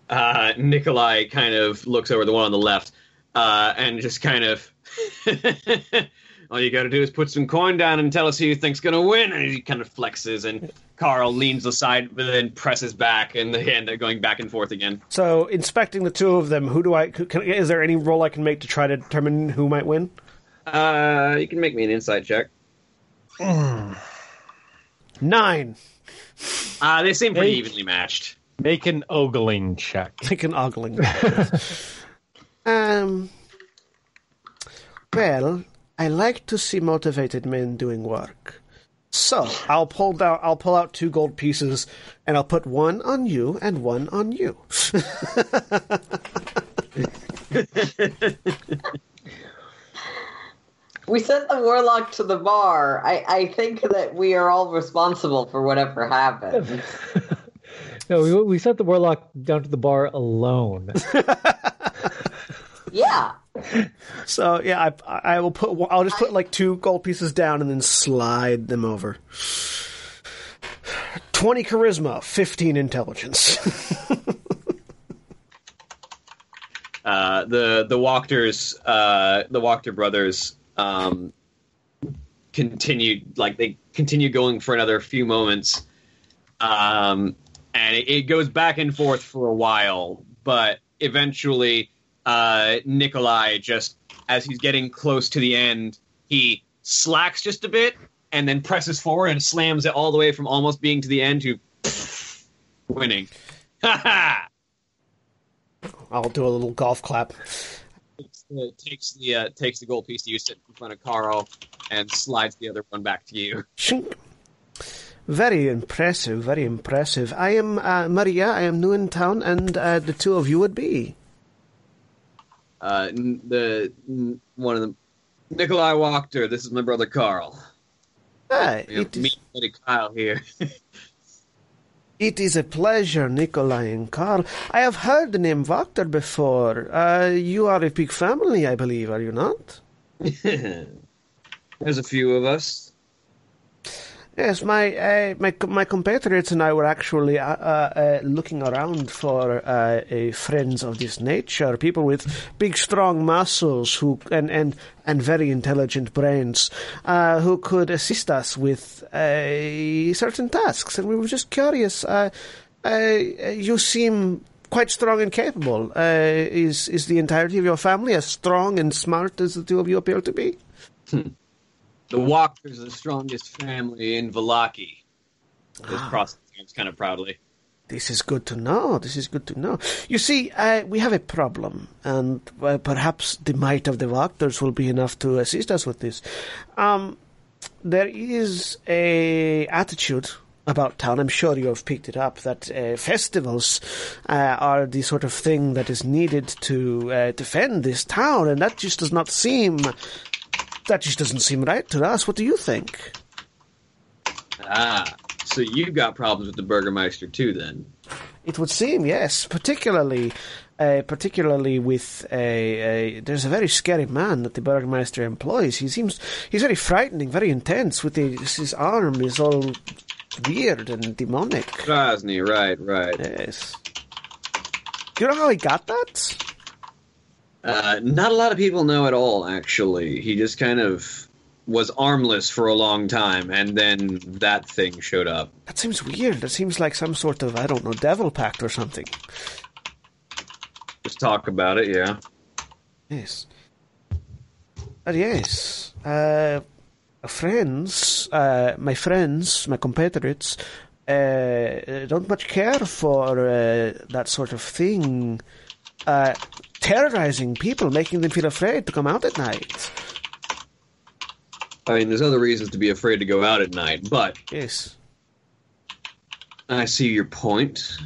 S2: uh, Nikolai kind of looks over the one on the left uh, and just kind of. *laughs* All you got to do is put some coin down and tell us who you think's going to win. And he kind of flexes, and Carl leans aside, but then presses back, and they end up going back and forth again.
S1: So, inspecting the two of them, who do I? Can, is there any roll I can make to try to determine who might win?
S2: Uh, you can make me an insight check. *sighs*
S1: Nine.
S2: Uh, they seem pretty
S3: Eight.
S2: evenly matched.
S3: Make an ogling check.
S1: like an ogling. *laughs* *laughs* um. Well, I like to see motivated men doing work. So I'll pull down. I'll pull out two gold pieces, and I'll put one on you and one on you. *laughs*
S4: We sent the warlock to the bar. I, I think that we are all responsible for whatever happened. *laughs*
S5: No, we, we sent the warlock down to the bar alone. *laughs*
S4: yeah.
S1: So yeah, I I will put I'll just put like two gold pieces down and then slide them over. Twenty charisma, fifteen intelligence. *laughs*
S2: Uh, the the Wachters, uh, the Wachter brothers, um, continued like they continue going for another few moments, um, and it, it goes back and forth for a while, but eventually, uh, Nikolai just as he's getting close to the end, he slacks just a bit and then presses forward and slams it all the way from almost being to the end to *laughs* winning. Ha *laughs* ha!
S1: I'll do a little golf clap.
S2: takes the takes the, uh, takes the gold piece to you sit in front of Carl and slides the other one back to you.
S1: Shink. Very impressive, very impressive. I am uh, Maria. I am new in town, and uh, the two of you would be.
S2: Uh, the one of them, Nikolai Wachter. This is my brother Carl.
S1: Ah,
S2: We have
S1: it, is,
S2: me, Kyle here. *laughs*
S1: it is a pleasure, Nikolai and Carl. I have heard the name Wachter before. Uh, you are a big family, I believe, are you not? *laughs*
S2: There's a few of us.
S1: Yes, my uh, my my compatriots and I were actually uh, uh, uh, looking around for uh, friends of this nature, people with big, strong muscles who and and, and very intelligent brains, uh, who could assist us with certain tasks. And we were just curious. You seem quite strong and capable. Is is the entirety of your family as strong and smart as the two of you appear to be?
S2: The Wachters are the strongest family in Vallaki. Crossed his arms kind of proudly.
S1: This is good to know. This is good to know. You see, uh, we have a problem, and uh, perhaps the might of the Wachters will be enough to assist us with this. Um, there is a attitude about town. I'm sure you have picked it up that uh, festivals uh, are the sort of thing that is needed to uh, defend this town, and that just does not seem. That just doesn't seem right to us. What do you think?
S2: Ah, so you've got problems with the Burgermeister too, then?
S1: It would seem, yes, particularly, uh, particularly with a, a. There's a very scary man that the Burgmeister employs. He seems he's very frightening, very intense. With his, his arm is all weird and demonic.
S2: Krasny, right, right.
S1: Yes. Do you know how he got that?
S2: Uh, not a lot of people know at all, actually. He just kind of was armless for a long time, and then that thing showed up.
S1: That seems weird. That seems like some sort of I don't know devil pact or something.
S2: Just talk about it, yeah.
S1: Yes. But yes, uh, friends, uh, my friends, my compatriots, uh, don't much care for uh, that sort of thing. Terrorizing people, making them feel afraid to come out at night.
S2: I mean, there's other reasons to be afraid to go out at night, but
S1: Yes.
S2: I see your point.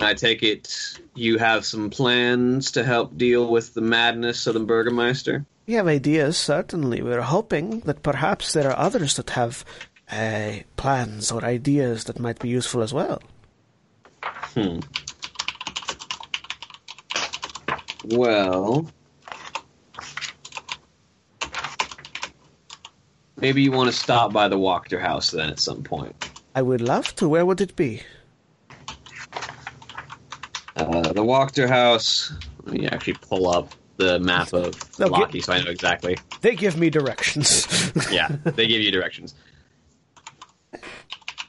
S2: I take it you have some plans to help deal with the madness of the Burgermeister?
S1: We have ideas, certainly. We're hoping that perhaps there are others that have uh, plans or ideas that might be useful as well.
S2: Hmm. Well, maybe you want to stop by the Wachter house then at some point.
S1: I would love to. Where would it be?
S2: Uh, the Wachter house. Let me actually pull up the map of
S1: No, get-
S2: Locky so I know exactly.
S1: They give me directions. *laughs*
S2: Yeah, they give you directions.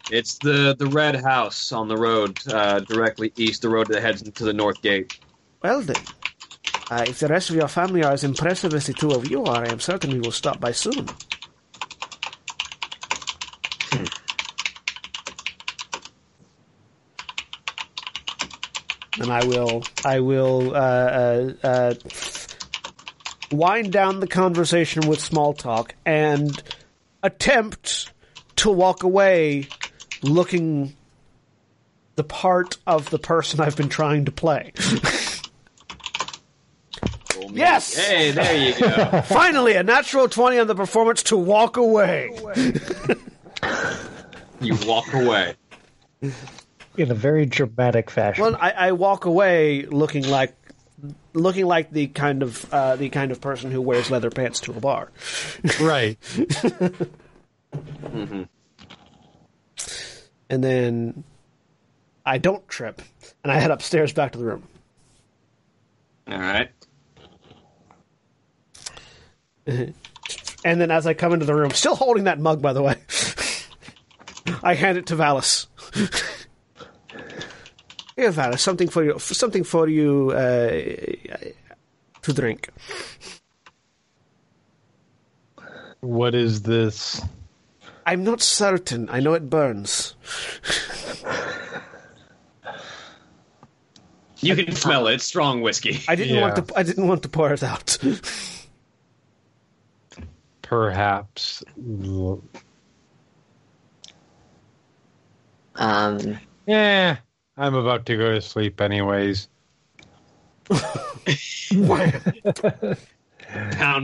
S2: It's the the red house on the road, uh, directly east, the road that heads into the north gate.
S1: well then, uh, if the rest of your family are as impressive as the two of you are, I am certain we will stop by soon. and I will, I will uh, uh, uh, wind down the conversation with small talk and attempt to walk away looking the part of the person I've been trying to play. *laughs* Yes!
S2: Hey, there you go. *laughs*
S1: Finally, a natural 20 on the performance to walk away.
S2: you walk away.
S5: in a very dramatic fashion.
S1: Well, I, I walk away looking like looking like the kind of uh, the kind of person who wears leather pants to a bar.
S3: Right.
S1: And then I don't trip, and I head upstairs back to the room.
S2: All right.
S1: And then as I come into the room, still holding that mug, by the way, I hand it to Vallus. *laughs* Here, Vallus, something for you. Something for you uh, to drink.
S3: What is this?
S1: I'm not certain. I know it burns.
S2: You can smell it. It's strong whiskey.
S1: I didn't want to. I didn't want to pour it out. *laughs*
S3: Perhaps.
S4: Um,
S3: Yeah, I'm about to go to sleep anyways. *laughs*
S2: Pound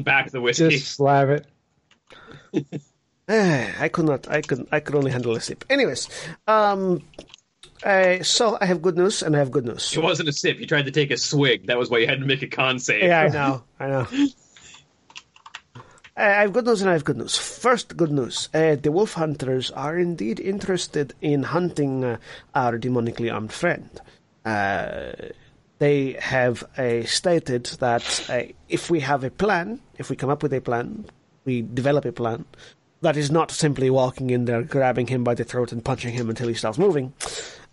S2: back the whiskey.
S5: Just slab it. *laughs*
S1: Eh, I could not. I could. I could only handle a sip. Anyways, um, I, so I have good news, and I have good news.
S2: It wasn't a sip. You tried to take a swig. That was why you had to make a con save.
S1: Yeah, I know. I know. *laughs* Uh, I have good news and I have good news. First, good news. Uh, the wolf hunters are indeed interested in hunting uh, our demonically armed friend. Uh, they have uh, stated that uh, if we have a plan, if we come up with a plan, we develop a plan, that is not simply walking in there, grabbing him by the throat and punching him until he stops moving,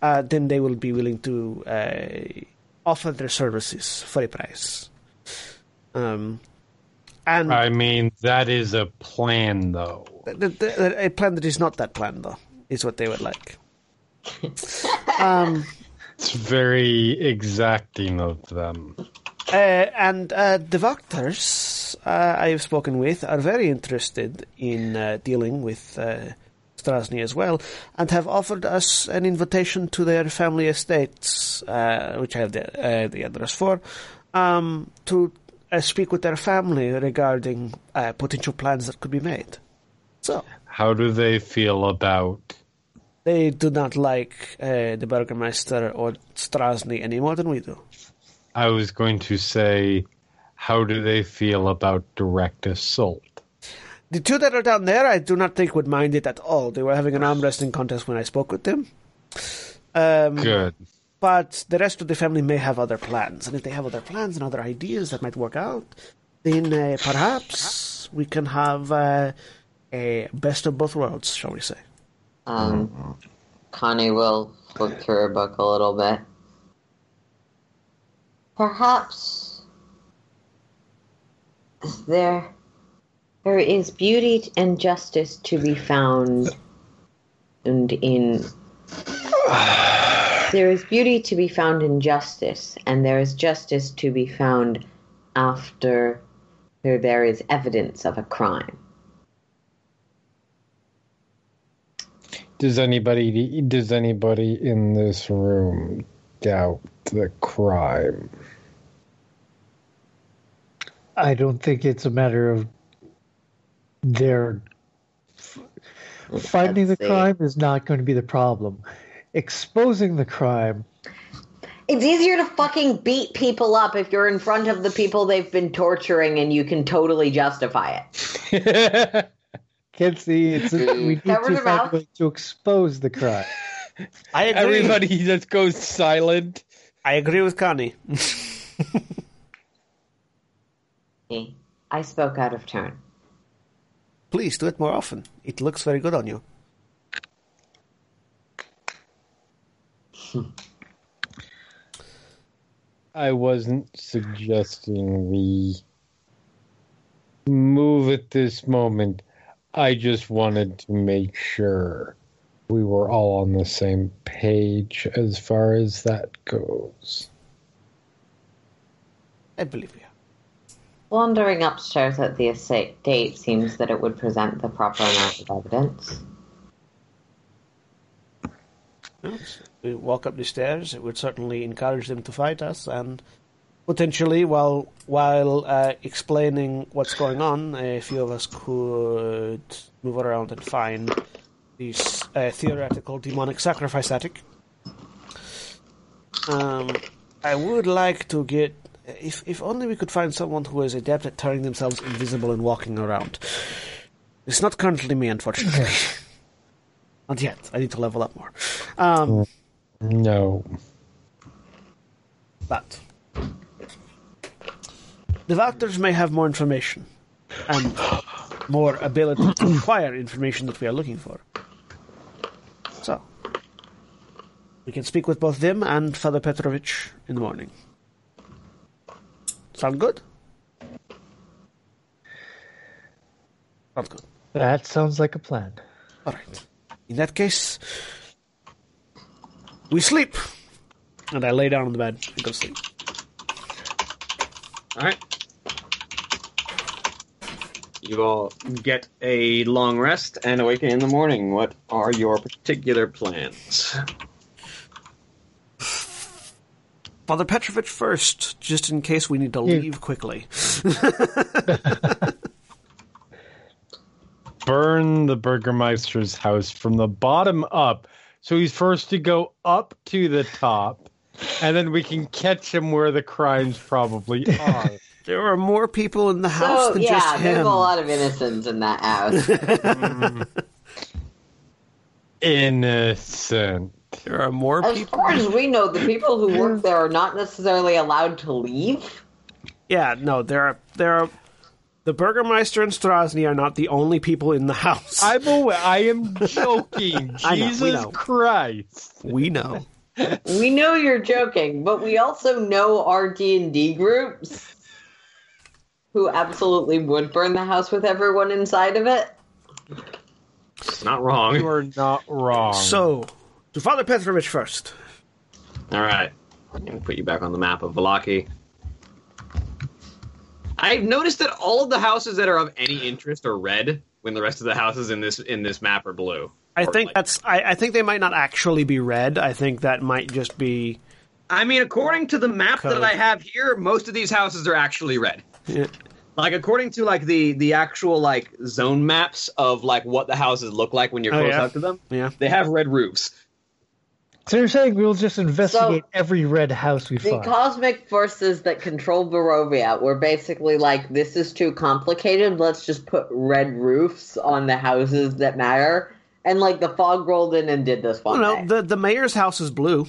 S1: then they will be willing to offer their services for a price. Um, and
S3: I mean, that is a plan, though.
S1: the, the, a plan that is not that plan, though, is what they would like. *laughs* um,
S3: It's very exacting of them.
S1: uh, and uh, the Wachters uh, I have spoken with are very interested in uh, dealing with uh, Strazni as well, and have offered us an invitation to their family estates, uh, which I have the, uh, the address for, um, to speak with their family regarding uh, potential plans that could be made. So.
S3: How do they feel about?
S1: They do not like uh, the Burgermeister or Strazni any more than we do.
S3: I was going to say, how do they feel about direct assault?
S1: The two that are down there, I do not think would mind it at all. They were having an arm wrestling contest when I spoke with them. Um,
S3: Good.
S1: But the rest of the family may have other plans, and if they have other plans and other ideas that might work out, then uh, perhaps we can have uh, a best of both worlds, shall we say?
S4: um, Connie will flip through her book a little bit. Perhaps there there is beauty and justice to be found and in *sighs* *sighs* there is beauty to be found in justice and there is justice to be found after there, there is evidence of a crime
S3: Does anybody does anybody in this room doubt the crime?
S5: I don't think it's a matter of their finding the crime is not going to be the problem. Exposing the crime,
S4: It's easier to fucking beat people up if you're in front of the people they've been torturing and you can totally justify it. *laughs*
S5: can't see. It's we need
S4: Cover
S5: to find a way to expose the crime. *laughs*
S1: I agree.
S3: Everybody just goes silent.
S1: I agree with Connie. *laughs*
S4: I spoke out of turn.
S1: Please do it more often. It looks very good on you.
S3: I wasn't suggesting we move at this moment. I just wanted to make sure we were all on the same page as far as that goes.
S1: I believe you.
S4: Wandering upstairs at the estate seems that it would present the proper amount of evidence.
S1: Yes. We walk up the stairs. It would certainly encourage them to fight us, and potentially, while while uh, explaining what's going on, a few of us could move around and find this uh, theoretical demonic sacrifice attic. Um, I would like to get if if only we could find someone who is adept at turning themselves invisible and walking around. It's not currently me, unfortunately. not yet. I need to level up more. Um,
S3: No.
S1: but the Wachters may have more information and more ability to *clears throat* acquire information that we are looking for. So we can speak with both them and Father Petrovich in the morning. Sound good? Sounds good.
S5: That sounds like a plan.
S1: All right. In that case, we sleep. And I lay down on the bed and go to sleep.
S2: All right. You all get a long rest and awaken in the morning. What are your particular plans?
S1: Father Petrovich first, just in case we need to
S5: Yeah.
S1: leave quickly. *laughs*
S3: Burn the Burgermeister's house from the bottom up. So he's first to go up to the top, and then we can catch him where the crimes probably are. *laughs*
S1: There are more people in the house
S4: So
S1: than
S4: yeah,
S1: just
S4: there's a lot of innocents in that house. *laughs*
S3: Innocent.
S1: There are more
S4: as
S1: people.
S4: far as we know, the people who work *laughs* there are not necessarily allowed to leave.
S1: Yeah, no, there are there are the Burgermeister and Strazni are not the only people in the house. *laughs*
S3: I'm aware. I am *laughs* joking.
S1: I know, we
S3: Jesus
S1: know.
S3: Christ.
S1: we know. *laughs*
S4: We know you're joking, but we also know our D and D groups who absolutely would burn the house with everyone inside of it.
S2: It's not wrong.
S3: You are not wrong.
S1: So, to Father Petrovich first.
S2: All right. I'm going to put you back on the map of Vallaki. I've noticed that all of the houses that are of any interest are red, when the rest of the houses in this in this map are blue.
S1: I think
S2: light.
S1: that's. I, I think they might not actually be red. I think that might just be.
S2: I mean, according to the map
S1: Code.
S2: that I have here, most of these houses are actually red.
S1: Yeah.
S2: Like according to like the the actual like zone maps of like what the houses look like when you're
S1: Oh,
S2: close
S1: yeah?
S2: up to them,
S1: Yeah.
S2: they have red roofs.
S5: So you're saying we'll just investigate
S4: So-
S5: every red house we
S4: The
S5: find?
S4: The cosmic forces that control Barovia were basically like, this is too complicated. Let's just put red roofs on the houses that matter. And like the fog rolled in and did this one
S1: no, the the mayor's house is blue.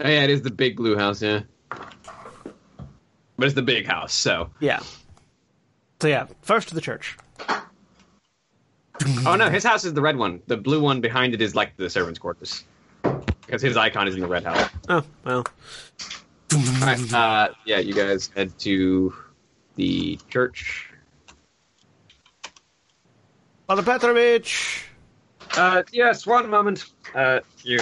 S2: Oh, yeah, it is the big blue house, yeah. But it's the big house, so.
S1: Yeah. So yeah, first to the church.
S2: Oh no, his house is the red one. The blue one behind it is like the servants' quarters. Because his icon is in the red house.
S1: Oh well.
S2: Alright, uh, yeah, you guys head to the church.
S1: Father Petrovich.
S2: Uh, yes, one moment. Uh, you.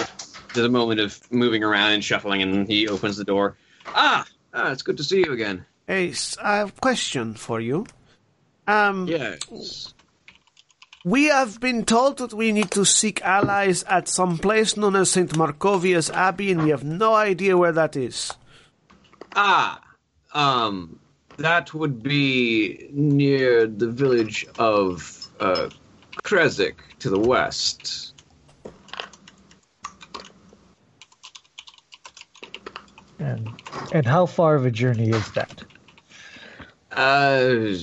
S2: There's a moment of moving around and shuffling, and he opens the door. Ah, ah, it's good to see you again.
S1: Hey, s- I have a question for you. Um,
S2: Yes.
S1: We have been told that we need to seek allies at some place known as St. Markovia's Abbey, and we have no idea where that is.
S2: Ah, um, that would be near the village of uh, Krezk to the west.
S5: And, and how far of a journey is that?
S2: Uh,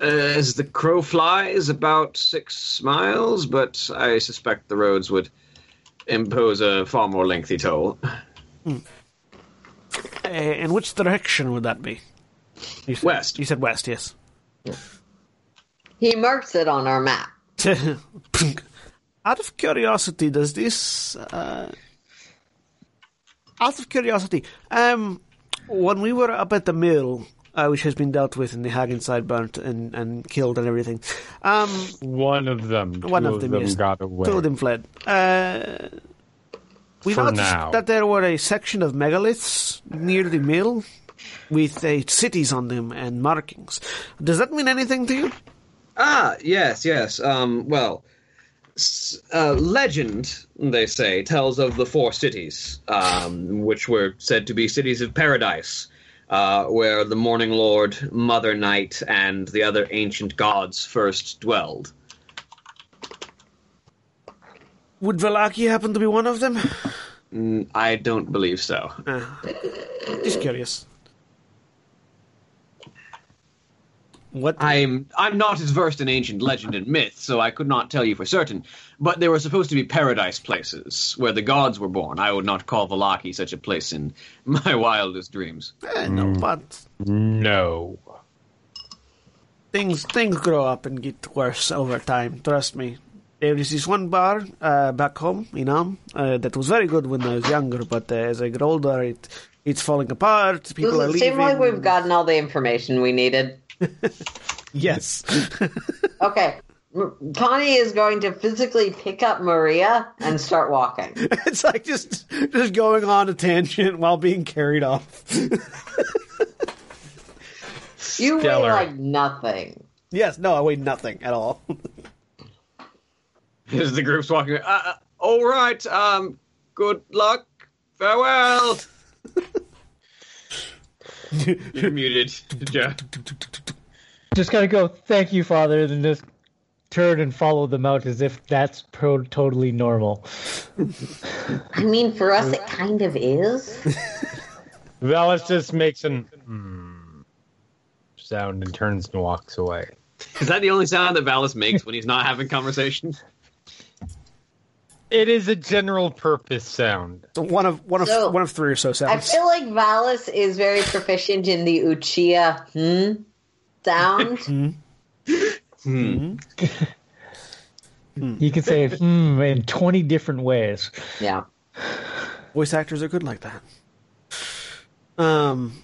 S2: as the crow flies, about six miles, but I suspect the roads would impose a far more lengthy toll.
S1: Uh, in which direction would that be? You said,
S2: West.
S1: You said west, yes.
S4: He marks it on our map. *laughs*
S1: out of curiosity, does this? Uh, out of curiosity, um, when we were up at the mill, uh, which has been dealt with, and the Hagenside burnt and, and killed and everything, um,
S3: One of them.
S1: One of them, yes.
S3: got away.
S1: two of them fled. Uh, we
S3: For
S1: noticed
S3: now.
S1: that there were a section of megaliths near the mill with uh, cities on them and markings. Does that mean anything to you?
S2: Ah, yes, yes. Um, well, uh, legend, they say, tells of the four cities, um, which were said to be cities of paradise, uh, where the Morning Lord, Mother Night, and the other ancient gods first dwelled.
S1: would Vallaki happen to be one of them?
S2: Mm, I don't believe so.
S1: Ah, just curious. What?
S2: I'm I'm not as versed in ancient legend and myth, so I could not tell you for certain. But there were supposed to be paradise places where the gods were born. I would not call Vallaki such a place in *laughs* my wildest dreams.
S1: Eh, no, but
S3: No.
S1: things things grow up and get worse over time. Trust me. There is this one bar uh, back home in Amn uh, that was very good when I was younger, but uh, as I get older, it it's falling apart. People are
S4: Does it
S1: leaving.
S4: seem like we've gotten all the information we needed? *laughs*
S1: yes. *laughs*
S4: Okay. M- Connie is going to physically pick up Maria and start walking. *laughs*
S1: it's like just just going on a tangent while being carried off.
S4: You weigh
S3: Stellar.
S4: like nothing.
S1: yes. No, I weigh nothing at all.
S2: As the group's walking, uh, uh, all right, um, good luck, farewell. *laughs* You're muted. Yeah.
S5: Just gotta go. Thank you, Father. And just turn and follow them out as if that's pro- totally normal.
S4: I mean, for us, it *laughs* kind of is.
S3: Vallus just makes an hmm sound and turns and walks away.
S2: Is that the only sound that Vallus makes when he's not having conversation?
S3: It is a general purpose sound.
S1: one of one of
S4: So,
S1: one of three or so sounds.
S4: I feel like Vallus is very proficient in the Uchiha hmm sound. *laughs*
S2: Hmm.
S5: You can say hmm in 20 different ways.
S4: yeah.
S1: Voice actors are good like that. Um,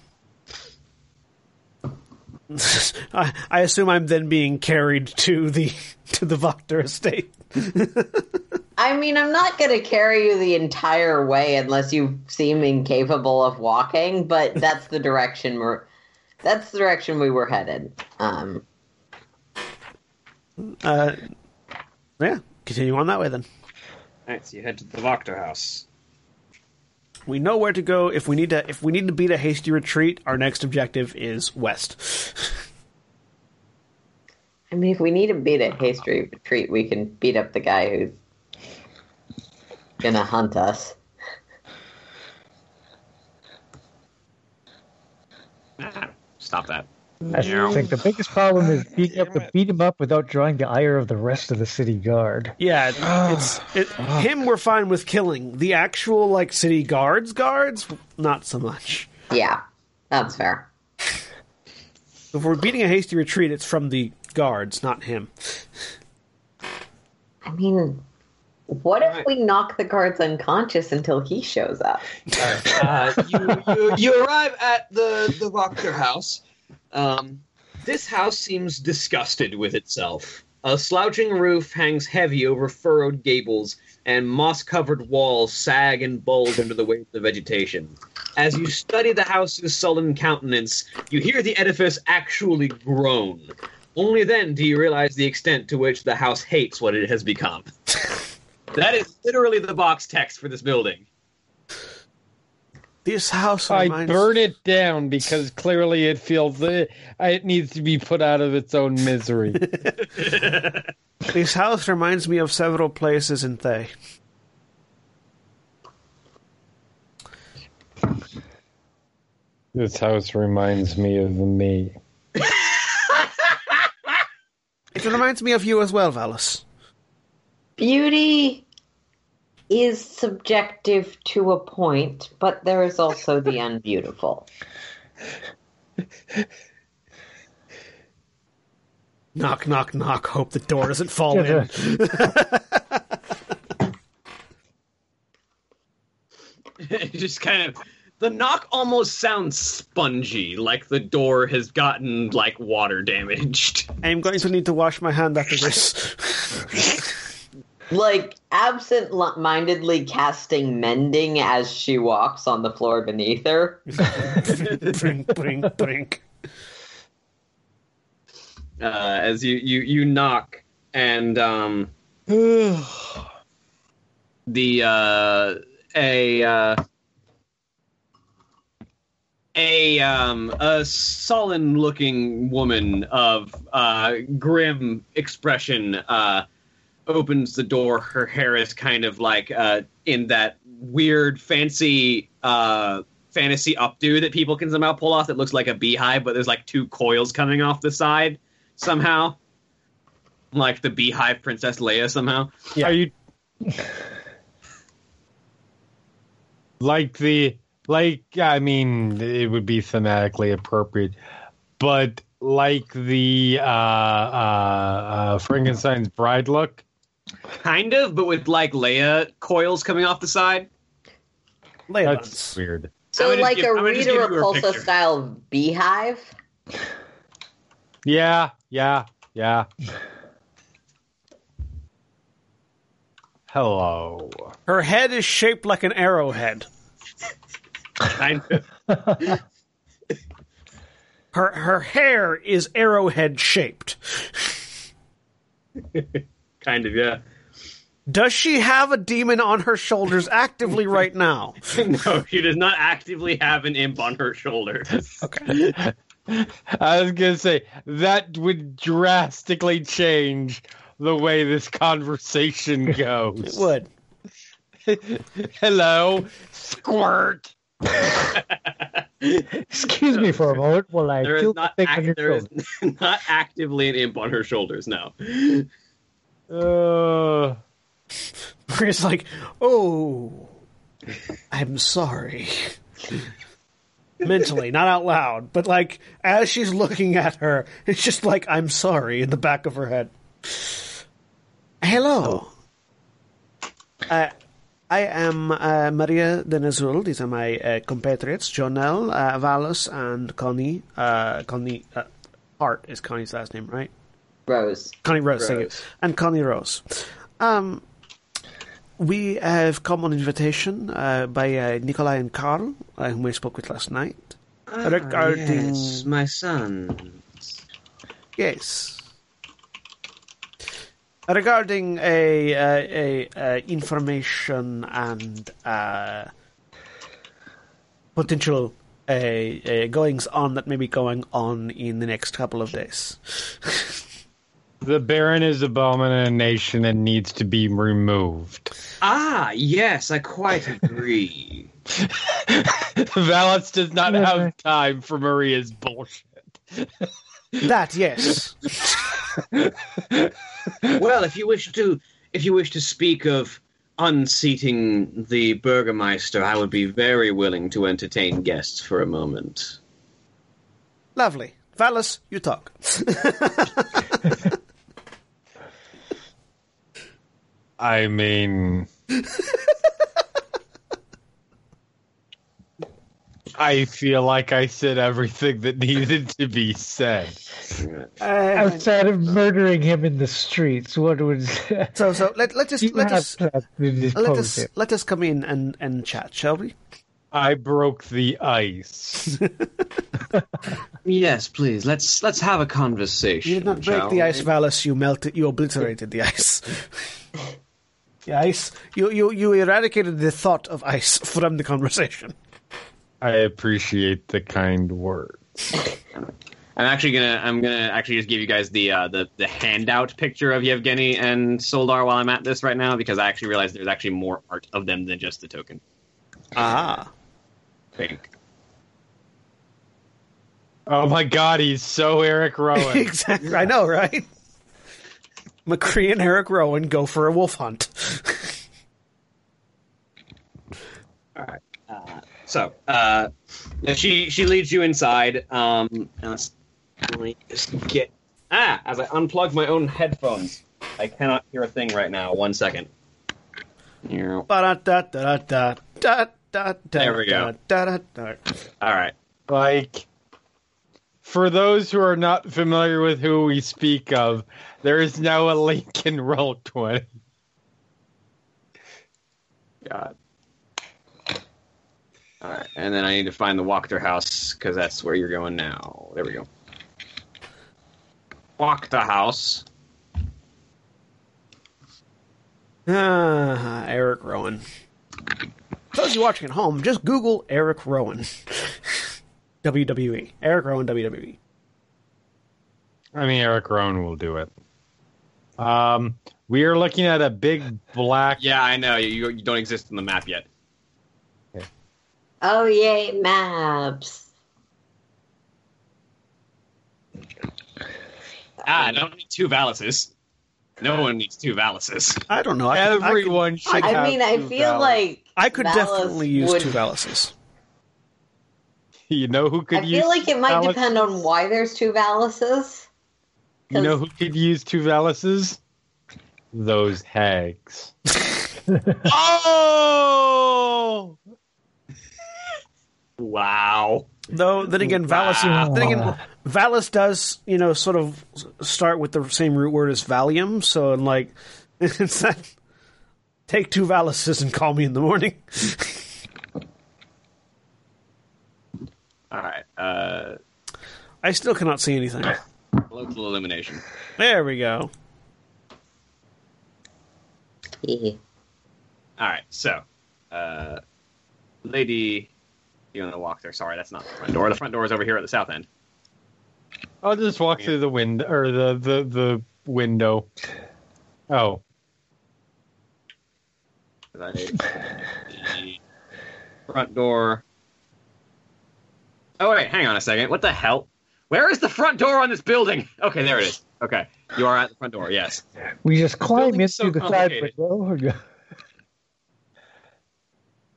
S1: *laughs* I, I assume I'm then being carried to the to the Wachter estate. *laughs*
S4: I mean, I'm not going to carry you the entire way unless you seem incapable of walking, but that's the direction we're. That's the direction we were headed. Um,
S1: Uh, yeah, continue on that way then.
S2: Alright, so you head to the Wachter house.
S1: We know where to go if we need to. If we need to beat a hasty retreat, our next objective is west.
S4: I mean, if we need to beat a hasty retreat, we can beat up the guy who's gonna hunt us.
S2: Stop that.
S5: I think the biggest problem is being able to beat him up without drawing the ire of the rest of the city guard.
S1: Yeah, it's *sighs* it, him. We're fine with killing the actual like city guards. Guards, not so much.
S4: Yeah, that's fair.
S1: If we're beating a hasty retreat, it's from the guards, not him.
S4: I mean, what if
S2: Right.
S4: we knock the guards unconscious until he shows up?
S2: uh, you, you, you arrive at the, the Wachter house. Um, this house seems disgusted with itself. A slouching roof hangs heavy over furrowed gables, and moss covered walls sag and bulge under the weight of the vegetation. As you study the house's sullen countenance, you hear the edifice actually groan. Only then do you realize the extent to which the house hates what it has become. *laughs* that is literally the box text for this building.
S1: This house
S3: I
S1: reminds
S3: burn it down because clearly it feels it, it needs to be put out of its own misery. *laughs* *laughs*
S1: This house reminds me of several places in Thay.
S3: this house reminds me of me.
S1: It reminds me of you as well, Vallus.
S4: Beauty is subjective to a point, but there is also the unbeautiful.
S1: Knock, knock, knock. Hope the door doesn't fall in. *laughs*
S2: it just kind of the knock almost sounds spongy like the door has gotten like water damaged
S1: I'm going to need to wash my hand after this. *laughs*
S4: Like absent mindedly casting mending as she walks on the floor beneath her. *laughs*
S1: brink, brink, brink.
S2: uh, as you, you you knock and um *sighs* the uh a uh a um a sullen looking woman of uh grim expression uh opens the door, her hair is kind of like uh, in that weird, fancy uh, fantasy updo that people can somehow pull off that looks like a beehive, but there's like two coils coming off the side somehow. Like the beehive Princess Leia somehow.
S1: Yeah.
S3: Are you like the like? I mean, it would be thematically appropriate, but like the uh, uh, uh, Frankenstein's bride look.
S2: Kind of, but with like Leia coils coming off the side.
S1: Leia
S3: That's
S1: buttons.
S3: weird.
S4: So
S2: I'm
S4: like
S2: give-
S4: a
S2: I'm gonna just
S4: Rita
S2: give a
S4: Repulsa style beehive.
S3: Yeah, yeah, yeah. Hello.
S1: Her head is shaped like an arrowhead.
S2: Kind of.
S1: Her her hair is arrowhead shaped. *laughs*
S2: kind of, yeah.
S1: Does she have a demon on her shoulders actively right now? *laughs*
S2: no, she does not actively have an imp on her shoulder.
S1: Okay.
S3: I was gonna say that would drastically change the way this conversation goes. *laughs*
S1: It
S3: goes.
S1: would.
S3: Hello, squirt. *laughs*
S5: Excuse me for a moment while I
S2: There is
S5: tilt
S2: not act- there is not actively an imp on her shoulders. No.
S3: Uh,
S1: It's like, oh, I'm sorry. Mentally, not out loud, but like as she's looking at her, it's just like I'm sorry in the back of her head. Hello. Uh, I am uh, Maria deNazul. These are my uh, compatriots, Jo'nell, uh, Vallus, and Connie. Uh, Connie uh, Hart is Connie's last name, right?
S4: Rose.
S1: Connie Rose, thank you.
S2: Rose.
S1: And Connie Rose. Um, we have come on invitation uh, by uh, Nikolai and Carl, uh, whom we spoke with last night. Regarding-
S2: yes, my son.
S1: Yes. Regarding a, uh, a, uh information and uh, potential uh, uh, goings on that may be going on in the next couple of days. *laughs*
S3: the Baron is abomination and a nation and needs to be removed.
S2: Ah, yes, I quite agree. *laughs*
S3: Valence does not have time for Maria's bullshit.
S1: that, yes.
S2: well, if you wish to, if you wish to speak of unseating the Burgermeister, I would be very willing to entertain guests for a moment.
S1: Lovely. Vallus, you talk. *laughs*
S3: I mean, *laughs* I feel like I said everything that needed to be said.
S1: Uh,
S5: Outside of murdering him in the streets, what would *laughs*
S1: so, so let, let us let us let us
S5: him?
S1: let us come in and, and chat, shall we?
S3: I broke the ice. *laughs*
S2: Yes, please. Let's let's have a conversation.
S1: You did not break the
S2: we?
S1: ice, Vallus. You melted. You obliterated the ice. The ice. You, you you eradicated the thought of ice *laughs* from the conversation.
S3: I appreciate the kind words.
S2: I'm actually gonna I'm gonna actually just give you guys the uh, the the handout picture of Yevgeny and Szoldar while I'm at this right now because I actually realized there's actually more art of them than just the token.
S1: Ah.
S2: Think.
S3: Oh my god, he's so Eric Rowan. *laughs*
S1: exactly. I know, right? McCree and Eric Rowan go for a wolf hunt. All right.
S2: Uh, so, uh, she she leads you inside. Um, let's just get ah as I unplug my own headphones. I cannot hear a thing right now. One second. There we go. All right.
S3: like, for those who are not familiar with who we speak of, there is now a link in Roll 20.
S2: God. All right, and then I need to find the Wachter house because that's where you're going now. There we go. Wachter house.
S1: Ah, Eric Rowan. For those of you watching at home, just Google Eric Rowan. *laughs* WWE. Eric Rowan. WWE.
S3: I mean, Eric Rowan will do it. Um, We are looking at a big black.
S2: Yeah, I know. You, you don't exist on the map yet.
S4: Oh yay, maps.
S2: Ah, I don't need two valises. No one needs two valises.
S1: I don't know. I could, I could-
S3: Everyone should.
S4: I
S3: have
S4: mean, I feel
S3: Vallus.
S4: like
S1: I could
S4: Vallus
S1: definitely use
S4: would-
S1: two Valuses. *laughs*
S3: you know who could
S4: I
S3: use.
S4: I feel like it might
S3: Vallus?
S4: depend on why there's two valises.
S3: You know who could use two valises? Those hags. *laughs*
S2: Oh! wow.
S1: Though then again, Vallus.
S2: Wow.
S1: Then again, Vallus does you know sort of start with the same root word as Valium. So like, *laughs* it's that. Take two Valises and call me in the morning.
S2: All right. Uh,
S1: I still cannot see anything.
S2: local elimination.
S1: There we go. *laughs*
S2: All right. So, uh, lady, you want to walk there? Sorry, that's not the front door. The front door is over here at the south end.
S3: I'll just walk through the window or the the the window. Oh,
S2: front door. Oh wait, hang on a second. What the hell? Where is the front door on this building? *laughs* Okay, there it is. Okay, you are at the front door. Yes.
S5: We just climb
S2: building's
S5: into
S2: so
S5: the side window. *laughs*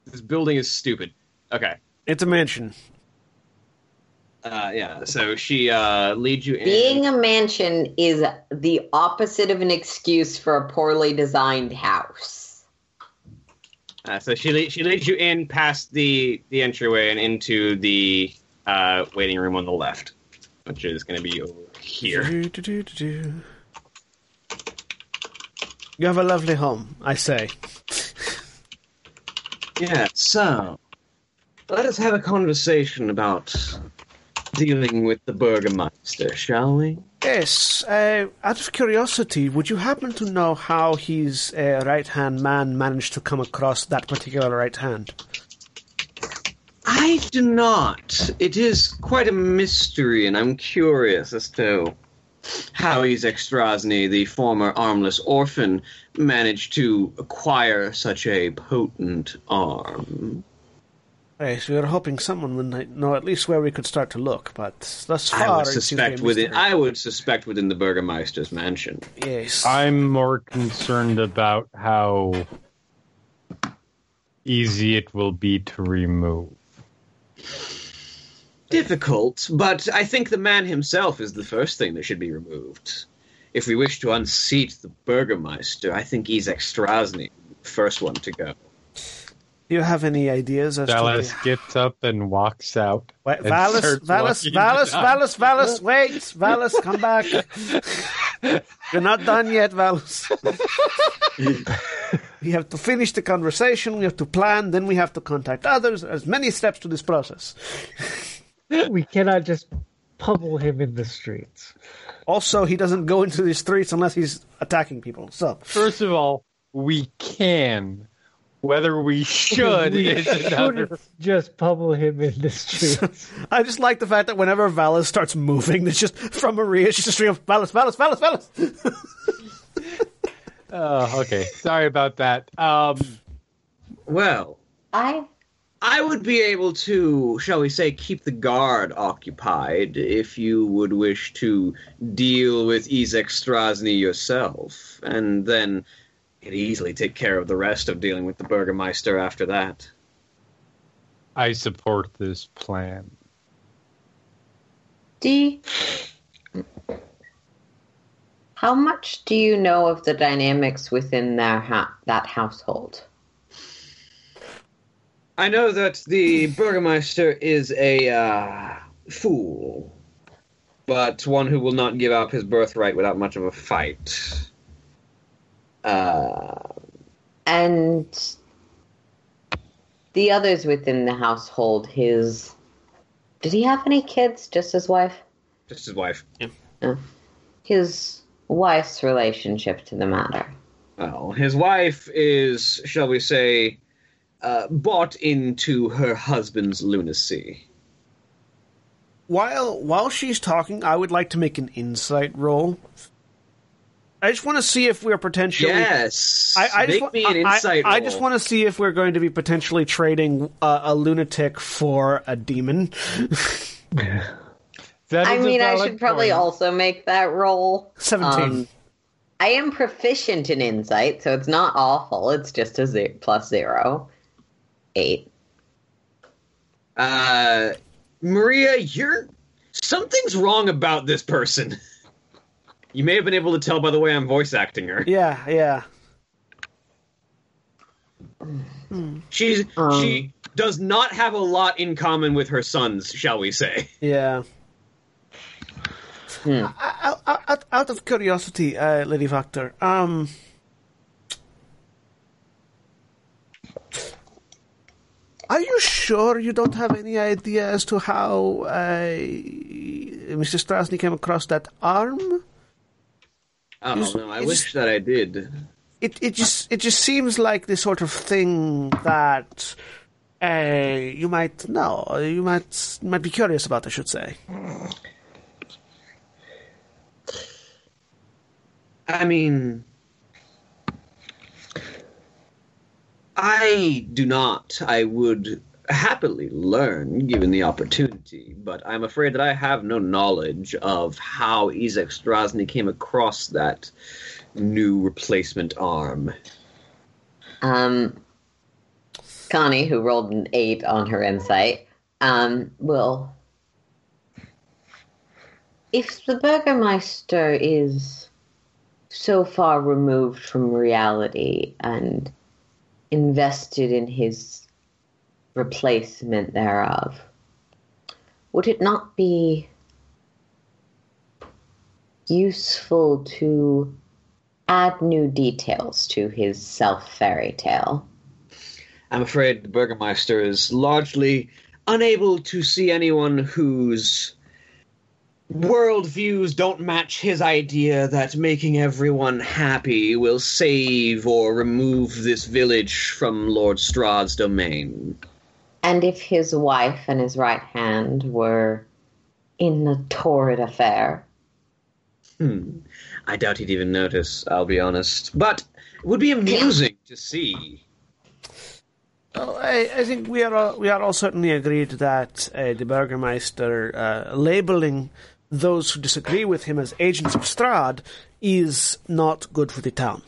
S2: This building is stupid. Okay.
S1: It's a mansion.
S2: Uh, yeah. So she uh, leads you in.
S4: Being a mansion is the opposite of an excuse for a poorly designed house.
S2: Uh, so she le- she leads you in past the the entryway and into the uh, waiting room on the left, which is going to be over here.
S1: Do-do-do-do-do. You have a lovely home, I say.
S2: Yeah. So let us have a conversation about dealing with the Burgermeister, shall we?
S1: Yes, uh, out of curiosity, would you happen to know how his uh, right hand man managed to come across that particular right hand?
S2: I do not. It is quite a mystery, and I'm curious as to how Izek Strazni, the former armless orphan, managed to acquire such a potent arm.
S1: Yes, we were hoping someone would know at least where we could start to look, but thus far
S2: I would
S1: it seems to be a
S2: suspect within.
S1: mystery.
S2: I would suspect within the Burgermeister's mansion.
S1: Yes.
S3: I'm more concerned about how easy it will be to remove.
S2: Difficult, but I think the man himself is the first thing that should be removed. If we wish to unseat the Burgermeister, I think Izek Strazni, first one to go.
S1: Do you have any ideas as
S3: Dallas
S1: to the...
S3: gets up and walks out.
S1: Wait,
S3: and
S1: Vallus,
S3: starts
S1: Vallus,
S3: walking
S1: Vallus,
S3: down.
S1: Vallus, Vallus, wait, Vallus, come back. *laughs* You're not done yet, Vallus. *laughs* we have to finish the conversation, we have to plan, then we have to contact others. There's many steps to this process. *laughs*
S5: we cannot just pummel him in the streets.
S1: Also, he doesn't go into the streets unless he's attacking people. So,
S3: First of all, we can. Whether we should
S5: we
S3: is another.
S5: shouldn't just pummel him in the streets. *laughs*
S1: I just like the fact that whenever Vallus starts moving, it's just from Maria, it's just a stream of Vallus, Vallus, Vallus, Vallus. *laughs*
S3: Oh, okay. *laughs* Sorry about that. Um,
S2: Well,
S4: I
S2: I would be able to, shall we say, keep the guard occupied if you would wish to deal with Izek Strazni yourself, and then could easily take care of the rest of dealing with the Burgermeister after that.
S3: I support this plan.
S4: do. You- How much do you know of the dynamics within their ha- that household?
S2: I know that the Burgermeister is a uh, fool, but one who will not give up his birthright without much of a fight. Uh,
S4: And the others within the household, his. Did he have any kids? Just his wife?
S2: just his wife. Yeah.
S4: His wife's relationship to the matter.
S2: Well, his wife is, shall we say, uh, bought into her husband's lunacy.
S1: While while she's talking, I would like to make an insight roll. I just want to see if we're potentially.
S2: Yes.
S1: I, I
S2: Make
S1: just, wa-
S2: me an insight
S1: I, I just want to see if we're going to be potentially trading uh, a lunatic for a demon. *laughs*
S3: That
S4: I mean, I
S3: valid
S4: should probably
S3: point.
S4: also make that roll.
S1: 17.
S4: Um, I am proficient in insight, so it's not awful. It's just a ze- plus zero. Eight.
S2: Uh, Maria, you're something's wrong about this person. You may have been able to tell by the way I'm voice acting her.
S1: yeah, yeah. *sighs*
S2: She's
S4: Um.
S2: she does not have a lot in common with her sons, shall we say?
S1: Yeah.
S4: Hmm.
S1: Out, out, out of curiosity, uh, Lady Wachter, um, are you sure you don't have any idea as to how uh, Mr. Strazni came across that arm?
S2: Oh
S1: Is-
S2: no, I
S1: is-
S2: wish that I did.
S1: It it just it just seems like the sort of thing that uh, you might know, you might might be curious about. I should say.
S2: I mean, I do not. I would happily learn given the opportunity, but I'm afraid that I have no knowledge of how Izek Strazni came across that new replacement arm.
S4: Um, Connie, who rolled an eight on her insight, um, will. If the Burgermeister is so far removed from reality and invested in his replacement thereof, would it not be useful to add new details to his self fairy tale?
S2: I'm afraid the Burgermeister is largely unable to see anyone whose worldviews don't match his idea that making everyone happy will save or remove this village from Lord Strahd's domain.
S4: And if his wife and his right hand were in a torrid affair,
S2: Hmm. I doubt he'd even notice, I'll be honest. But it would be amusing to see.
S1: Well, I, I think we are all, we are all certainly agreed that uh, the Burgermeister uh, labeling those who disagree with him as agents of Strahd is not good for the town.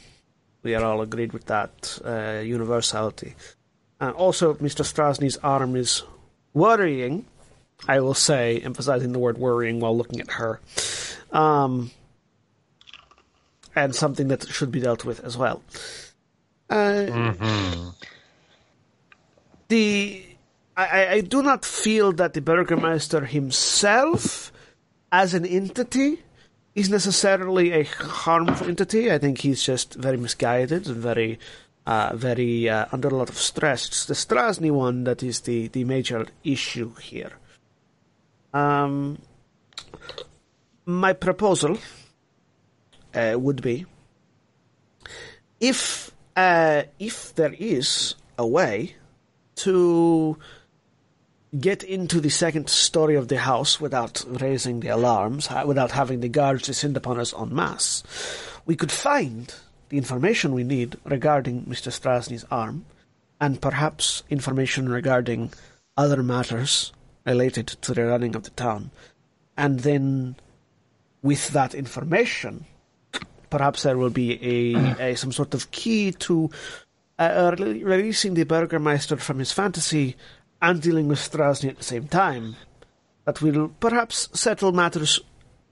S1: We are all agreed with that uh, universality. And also, Mr. Strazni's arm is worrying. I will say, emphasizing the word worrying while looking at her. Um, and something that should be dealt with as well. Uh, the I, I- I do not feel that the Burgermeister himself, as an entity, is necessarily a harmful entity. I think he's just very misguided and very, uh, very uh, under a lot of stress. It's the Strazni one that is the, the major issue here. Um, my proposal uh, would be if uh, if there is a way to get into the second story of the house without raising the alarms, without having the guards descend upon us en masse, we could find the information we need regarding Mr. Strazni's arm, and perhaps information regarding other matters related to the running of the town. And then, with that information, perhaps there will be a, a some sort of key to uh, releasing the Burgermeister from his fantasy and dealing with Strazni at the same time. That will perhaps settle matters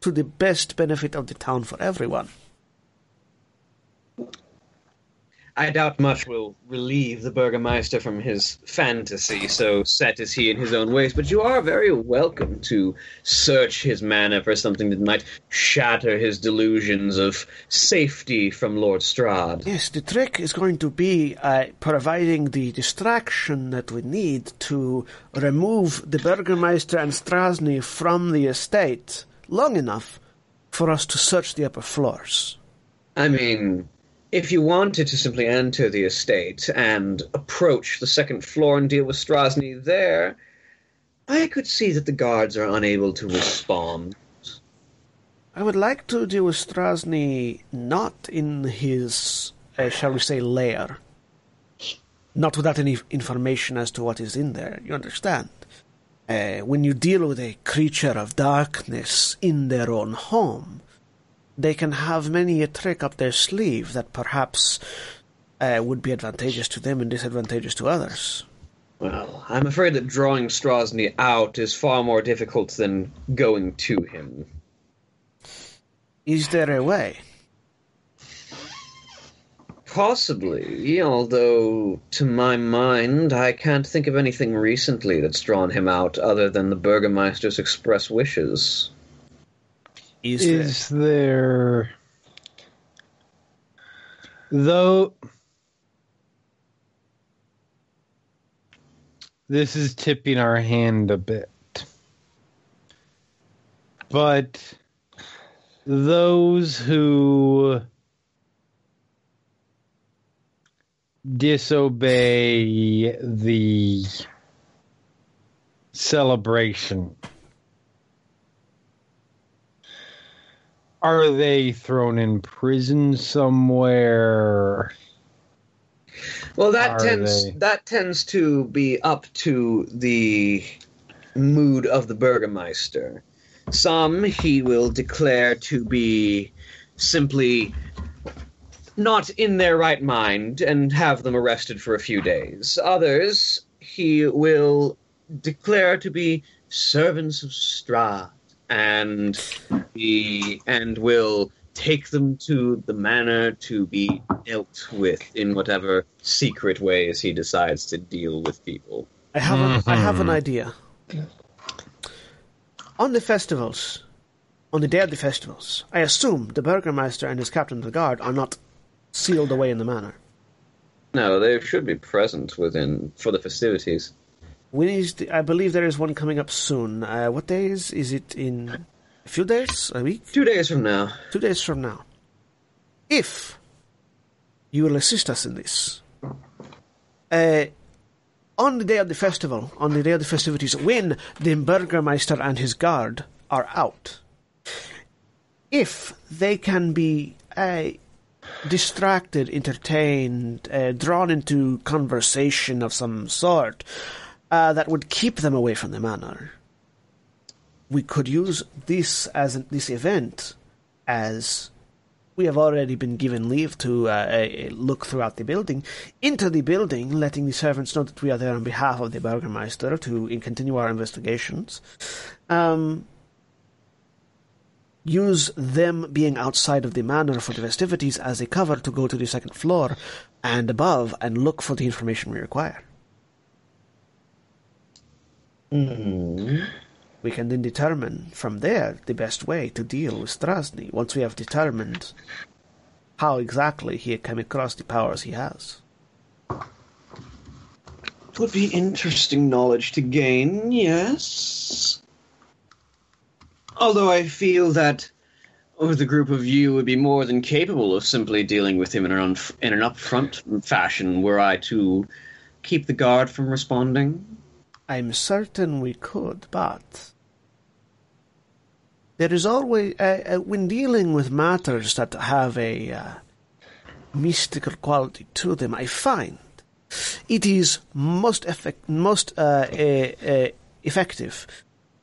S1: to the best benefit of the town for everyone.
S2: I doubt much will relieve the Burgermeister from his fantasy, so set is he in his own ways, but you are very welcome to search his manor for something that might shatter his delusions of safety from Lord Strahd.
S1: Yes, the trick is going to be uh, providing the distraction that we need to remove the Burgermeister and Strazni from the estate long enough for us to search the upper floors.
S2: I mean, if you wanted to simply enter the estate and approach the second floor and deal with Strazni there, I could see that the guards are unable to respond.
S1: I would like to deal with Strazni not in his, uh, shall we say, lair. Not without any information as to what is in there. You understand? Uh, when you deal with a creature of darkness in their own home, they can have many a trick up their sleeve that perhaps uh, would be advantageous to them and disadvantageous to others.
S2: Well, I'm afraid that drawing Strazni out is far more difficult than going to him.
S1: Is there a way?
S2: Possibly, although to my mind, I can't think of anything recently that's drawn him out other than the Burgermeister's express wishes.
S1: Is,
S3: Is there. Though. This is tipping our hand a bit. But those who disobey the celebration are they thrown in prison somewhere
S2: Well, that
S3: Are
S2: tends
S3: they?
S2: that tends to be up to the mood of the Burgermeister. Some he will declare to be simply not in their right mind and have them arrested for a few days. Others he will declare to be servants of Strahd and be and will take them to the manor to be dealt with in whatever secret ways he decides to deal with people.
S1: I have, an, I have an
S3: Mhm.
S1: idea. On the festivals, on the day of the festivals, I assume the burgomaster and his captain of the guard are not sealed away in the manor.
S2: No, they should be present within for the festivities.
S1: When is the, I believe there is one coming up soon. Uh, what day is? Is it in a few days? A week?
S2: Two days from now.
S1: Two days from now. If you will assist us in this, uh, on the day of the festival, on the day of the festivities, when the Burgermeister and his guard are out, if they can be uh, distracted, entertained, uh, drawn into conversation of some sort uh, that would keep them away from the manor, we could use this as an, this event as we have already been given leave to uh, look throughout the building into the building, letting the servants know that we are there on behalf of the Burgermeister to in, continue our investigations. Um, use them being outside of the manor for the festivities as a cover to go to the second floor and above and look for the information we require. Mm-hmm. We can then determine from there the best way to deal with Strazni once we have determined how exactly he came across the powers he has.
S2: It would be interesting knowledge to gain, yes. Although I feel that with a group of you would be more than capable of simply dealing with him in an, unf- in an upfront fashion were I to keep the guard from responding.
S1: I'm certain we could, but there is always, uh, uh, when dealing with matters that have a uh, mystical quality to them, I find it is most effect- most uh, uh, uh, effective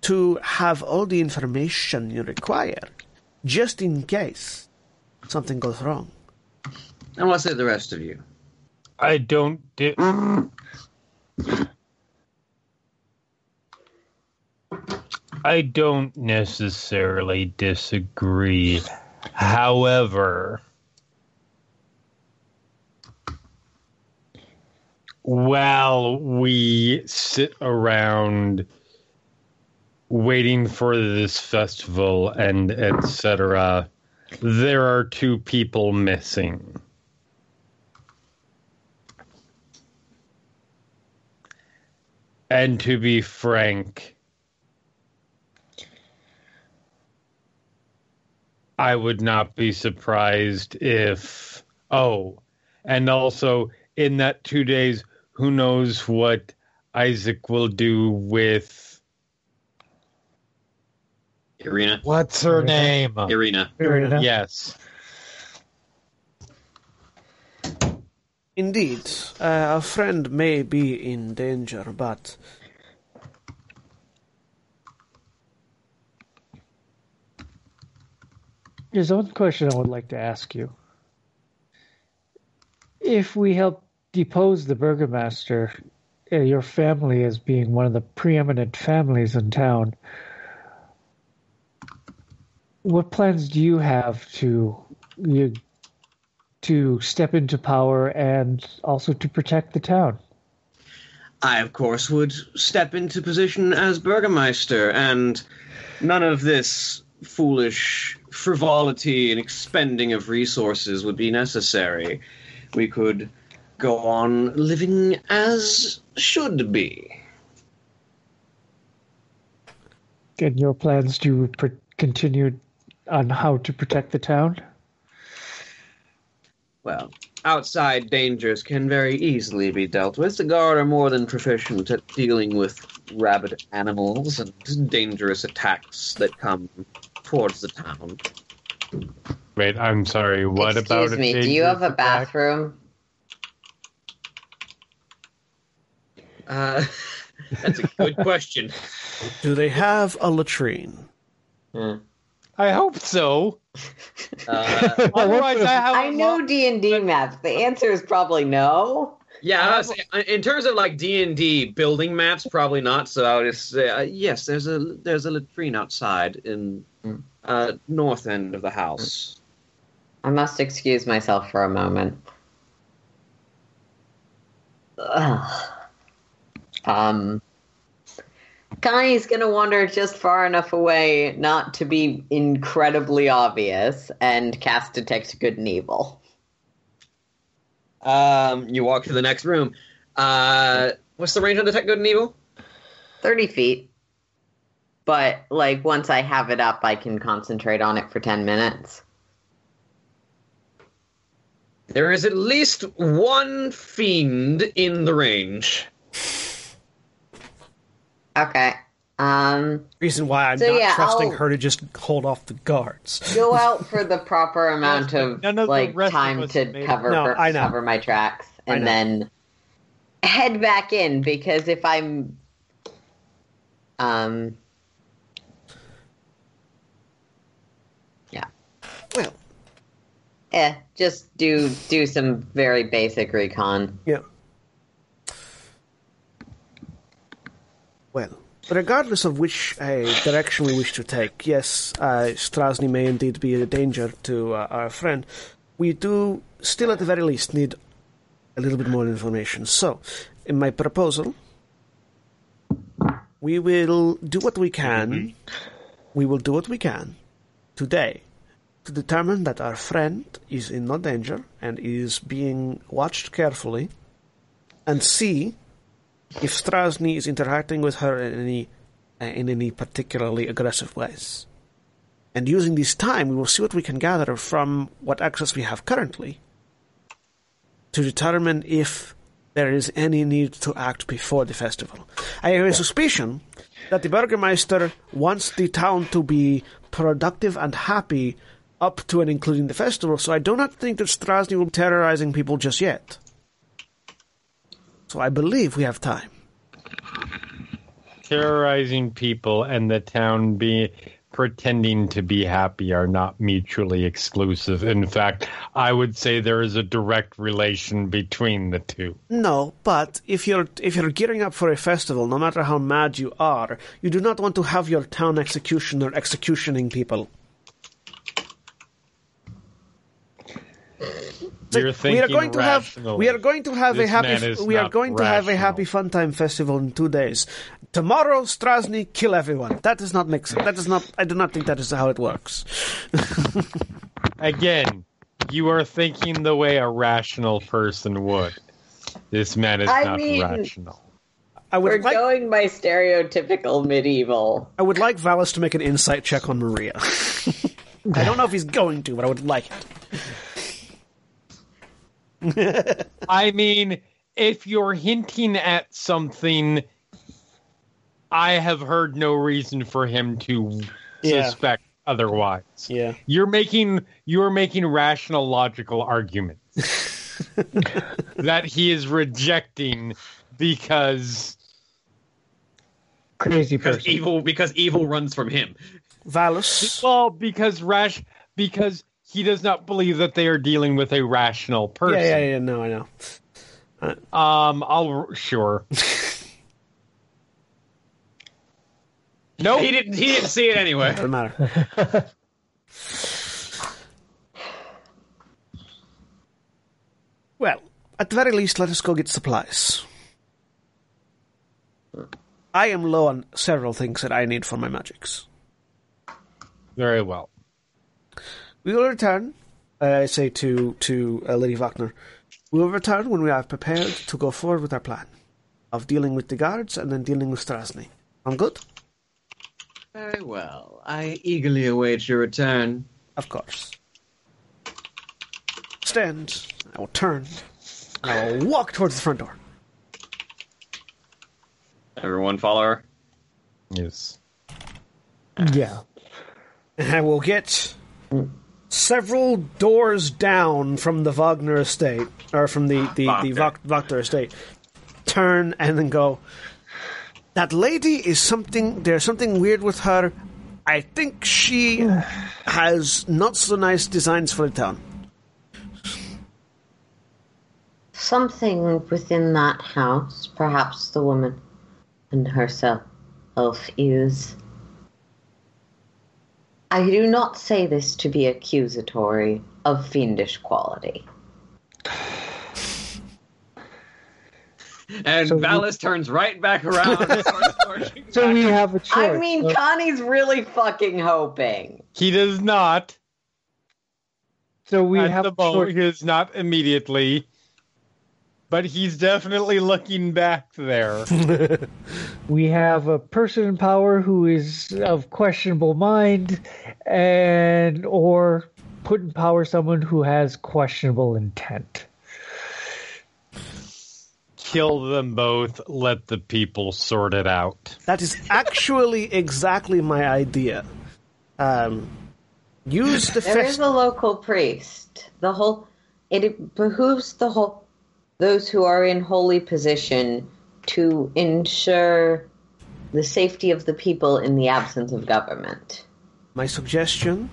S1: to have all the information you require, just in case something goes wrong.
S2: And what say the rest of you?
S3: I don't. Di- *laughs* I don't necessarily disagree. However, while we sit around waiting for this festival and etc., there are two people missing. And to be frank, I would not be surprised if. Oh, and also in that two days, who knows what Izek will do with
S2: Ireena.
S3: What's her
S5: Ireena.
S3: name?
S2: Ireena.
S5: Ireena.
S3: Yes.
S1: Indeed, uh, a friend may be in danger, but
S5: There's one question I would like to ask you. If we help depose the burgomaster, uh, your family as being one of the preeminent families in town, what plans do you have to you, to step into power and also to protect the town?
S2: I, of course, would step into position as Burgermeister, and none of this foolish frivolity and expending of resources would be necessary. We could go on living as should be.
S5: And your plans to pr- continue on how to protect the town?
S2: Well, outside dangers can very easily be dealt with. The guard are more than proficient at dealing with rabid animals and dangerous attacks that come towards the town.
S3: Wait, I'm sorry. What about
S4: Excuse me, do you have a bathroom?
S2: Uh, *laughs* that's a good question.
S1: do they have a latrine?
S3: I hope so.
S2: Uh, *laughs*
S3: Otherwise, *laughs* I have.
S4: I know D and D maps. The answer is probably no.
S2: Yeah, I was saying, uh, in terms of like D and D building maps, probably not. So I would just say uh, yes. There's a there's a latrine outside in
S4: Mm.
S2: uh, north end of the house.
S4: I must excuse myself for a moment. Ugh. Um, Connie's gonna wander just far enough away not to be incredibly obvious and cast Detect Good and Evil.
S2: Um, you walk to the next room. Uh, what's the range on the Detect Good and Evil?
S4: 30 feet. But, like, once I have it up, I can concentrate on it for 10 minutes.
S2: There is at least one fiend in the range.
S4: Okay. Um,
S1: Reason why I'm
S4: So,
S1: not
S4: yeah,
S1: trusting
S4: I'll-
S1: her to just hold off the guards.
S4: go *laughs* out for the proper amount of
S3: None of the
S4: like
S3: rest of
S4: time
S3: us
S4: to
S3: made it.
S4: cover
S1: No,
S4: for-
S1: I know.
S4: cover my tracks
S1: I
S4: and
S1: know.
S4: then head back in because if I'm um yeah
S1: Well,
S4: eh just do do some very basic recon
S1: yeah. Well, regardless of which uh, direction we wish to take, yes, uh, Strazni may indeed be a danger to uh, our friend. We do still, at the very least, need a little bit more information. So, in my proposal, we will do what we can. We will do what we can today to determine that our friend is in no danger and is being watched carefully, and see if Strazni is interacting with her in any uh, in any particularly aggressive ways. And using this time, we will see what we can gather from what access we have currently to determine if there is any need to act before the festival. I have a suspicion that the Burgermeister wants the town to be productive and happy up to and including the festival, so I do not think that Strazni will be terrorizing people just yet. So I believe we have time.
S3: Terrorizing people and the town be pretending to be happy are not mutually exclusive. In fact, I would say there is a direct relation between the two.
S1: No, but if you're if you're gearing up for a festival, no matter how mad you are, you do not want to have your town executioner executioning people.
S3: You're
S1: we are going to have we are going to have a
S3: This man
S1: happy we are
S3: not
S1: going to have a happy fun time festival in two days. Tomorrow, Strazni kill everyone. That does not make sense. That is not. I do not think that is how it works. *laughs*
S3: Again, you are thinking the way a rational person would. This man is
S4: I
S3: not
S4: mean-
S3: rational.
S1: I
S4: we're
S1: like
S4: going by stereotypical medieval
S1: I would like Vallus to make an insight check on Maria. *laughs* I don't know if he's going to, but I would like it. *laughs*
S3: I mean, if you're hinting at something, I have heard no reason for him to
S1: Yeah.
S3: suspect otherwise.
S1: Yeah.
S3: You're making you're making rational, logical arguments *laughs* that he is rejecting because
S5: Crazy
S2: Because
S5: person.
S2: evil because evil runs from him.
S1: Vallus.
S3: well because rash because he does not believe that they are dealing with a rational person.
S1: Yeah, yeah, yeah. No, I know.
S3: Um, I'll sure. *laughs* nope.
S2: He didn't he didn't see it anyway.
S1: Doesn't matter. *laughs* well, at the very least, let us go get supplies. I am low on several things that I need for my magics.
S3: Very well.
S1: We will return. uh, I say to to uh, Lady Wagner. We will return when we are prepared to go forward with our plan of dealing with the guards and then dealing with Strazni. Sound good?
S2: Very well. I eagerly await your return.
S1: Of course. Stand. I will turn. I will walk towards the front door.
S2: Everyone follow her.
S3: Yes.
S5: Yeah.
S1: And I will get several doors down from the Wagner estate, or from the, the, the
S2: Wagner.
S1: Wag- Wagner estate. Turn and then go. That lady is something. There's something weird with her. I think she has not so nice designs for the town.
S4: Something within that house, perhaps the woman and herself is. I do not say this to be accusatory of fiendish quality. *sighs*
S2: And
S5: So we-
S2: Vallus turns right back around. and starts *laughs* marching
S5: So
S2: back.
S5: we have a choice.
S4: I mean,
S5: Uh,
S4: Connie's really fucking hoping.
S3: He does not.
S5: so we
S3: at
S5: have
S3: the
S5: a
S3: boat.
S5: choice.
S3: He is not immediately. But he's definitely looking back there. *laughs*
S5: We have a person in power who is of questionable mind, and or put in power someone who has questionable intent.
S3: Kill them both. Let the people sort it out.
S1: That is actually exactly my idea. Um, use the
S4: There is
S1: fest-
S4: a local priest. The whole it behooves the whole those who are in holy position to ensure the safety of the people in the absence of government.
S1: My suggestion,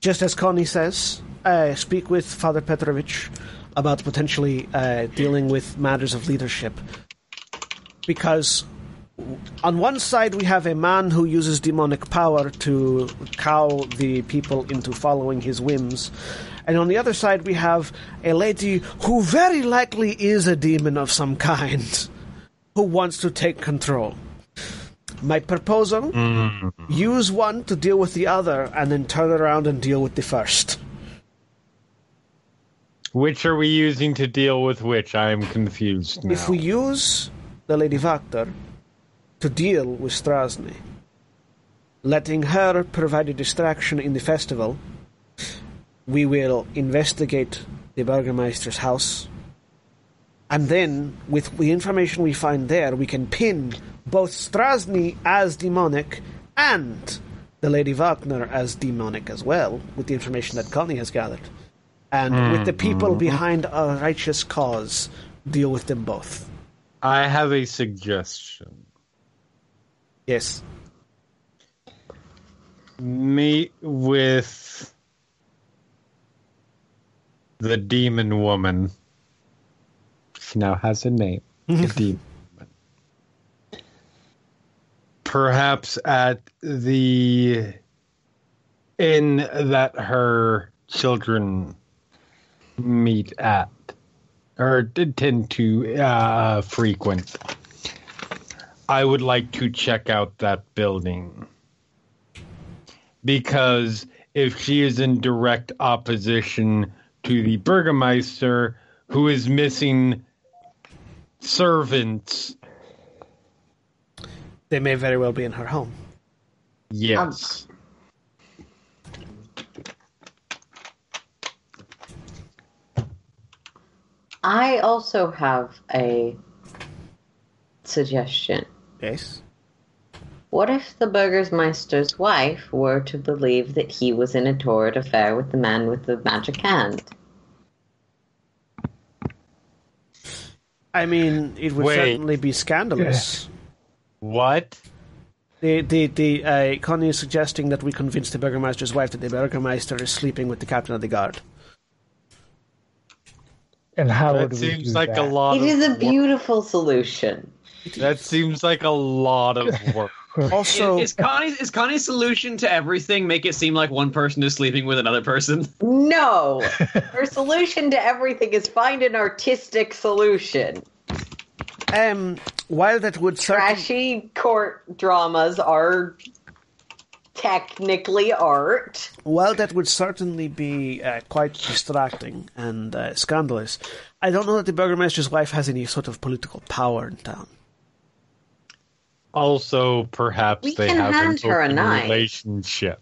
S1: just as Connie says, uh, speak with Father Petrovich about potentially uh, dealing with matters of leadership. Because on one side we have a man who uses demonic power to cow the people into following his whims. And on the other side we have a lady who very likely is a demon of some kind who wants to take control. My proposal mm. use one to deal with the other and then turn around and deal with the first.
S3: Which are we using to deal with which? I am confused now.
S1: If we use the Lady Wachter to deal with Strazni, letting her provide a distraction in the festival, we will investigate the Burgermeister's house. And then, with the information we find there, we can pin both Strazni as demonic and the Lady Wagner as demonic as well, with the information that Connie has gathered. And hmm, with the people hmm. behind a righteous cause, deal with them both.
S3: I have a suggestion.
S1: Yes.
S3: Meet with the demon woman. She now has a name. The *laughs* demon woman. Perhaps at the inn that her children meet at or did tend to uh, frequent. I would like to check out that building because if she is in direct opposition to the Burgermeister, who is missing servants,
S1: They may very well be in her home.
S3: yes.
S4: I also have a suggestion.
S1: Yes.
S4: What if the Burgersmeister's wife were to believe that he was in a torrid affair with the man with the magic hand?
S1: I mean, it would
S3: Wait.
S1: certainly be scandalous. *laughs*
S3: What?
S1: The the the uh, Connie is suggesting that we convince the Burgermeister's wife that the Burgermeister is sleeping with the captain of the guard.
S5: And how
S3: That
S5: would we
S3: seems
S5: do
S3: like
S5: that?
S3: a lot.
S4: It
S3: of
S4: is a
S3: work.
S4: beautiful solution.
S3: That seems like a lot of *laughs* work. *laughs*
S1: Also,
S2: is, is Connie's is Connie's solution to everything make it seem like one person is sleeping with another person? *laughs*
S4: No! *laughs* Her solution to everything is find an artistic solution.
S1: um, while that would certainly
S4: Trashy court dramas are technically art.
S1: while that would certainly be uh, quite distracting and uh, scandalous, I don't know that the Burgermeister's wife has any sort of political power in town.
S3: Also, perhaps
S4: We
S3: they have
S4: hand
S3: an
S4: her a knife.
S3: relationship.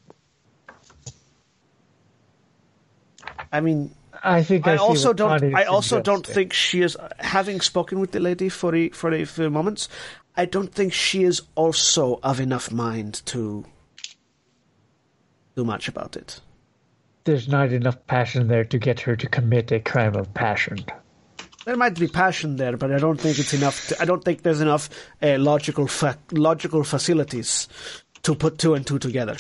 S1: I mean,
S5: I think I,
S1: I also don't. I
S5: is
S1: also don't think she is. Having spoken with the lady for a, for a few moments, I don't think she is also of enough mind to do much about it.
S5: there's not enough passion there to get her to commit a crime of passion.
S1: There might be passion there, but I don't think it's enough. To, I don't think there's enough uh, logical fa- logical facilities to put two and two together.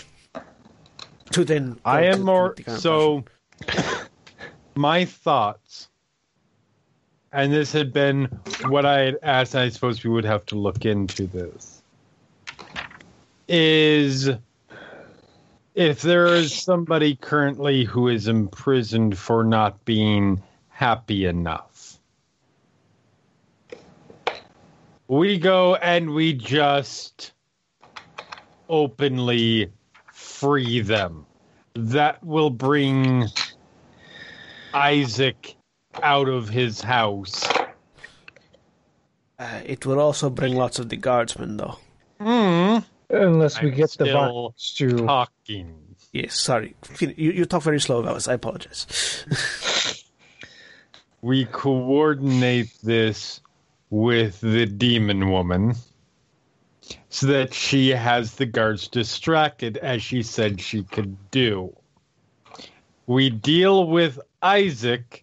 S1: To then,
S3: I am more so. *coughs* my thoughts, and this had been what I had asked. and I suppose we would have to look into this. Is if there is somebody currently who is imprisoned for not being happy enough, we go and we just openly free them. That will bring Izek out of his house.
S1: Uh, it will also bring lots of the guardsmen, though.
S3: Hmm.
S5: Unless we
S3: I'm
S5: get the
S3: still
S5: to
S3: Talking.
S1: Yes, sorry. You, you talk very slow, Alice. I apologize. *laughs*
S3: We coordinate this with the demon woman so that she has the guards distracted as she said she could do. We deal with Izek.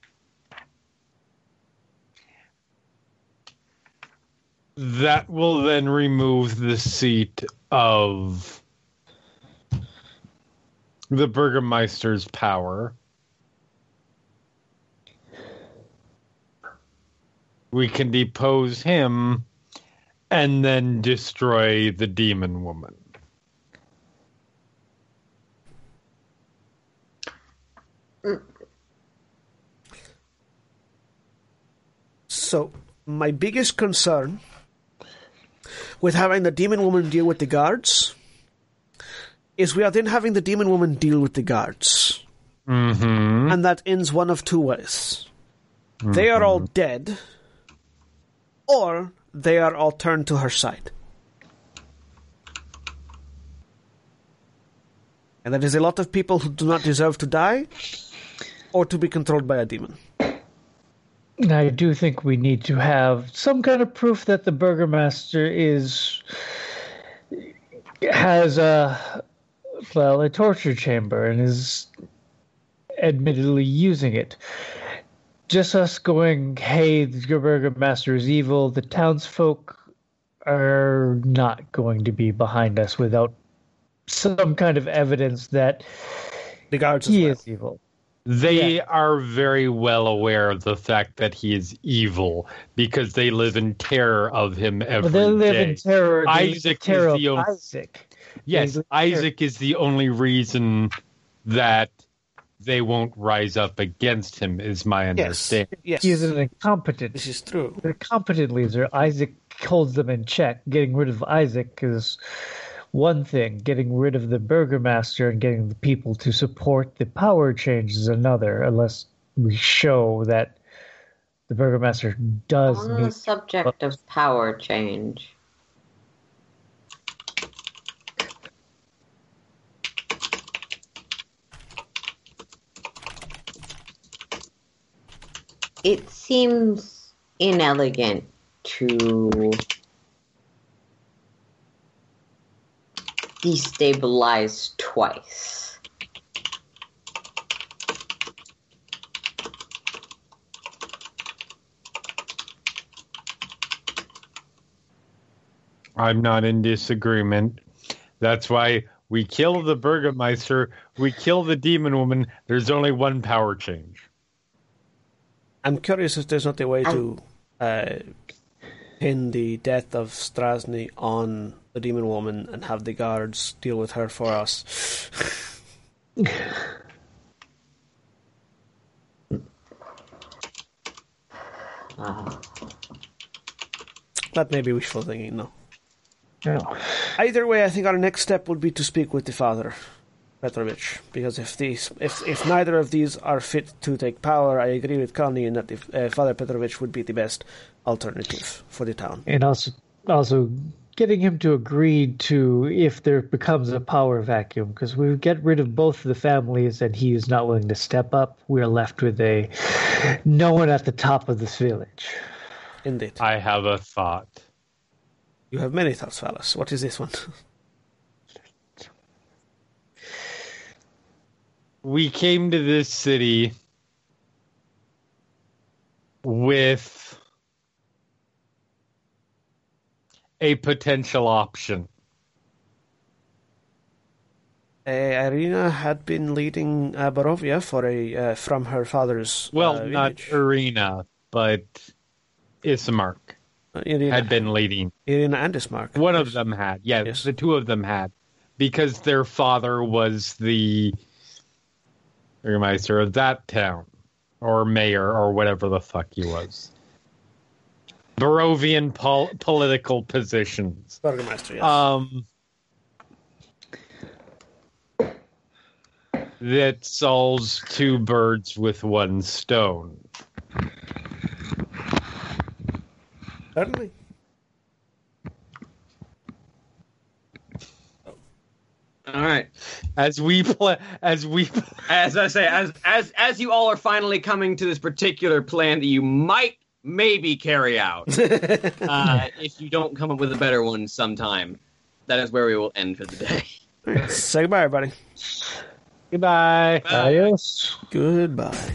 S3: That will then remove the seat of the Burgermeister's power. We can depose him and then destroy the demon woman.
S1: So, my biggest concern with having the demon woman deal with the guards is we are then having the demon woman deal with the guards.
S3: Mm-hmm.
S1: And that ends one of two ways. They are all dead, or they are all turned to her side. And that is a lot of people who do not deserve to die or to be controlled by a demon.
S5: I do think we need to have some kind of proof that the burgomaster is has a well a torture chamber and is admittedly using it. Just us going, hey, the burgomaster is evil. The townsfolk are not going to be behind us without some kind of evidence that
S1: The guards as
S5: he is evil.
S3: They are very well aware of the fact that he is evil because they live in terror of him every
S5: But they live
S3: day.
S5: in terror. they live in
S3: Izek is the only-
S5: Izek.
S3: Yes,
S5: They live in
S3: Izek is the only reason that they won't rise up against him, is my
S1: Yes.
S3: understanding.
S1: Yes.
S5: He is an incompetent.
S1: This is true.
S5: The competent leader, Izek holds them in check. Getting rid of Izek is one thing. Getting rid of the burgomaster and getting the people to support the power change is another, unless we show that the burgomaster does
S4: On the
S5: need.
S4: subject of power change. It seems inelegant to destabilize twice.
S3: I'm not in disagreement. That's why we kill the Burgermeister, we kill the demon woman. There's only one power change.
S1: I'm curious if there's not a way to uh, pin the death of Strazni on the demon woman and have the guards deal with her for us.
S4: Uh, *sighs*
S1: that may be wishful thinking, though.
S5: Yeah.
S1: Either way, I think our next step would be to speak with the father, Petrovich, because if these, if if neither of these are fit to take power, I agree with Connie in that the, uh, Father Petrovich would be the best alternative for the town.
S5: And also, also getting him to agree to if there becomes a power vacuum, because we get rid of both of the families and he is not willing to step up, we're left with a no one at the top of this village.
S1: Indeed,
S3: I have a thought.
S1: you have many thoughts, Vallus. What is this one? *laughs*
S3: We came to this city with a potential option.
S1: Uh, Ireena had been leading uh, Barovia for a uh, from her father's
S3: Well,
S1: uh,
S3: not. Ireena, but Ismark
S1: Uh, Ireena,
S3: had been leading.
S1: Ireena and Ismark.
S3: One of them had. Yeah,
S1: Yes.
S3: the two of them had. Because their father was the Burgermeister of that town. Or mayor, or whatever the fuck he was. Barovian pol- political positions.
S1: Burgermeister, yes.
S3: Um, that solves two birds with one stone.
S1: Certainly.
S2: All right.
S3: As we play, as we
S2: As I say, as as as you all are finally coming to this particular plan that you might maybe carry out, *laughs* uh, if you don't come up with a better one sometime, that is where we will end for the day.
S1: Say goodbye, everybody.
S3: goodbye. Bye.
S5: Adios.
S1: Goodbye.